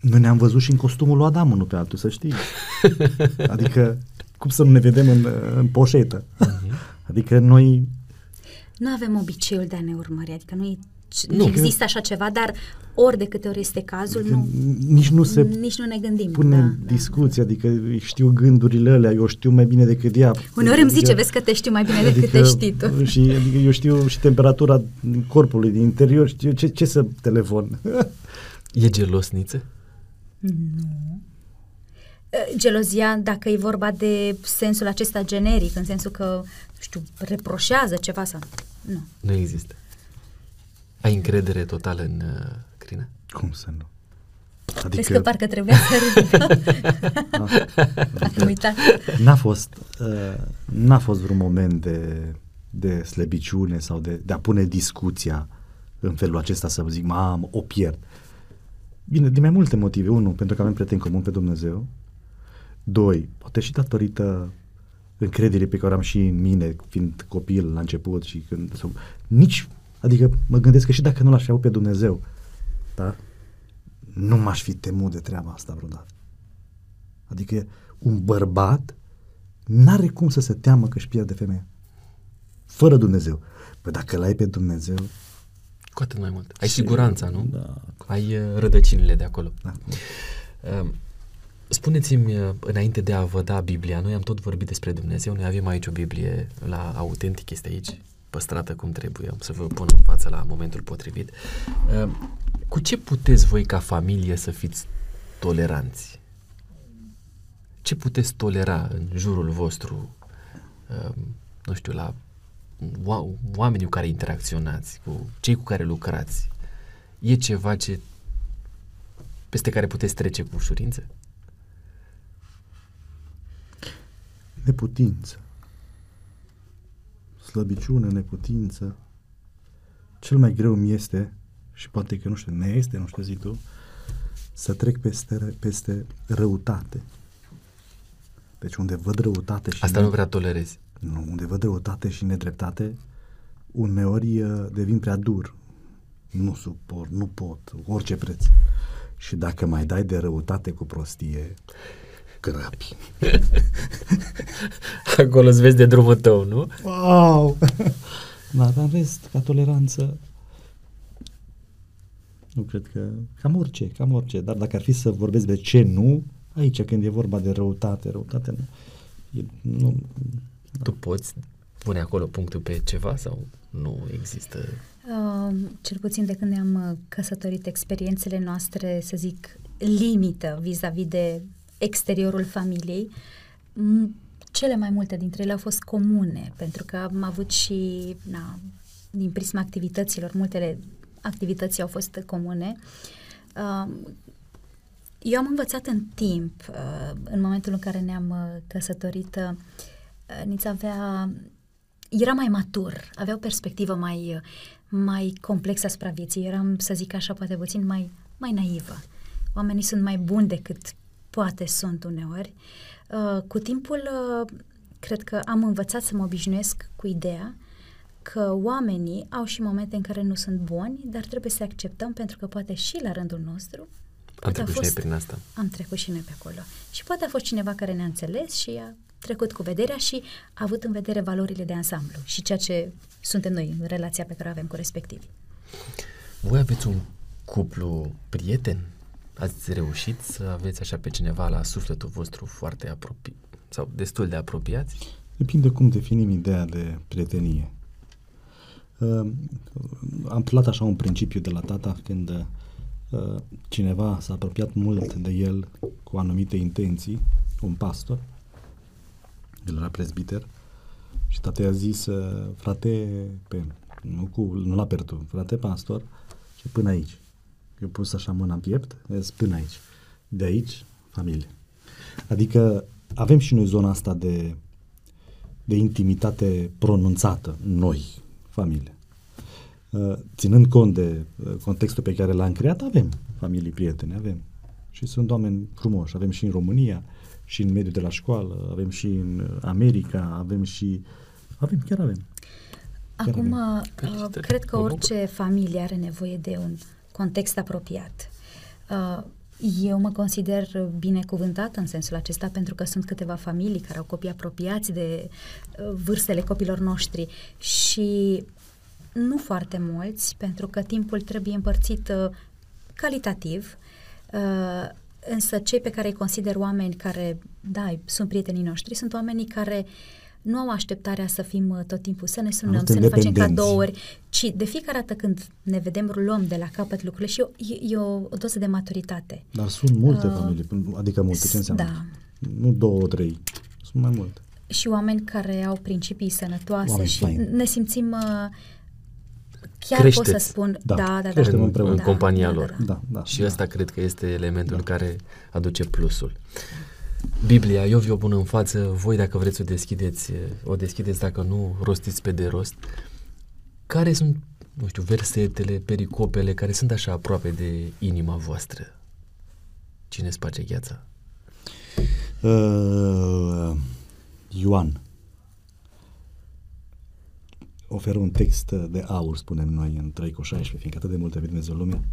noi ne-am văzut și în costumul lui Adam unul pe altul, să știi. adică, cum să nu ne vedem în, în poșetă? adică noi Nu avem obiceiul de a ne urmări, adică nu, e, Nu. nu există așa ceva, dar ori de câte ori este cazul, nu, nici nu se nici nu ne gândim. pune da, în discuție, adică știu gândurile alea, eu știu mai bine decât ea. Uneori îmi zice, Adică- vezi că te știu mai bine decât te știi tu. Și adică eu știu și temperatura corpului din interior, știu ce, ce să telefon. E gelosniță? Uh, Gelozia, dacă e vorba de sensul acesta generic, în sensul că, nu știu, reproșează ceva sau... Nu. Nu există. Ai încredere totală în uh, Crina? Cum să nu? Vezi că parcă trebuia să râd. Am uitat. N-a fost, uh, n-a fost vreun moment de, de slăbiciune sau de, de a pune discuția în felul acesta să zic, mamă, o pierd. Bine, din mai multe motive. Unu, pentru că avem prieteni comun pe Dumnezeu. Doi, poate și datorită încrederii pe care o am și în mine, fiind copil la început și când... Sau, nici, adică mă gândesc că și dacă nu l-aș fi avut pe Dumnezeu, da? Nu m-aș fi temut de treaba asta vreodată. Adică un bărbat n-are cum să se teamă că își pierde femeia. Fără Dumnezeu. Păi dacă l-ai pe Dumnezeu, Cu atât mai mult. Ai siguranța, nu? Da. Ai uh, rădăcinile de acolo. Da. Uh, Spuneți-mi, uh, înainte de a vă da Biblia, noi am tot vorbit despre Dumnezeu, noi avem aici o Biblie la Autentic, este aici, păstrată cum trebuie, am să vă pun în față la momentul potrivit. Uh, Cu ce puteți voi ca familie să fiți toleranți? Ce puteți tolera în jurul vostru, uh, nu știu, la oa- oamenii cu care interacționați, cu cei cu care lucrați? E ceva ce peste care puteți trece cu ușurință? neputință. Slăbiciune, neputință. Cel mai greu mi este, și poate că nu știu, ne este, nu știu zi tu, să trec peste, ră- peste răutate. Deci unde văd răutate și Asta nu vrea tolerezi. Nu, unde văd răutate și nedreptate, uneori uh, devin prea dur. Nu suport, nu pot, orice preț. Și dacă mai dai de răutate cu prostie, crapi. Acolo îți vezi de drumul tău, nu? Wow! da, dar în rest, ca toleranță, nu cred că, cam orice, cam orice. Dar dacă ar fi să vorbesc de ce nu, aici când e vorba de răutate, răutate nu. E, nu Tu poți pune acolo punctul pe ceva sau nu există? Uh, cel puțin de când ne-am uh, căsătorit, experiențele noastre, să zic, limită vis-a-vis de exteriorul familiei, m- cele mai multe dintre ele au fost comune, pentru că am avut și, na, din prisma activităților, multele activități au fost comune. Uh, eu am învățat în timp, uh, în momentul în care ne-am uh, căsătorit, uh, Niț avea, era mai matur, avea o perspectivă mai, uh, mai complexă asupra vieții. Eram, să zic așa, poate puțin mai, mai naivă. Oamenii sunt mai buni decât poate sunt uneori. Uh, Cu timpul, uh, cred că am învățat să mă obișnuiesc cu ideea că oamenii au și momente în care nu sunt buni, dar trebuie să acceptăm pentru că poate și la rândul nostru Am poate a trecut și noi fost- prin asta. am trecut și noi pe acolo. Și poate a fost cineva care ne-a înțeles și a trecut cu vederea și a avut în vedere valorile de ansamblu și ceea ce suntem noi în relația pe care o avem cu respectivii. Voi aveți un cuplu prieten? Ați reușit să aveți așa pe cineva la sufletul vostru foarte apropiat sau destul de apropiați? Depinde cum definim ideea de prietenie. Uh, am luat așa un principiu de la tata când uh, cineva s-a apropiat mult de el cu anumite intenții, un pastor, el era prezbiter, și tata i-a zis, uh, frate, pe, nu, cu, nu la pertu, frate pastor, și până aici. Eu pus așa mâna în piept, zis, până aici. De aici, familie. Adică avem și noi zona asta de, de intimitate pronunțată, noi, familie. Uh, ținând cont de uh, contextul pe care l-am creat, avem familii prietene, avem. Și sunt oameni frumoși, avem și în România, și în mediul de la școală, avem și în America, avem și... Avem, chiar avem. Chiar Acum, avem. Uh, cred că orice familie are nevoie de un context apropiat. Uh, eu mă consider binecuvântată în sensul acesta pentru că sunt câteva familii care au copii apropiați de uh, vârstele copilor noștri și nu foarte mulți, pentru că timpul trebuie împărțit uh, calitativ, uh, însă cei pe care îi consider oameni care, da, sunt prietenii noștri, sunt oamenii care uh, nu au așteptarea să fim uh, tot timpul, să ne sunăm, să ne facem cadouri, ci de fiecare dată când ne vedem, luăm de la capăt lucrurile și e, e o, o doză de maturitate. Dar sunt multe uh, familii, adică multe, ce înseamnă? Da. Nu două, trei, sunt mai multe. Și oameni care au principii sănătoase oameni și fain. ne simțim... Uh, chiar Creșteți. pot să spun, da, da, da, da, împreună. în da, compania da, lor. Da, da, da, și da. ăsta cred că este elementul da. care aduce plusul. Biblia, eu vi-o pun în față, voi dacă vreți o deschideți, o deschideți, dacă nu, rostiți pe de rost. Care sunt, nu știu, versetele, pericopele care sunt așa aproape de inima voastră? Cine sparge gheața? Uh, Ioan oferă un text de aur, spunem noi, în 3 cu 16, fiindcă atât de multe vine Dumnezeu lumea.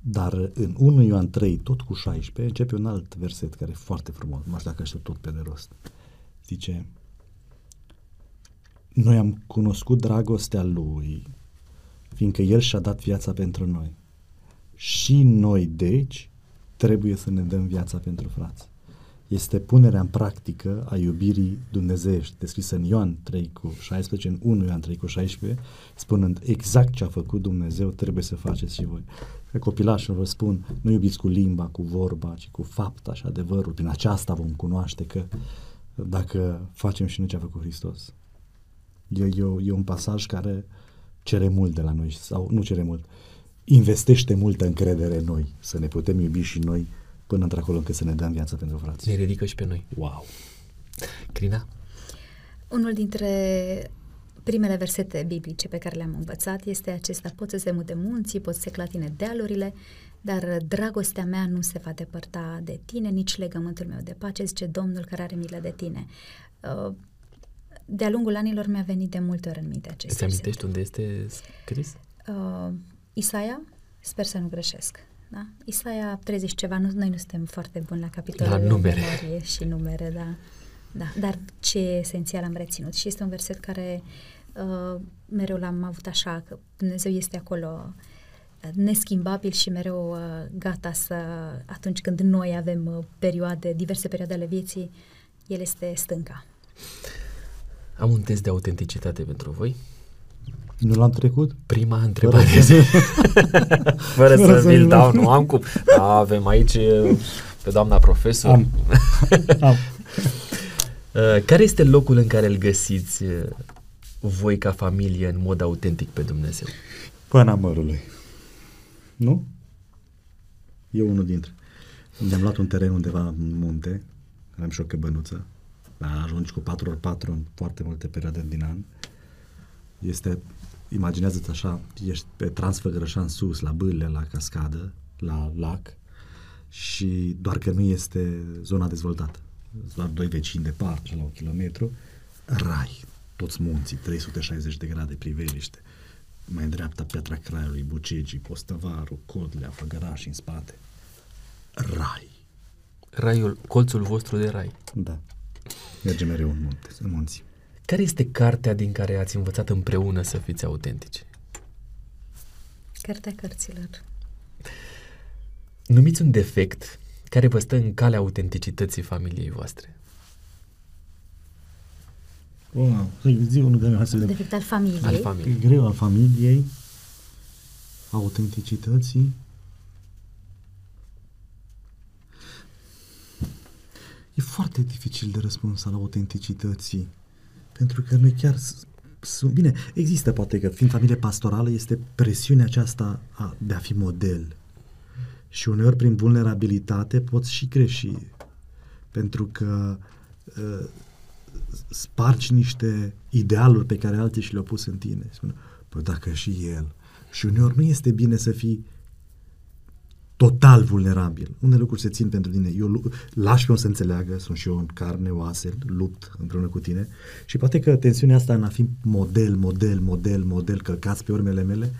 Dar în 1 Ioan 3, tot cu 16, începe un alt verset care e foarte frumos. Nu știu dacă știu tot pe de rost. Zice, noi am cunoscut dragostea Lui, fiindcă El și-a dat viața pentru noi. Și noi, deci, trebuie să ne dăm viața pentru frați este punerea în practică a iubirii dumnezeiești, descrisă în Ioan 3 cu 16, în 1 Ioan 3 cu 16, spunând exact ce a făcut Dumnezeu, trebuie să faceți și voi. Că copilașul vă spun, nu iubiți cu limba, cu vorba, ci cu fapta și adevărul. Prin aceasta vom cunoaște că dacă facem și noi ce a făcut Hristos. E, e, e un pasaj care cere mult de la noi, sau nu cere mult, investește multă încredere în noi, să ne putem iubi și noi până într-acolo încât să ne dăm viața pentru frații. Ne ridică și pe noi. Wow! Crina? Unul dintre primele versete biblice pe care le-am învățat este acesta, poți să se mute munții, poți să se clatine dealurile, dar dragostea mea nu se va depărta de tine, nici legământul meu de pace, zice Domnul care are milă de tine. Uh, de-a lungul anilor mi-a venit de multe ori în minte acest Îți amintești unde este scris? Uh, Isaia, sper să nu greșesc. Da? Isaia 30 ceva, nu, noi nu suntem foarte buni la capitolul la numere. memorie și numere, da. da. Dar ce esențial am reținut și este un verset care uh, mereu l-am avut așa, că Dumnezeu este acolo uh, neschimbabil și mereu uh, gata să, atunci când noi avem uh, perioade, diverse perioade ale vieții, El este stânca. Am un test de autenticitate pentru voi. Nu l-am trecut? Prima întrebare. Fără, Fără să vi-l dau, nu am cum. Da, avem aici pe doamna profesor. Am. am. Care este locul în care îl găsiți voi ca familie în mod autentic pe Dumnezeu? Până mărului. Nu? E unul dintre. Ne-am luat un teren undeva în munte, am și o căbănuță, ajungi cu 4x4 în foarte multe perioade din an. Este imaginează-ți așa, ești pe Transfăgărășan sus, la Bâle, la cascadă, la lac și doar că nu este zona dezvoltată. Doar doi vecini departe, la un kilometru, rai, toți munții, 360 de grade priveliște, mai în dreapta Piatra Craiului, Bucegii, Postăvaru, Codlea, Făgăraș în spate. Rai. Raiul, colțul vostru de rai. Da. Merge mereu în, munte, în munții. Care este cartea din care ați învățat împreună să fiți autentici? Cartea cărților. Numiți un defect care vă stă în calea autenticității familiei voastre. Oh, zi unul de hai să vedem. Defect al familiei. Al E familiei. greu al familiei, autenticității. E foarte dificil de răspuns al autenticității. Pentru că noi chiar s- sunt... Bine, există poate că fiind familie pastorală este presiunea aceasta a, de a fi model. Și uneori prin vulnerabilitate poți și greși. Pentru că uh, spargi niște idealuri pe care alții și le-au pus în tine. Spune, păi dacă și el. Și uneori nu este bine să fii total vulnerabil. Unele lucruri se țin pentru tine. Eu lu- lași pe om să înțeleagă, sunt și eu în carne, oase, lupt împreună cu tine și poate că tensiunea asta în a fi model, model, model, model, călcați pe urmele mele,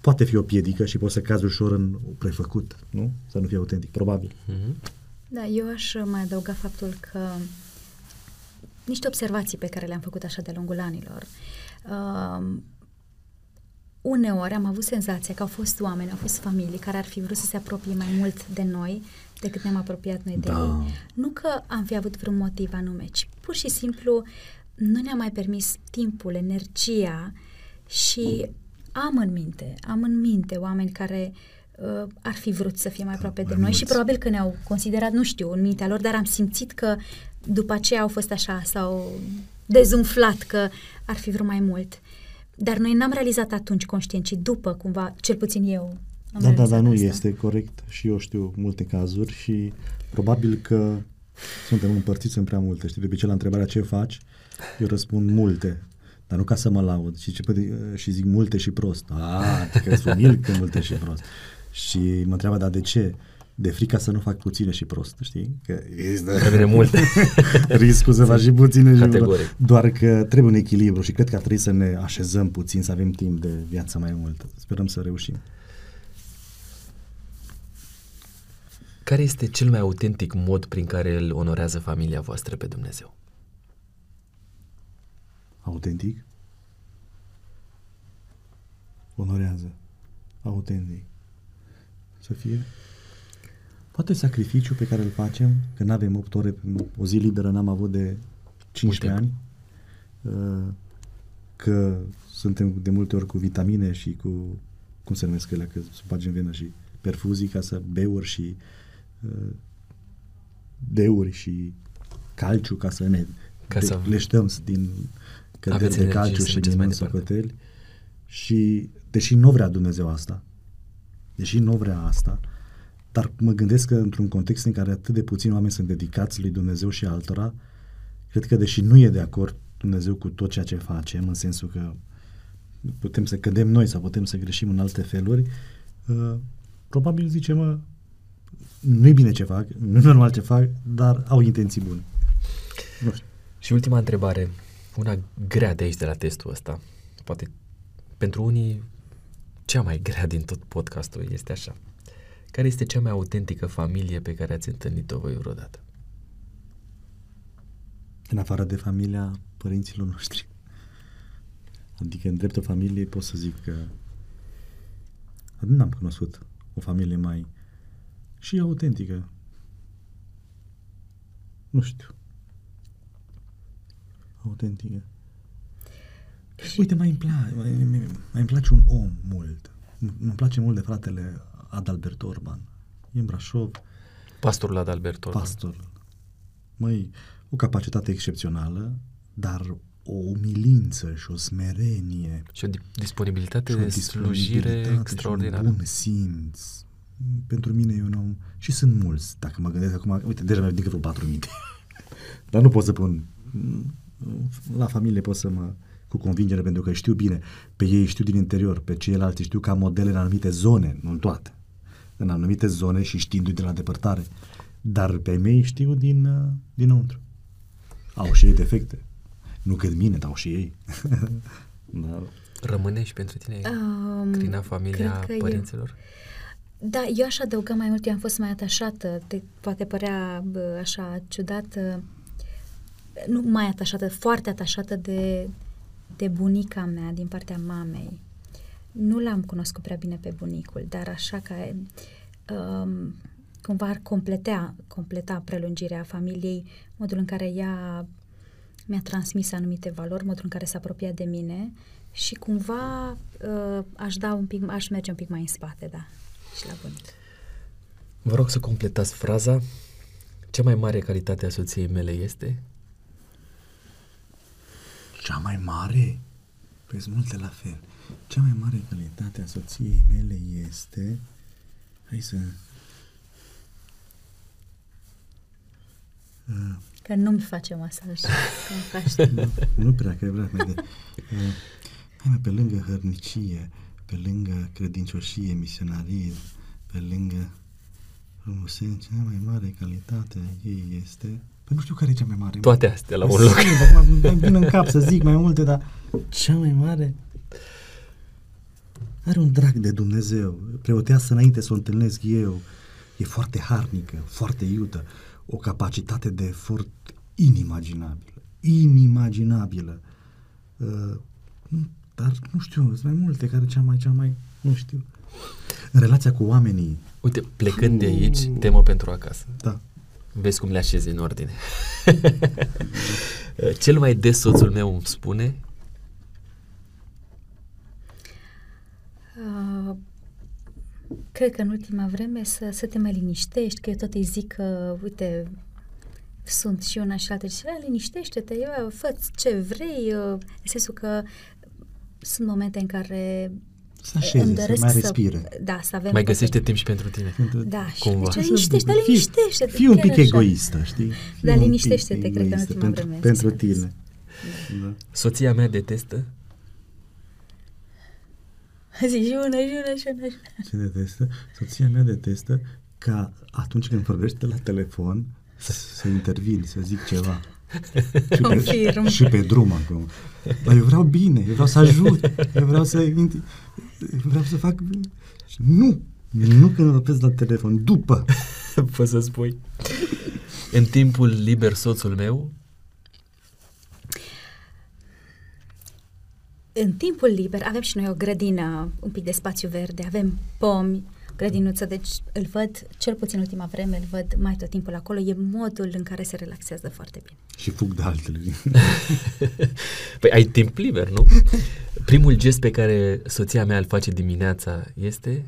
poate fi o piedică și poți să cazi ușor în prefăcut, nu? Să nu fie autentic, probabil. Da, eu aș mai adăuga faptul că niște observații pe care le-am făcut așa de lungul anilor. Uh, uneori am avut senzația că au fost oameni, au fost familii care ar fi vrut să se apropie mai mult de noi decât ne-am apropiat noi de Da. ei. Nu că am fi avut vreun motiv anume, ci pur și simplu nu ne-a mai permis timpul, energia și am în minte, am în minte oameni care uh, ar fi vrut să fie mai aproape de mai noi și mulți. probabil că ne-au considerat, nu știu, în mintea lor, dar am simțit că după aceea au fost așa, s-au dezumflat că ar fi vrut mai mult. Dar noi n-am realizat atunci conștient, ci după, cumva, cel puțin eu. am Da, da, realizat dar nu asta. este corect și eu știu multe cazuri și probabil că suntem împărțiți în prea multe. Știi, de obicei la întrebarea ce faci, eu răspund multe, dar nu ca să mă laud, și, ce, și zic multe și prost. A, că sunt umil că multe și prost. Și mă întreabă, dar de ce? De frica să nu fac puține și prost, știi? Că este Trebuie multe. riscul să faci și puține și Categoric. prost. Doar că trebuie un echilibru și cred că ar trebui să ne așezăm puțin, să avem timp de viață mai mult. Sperăm să reușim. Care este cel mai autentic mod prin care îl onorează familia voastră pe Dumnezeu? Autentic? Onorează. Autentic. Să fie. Poate sacrificiul pe care îl facem, că nu avem 8 ore, o zi liberă n-am avut de 15 ani, uh, că suntem de multe ori cu vitamine și cu, cum se numesc ele, că se bagi în venă și perfuzii ca să beuri și uh, deuri și calciu ca să ne Ca să- leștăm din căderi Aveți de energie calciu să și mergeți din mai departe. socoteli. Și deși nu vrea Dumnezeu asta, deși nu vrea asta, dar mă gândesc că într-un context în care atât de puțini oameni sunt dedicați lui Dumnezeu și altora, cred că deși nu e de acord Dumnezeu cu tot ceea ce facem, în sensul că putem să cădem noi sau putem să greșim în alte feluri, uh, probabil zice, mă, nu-i bine ce fac, nu e normal ce fac, dar au intenții bune. Nu știu. Și ultima întrebare, una grea de aici de la testul ăsta. Poate pentru unii cea mai grea din tot podcastul este așa. Care este cea mai autentică familie pe care ați întâlnit-o voi vreodată? În afară de familia părinților noștri. Adică în dreptul familiei pot să zic că nu am cunoscut o familie mai și autentică. Nu știu. Autentică. Uite, mai îmi, place, mai, mai, mai îmi place un om mult. Îmi place mult de fratele Adalbert Orban. E în Brașov, Pastorul Adalbert Orban. pastor. Măi, o capacitate excepțională, dar o umilință și o smerenie Și o di- disponibilitate și o de slujire disponibilitate extraordinară. Și un bun simț. Pentru mine e un om... Și sunt mulți, dacă mă gândesc acum... Uite, deja mi-am ridicat vreo patru minte. Dar nu pot să pun... La familie pot să mă... Cu convingere, pentru că știu bine. Pe ei știu din interior, pe ceilalți știu ca modele în anumite zone, nu în toate. În anumite zone și știindu-i de la depărtare. Dar pe mei știu din, uh, dinăuntru. Au și ei defecte. Nu cât mine, dar au și ei. da. Rămâne și pentru tine Um, crina familia cred că eu- părinților? Da, eu aș adăuga mai mult, eu am fost mai atașată, te, poate părea bă, așa ciudată, nu mai atașată, foarte atașată de, de bunica mea din partea mamei. Nu l-am cunoscut prea bine pe bunicul, dar așa că um, cumva ar completa, completa prelungirea familiei, modul în care ea mi-a transmis anumite valori, modul în care s-a apropiat de mine și cumva uh, aș da un pic, aș merge un pic mai în spate, da, și la bunic. Vă rog să completați fraza. Cea mai mare calitate a soției mele este? Cea mai mare? Păi sunt multe la fel. Cea mai mare calitate a soției mele este... Hai să... Uh, Că nu-mi face masaj. Că îmi faci- nu, nu prea, că vreau mai de... Uh, hai mă, pe lângă hărnicie, pe lângă credincioșie, misionarie, pe lângă frumusețe, cea mai mare calitate a ei este... Păi nu știu care e cea mai mare. mă. Toate astea la un Păi loc. simt, Acum îmi vin în cap să zic mai multe, dar cea mai mare are un drag de Dumnezeu. Preoteasă înainte să o întâlnesc eu. E foarte harnică, foarte iută. O capacitate de efort inimaginabilă. Inimaginabilă. Uh, nu, dar nu știu, sunt mai multe care cea mai, cea mai, nu știu. În relația cu oamenii, Uite, plecând de aici, temă pentru acasă. da, Vezi cum le așezi în ordine. Cel mai des soțul meu îmi spune cred că în ultima vreme să, să te mai liniștești, că eu tot îi zic că, uite, sunt și una și alta. Și "A, liniștește-te, eu, fă ce vrei, uh, în sensul că sunt momente în care să așeze, îmi să doresc mai să, respire. da, să avem mai toate- găsește timp și pentru tine. Da, și Cumva. deci liniștește, dar Fii- liniștește-te. Fii un chiar pic așa. egoistă, știi? Fii Da, un pic liniștește-te, cred că în egoistă ultima pentru, vreme Pentru ți-am zis. tine. Da. Soția mea detestă Zici, și una, și una, și una, și una. Ce detestă? Soția mea detestă ca atunci când vorbește la telefon să, să intervin, să zic ceva. Și Confirm. pe, și pe drum acum. Dar eu vreau bine, eu vreau să ajut, eu vreau să inti- vreau să fac nu, nu când vorbesc la telefon, după. Poți să spui. În timpul liber soțul meu În timpul liber avem și noi o grădină, un pic de spațiu verde, avem pomi, grădinuță, deci îl văd, cel puțin în ultima vreme, îl văd mai tot timpul acolo, e modul în care se relaxează foarte bine. Și fug de altele. Păi ai timp liber, nu? Primul gest pe care soția mea îl face dimineața este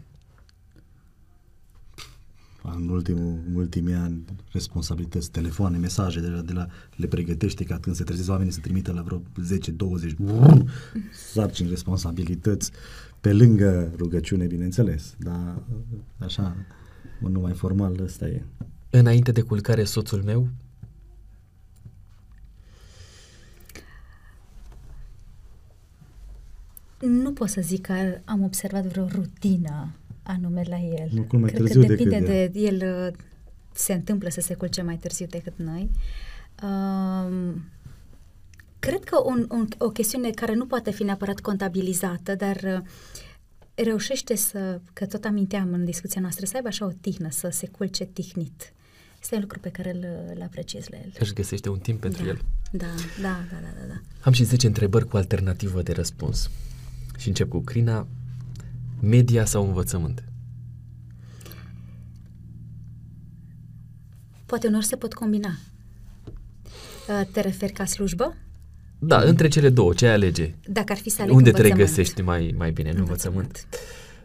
În ultimul, în ultimii ani, responsabilități, telefoane, mesaje, de la, de la, le pregătește ca când se trezesc oamenii să trimită la vreo 10-20 sarcini, responsabilități, pe lângă rugăciune, bineînțeles, dar așa, unul mai formal ăsta e. înainte de culcare soțul meu Nu pot să zic că am observat vreo rutină anume la el. Nu, cum mai Cred târziu că decât depinde ea. de el, uh, se întâmplă să se culce mai târziu decât noi. Um, cred că un, un, o chestiune care nu poate fi neapărat contabilizată, dar uh, reușește să, că tot aminteam în discuția noastră, să aibă așa o tihnă, să se culce tihnit. Este un lucru pe care îl, îl apreciez la el. își găsește un timp pentru da, el. Da, da, da, da, da, da. Am și 10 întrebări cu alternativă de răspuns. Și încep cu Crina. Media sau învățământ? Poate unor se pot combina. Uh, Te referi ca slujbă? Da, între cele două, ce ai alege? Dacă ar fi să aleg Unde te învățământ. regăsești mai, mai bine în învățământ?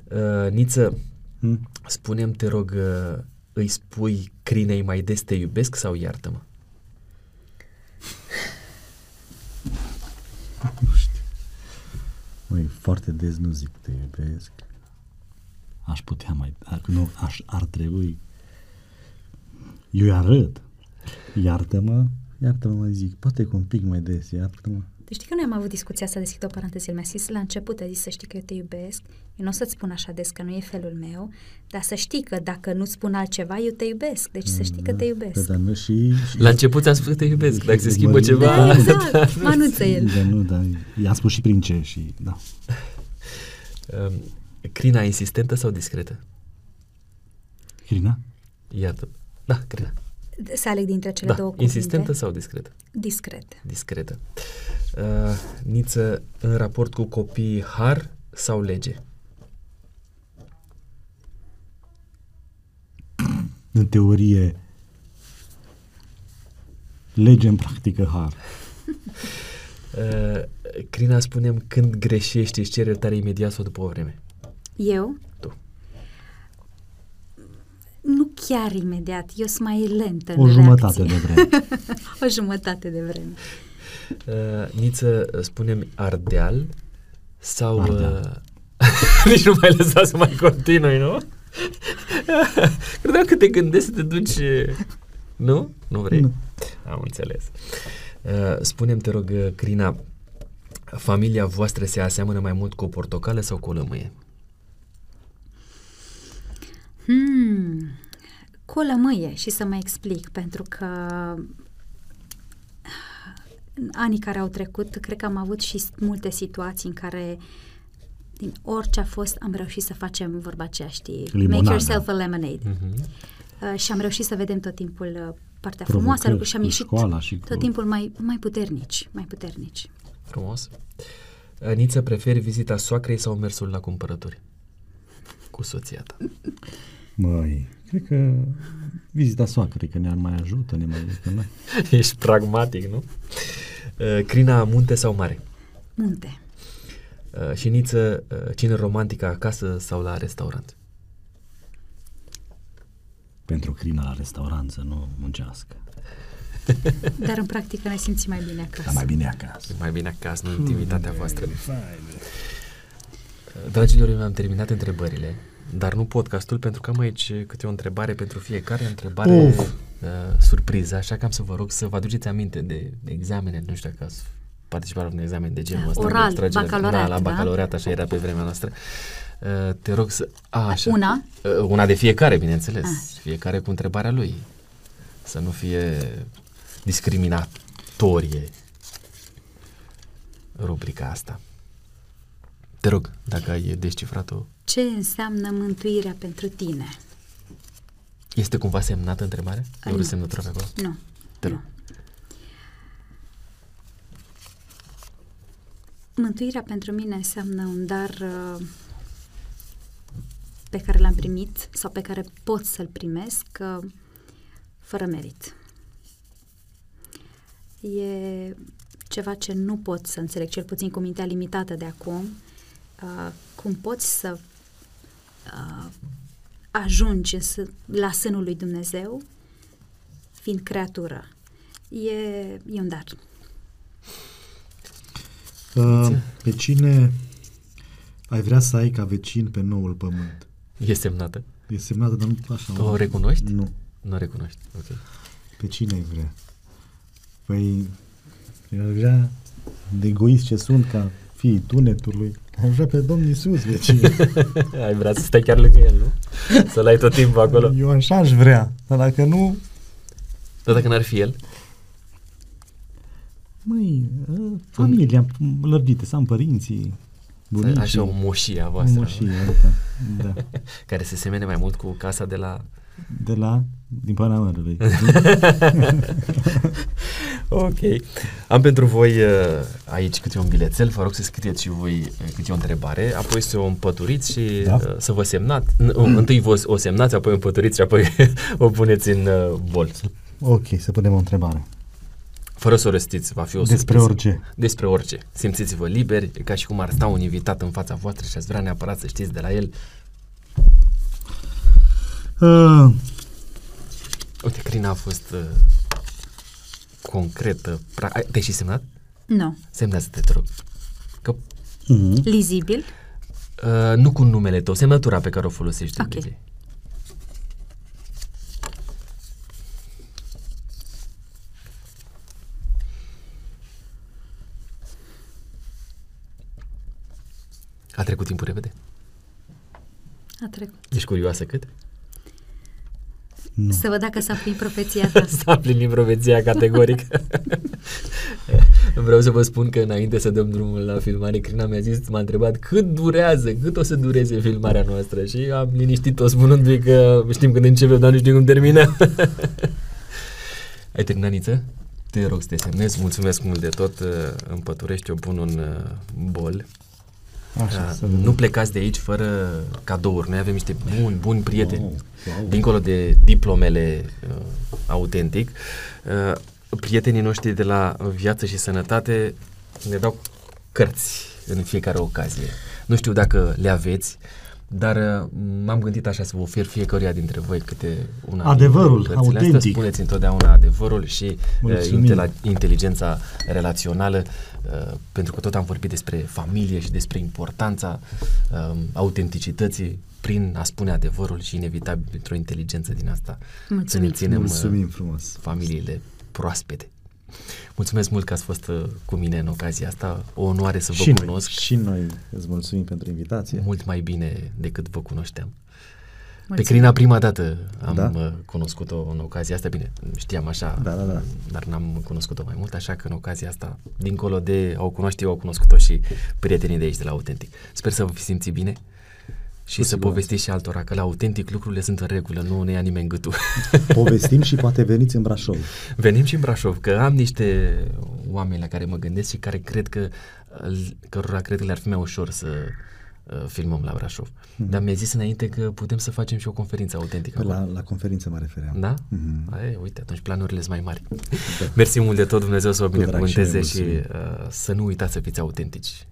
Învățământ. Uh, Niță, Hm? spunem te rog, uh, îi spui Crinei mai des te iubesc sau iartă-mă? Nu știu. Măi, foarte des nu zic te iubesc. Aș putea mai... Ar, nu, aș, ar trebui... Eu îi arăt. Iartă-mă, iartă-mă mai zic. Poate că un pic mai des, iartă-mă. Deci știi că noi am avut discuția asta, deschid o paranteză, el mi-a zis la început, a zis să știi că eu te iubesc, eu nu o să-ți spun așa des că nu e felul meu, dar să știi că dacă nu spun altceva, eu te iubesc, deci să știi că te Da, iubesc. dar nu și... și La început ți-am spus că te iubesc, dacă se schimbă Mă- ceva... Da, exact, mă anunță el. Dar nu, dar i-am spus și prin ce și... Da. Um, Crina insistentă sau discretă? Irina? Iartă. Da, Crina. Să aleg dintre cele Da, două cuvinte. insistentă sau discretă? Discret. Discretă. Uh, Niță, în raport cu copiii, har sau lege? În teorie, lege în practică har. Uh, Crina, spunem când greșești, îți ceri iertare imediat sau după o vreme? Eu? Tu. Nu chiar imediat, eu sunt mai lentă O în jumătate reacție. de vreme. o jumătate de vreme. Uh, Niță, uh, spunem Ardeal sau... Ardeal. Uh, nici nu mai lăsa să mai continui, nu? Credeam că te gândești să te duci... uh, Nu? Nu vrei? Nu. Am înțeles. Uh, spunem, te rog, uh, Crina, familia voastră se aseamănă mai mult cu o portocală sau cu o lămâie? Hmm, cu o lămâie și să mă explic, pentru că în anii care au trecut, cred că am avut și multe situații în care din orice a fost, am reușit să facem vorba aceea, știi? Limonadă. Make yourself a lemonade. Mhm. Uh, și am reușit să vedem tot timpul uh, partea Provocări frumoasă a lucrurilor și am cu ieșit școala și cu- tot timpul mai, mai puternici, mai puternici. Frumos. Uh, Niță, preferi vizita soacrei sau mersul la cumpărături? Cu soția ta. Măi, cred că vizita soacrei, că ne mai ajută, ne mai... Că noi. Ești pragmatic, nu? Uh, Crina, munte sau mare? Munte. Uh, și Niță, uh, cine romantică acasă sau la restaurant? Pentru crina la restaurant să nu muncească. Dar în practică ne simțim mai bine acasă. Dar mai bine acasă. Mai bine acasă, nu intimitatea voastră. Uh, Dragilor, eu mi-am terminat întrebările, dar nu podcastul pentru că am aici câte o întrebare pentru fiecare întrebare Uf. uh, surpriză, așa că am să vă rog să vă aduceți aminte de examene, nu știu dacă ați participat la un examen de genul Da, ăsta. oral, de extragere- bacalaureat, Da, la da? bacalaureat, așa era pe vremea noastră. Uh, te rog să... A, așa. Una? Uh, una de fiecare, bineînțeles. Ah. Fiecare cu întrebarea lui. Să nu fie discriminatorie rubrica asta. Te rog, dacă ai descifrat-o, Ce înseamnă mântuirea pentru tine? este cumva semnată întrebarea? E Nu. o semnătură pe acolo? Nu. Te rog. nu. Mântuirea pentru mine înseamnă un dar uh, pe care l-am primit sau pe care pot să-l primesc uh, fără merit. E ceva ce nu pot să înțeleg, cel puțin cu mintea limitată de acum, uh, cum poți să uh, ajungi în s- la sânul lui Dumnezeu fiind creatură. E, e un dar. Uh, pe cine ai vrea să ai ca vecin pe noul pământ? E semnată. E semnată, dar nu așa. O recunoști? Nu. Nu o recunoști. Ok. Pe cine ai vrea? Păi, eu aș vrea, de egoist ce sunt ca fiii tunetului, aș vrea pe Domnul Iisus vecin. ai vrea să stai chiar lângă el, nu? Să-l ai tot timpul acolo. Eu așa aș vrea, dar dacă nu, Dar dacă n-ar fi el? măi, uh, familia lărgită, să am părinții, bunicii. Așa o moșie a o voastră. moșie, da, da. Care se semene mai mult cu casa de la... De la, din Panamărului. ok. Am pentru voi uh, aici câte un bilețel, vă rog să scrieți și voi uh, câte o întrebare, apoi să o împăturiți și Da. uh, să vă semnați. N- Întâi vă o semnați, apoi o împăturiți și apoi o puneți în uh, bol. ok, să punem o întrebare. Fără să o răstiți, va fi o Despre surpriză. orice. Despre orice. Simțiți-vă liberi, e ca și cum ar sta un invitat în fața voastră și ați vrea neapărat să știți de la el. Uh, Uite, Crina a fost uh, concretă. Pra- ai- Te-ai și semnat? Nu. Semnează-te, te rog. Că, uh, Lizibil. uh, nu cu numele tău, semnătura pe care o folosești. Ok. de obicei. A trecut timpul repede. A trecut. Ești curioasă cât? Nu. Să văd dacă s-a plinit profeția ta. S-a plinit profeția categoric. Vreau să vă spun că înainte să dăm drumul la filmare, Crina mi-a zis, m-a întrebat cât durează, cât o să dureze filmarea noastră și am liniștit-o spunându-i că știm când începem, dar nu știm cum termină. Ai terminat, Niță? Te rog să te semnezi, mulțumesc mult de tot, uh, împăturești, o pun un uh, bol. Așa, Uh, să vedem. nu plecați de aici fără cadouri. Noi avem niște buni, buni prieteni, Wow, wow. dincolo de diplomele uh, autentic. Uh, prietenii noștri de la Viață și Sănătate ne dau cărți în fiecare ocazie. Nu știu dacă le aveți, dar uh, m-am gândit așa să vă ofer fiecăruia dintre voi câte una Adevărul, din cărțile autentic. Astea. Spuneți întotdeauna adevărul și uh, Mulțumim. intela- inteligența relațională, uh, pentru că tot am vorbit despre familie și despre importanța um, autenticității prin a spune adevărul și inevitabil printr-o inteligență din asta să ne Mulțumim. ținem uh, Mulțumim frumos. familiile proaspete. Mulțumesc mult că ați fost uh, cu mine în ocazia asta. O onoare să vă și, noi, cunosc și noi îți mulțumim pentru invitație. mult mai bine decât vă cunoșteam. Pe Mulțumim. Crina prima dată am Da? da? cunoscut-o în ocazia asta, bine, știam așa, Da, da, da. dar n-am cunoscut-o mai mult, așa că în ocazia asta, dincolo de au cunoaște eu, au cunoscut-o și prietenii de aici, de la Autentic. Sper să vă fi simțit bine și Cu să siguranță. povestiți și altora că la Autentic lucrurile sunt în regulă, nu ne ia nimeni gâtul. Povestim și poate veniți în Brașov. Venim și în Brașov, că am niște oameni la care mă gândesc și care cred că, cărora cred că le-ar fi mai ușor să uh, filmăm la Brașov. Mhm. Dar mi-a zis înainte că putem să facem și o conferință autentică. Pe acolo. la, la conferință mă refeream. Da? Mhm. Aie, uite, atunci planurile sunt mai mari. Mersi mult de tot, Dumnezeu să vă Cu drag și binecuvânteze noi și, mulțumim. uh, să nu uitați să fiți autentici,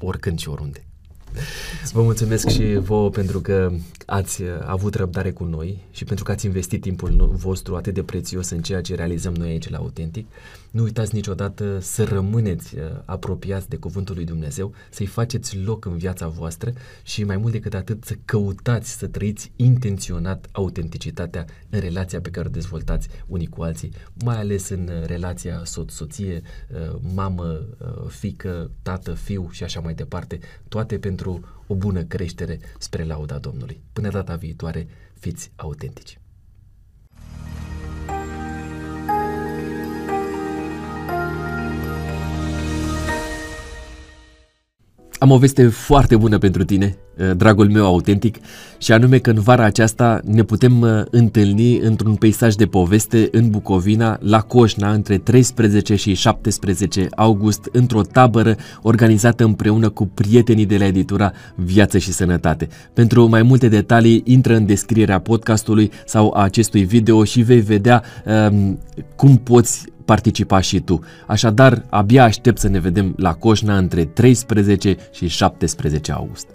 oricând și oriunde. Vă mulțumesc și vouă pentru că ați uh, avut răbdare cu noi și pentru că ați investit timpul no- vostru atât de prețios în ceea ce realizăm noi aici la Autentic. Nu uitați niciodată să rămâneți uh, apropiați de Cuvântul lui Dumnezeu, să-i faceți loc în viața voastră și mai mult decât atât să căutați să trăiți intenționat autenticitatea în relația pe care o dezvoltați unii cu alții, mai ales în uh, relația soț-soție, uh, mamă, uh, fică, tată, fiu și așa mai departe, toate pentru o bună creștere spre lauda Domnului. Până data viitoare, fiți autentici. Am o veste foarte bună pentru tine, uh, dragul meu autentic, și anume că în vara aceasta ne putem uh, întâlni într-un peisaj de poveste în Bucovina, la Coșna, între 13 și 17 august, într-o tabără organizată împreună cu prietenii de la editura Viață și Sănătate. Pentru mai multe detalii, intră în descrierea podcastului sau a acestui video și vei vedea um, cum poți participa și tu. Așadar, abia aștept să ne vedem la Coșna între 13 și 17 august.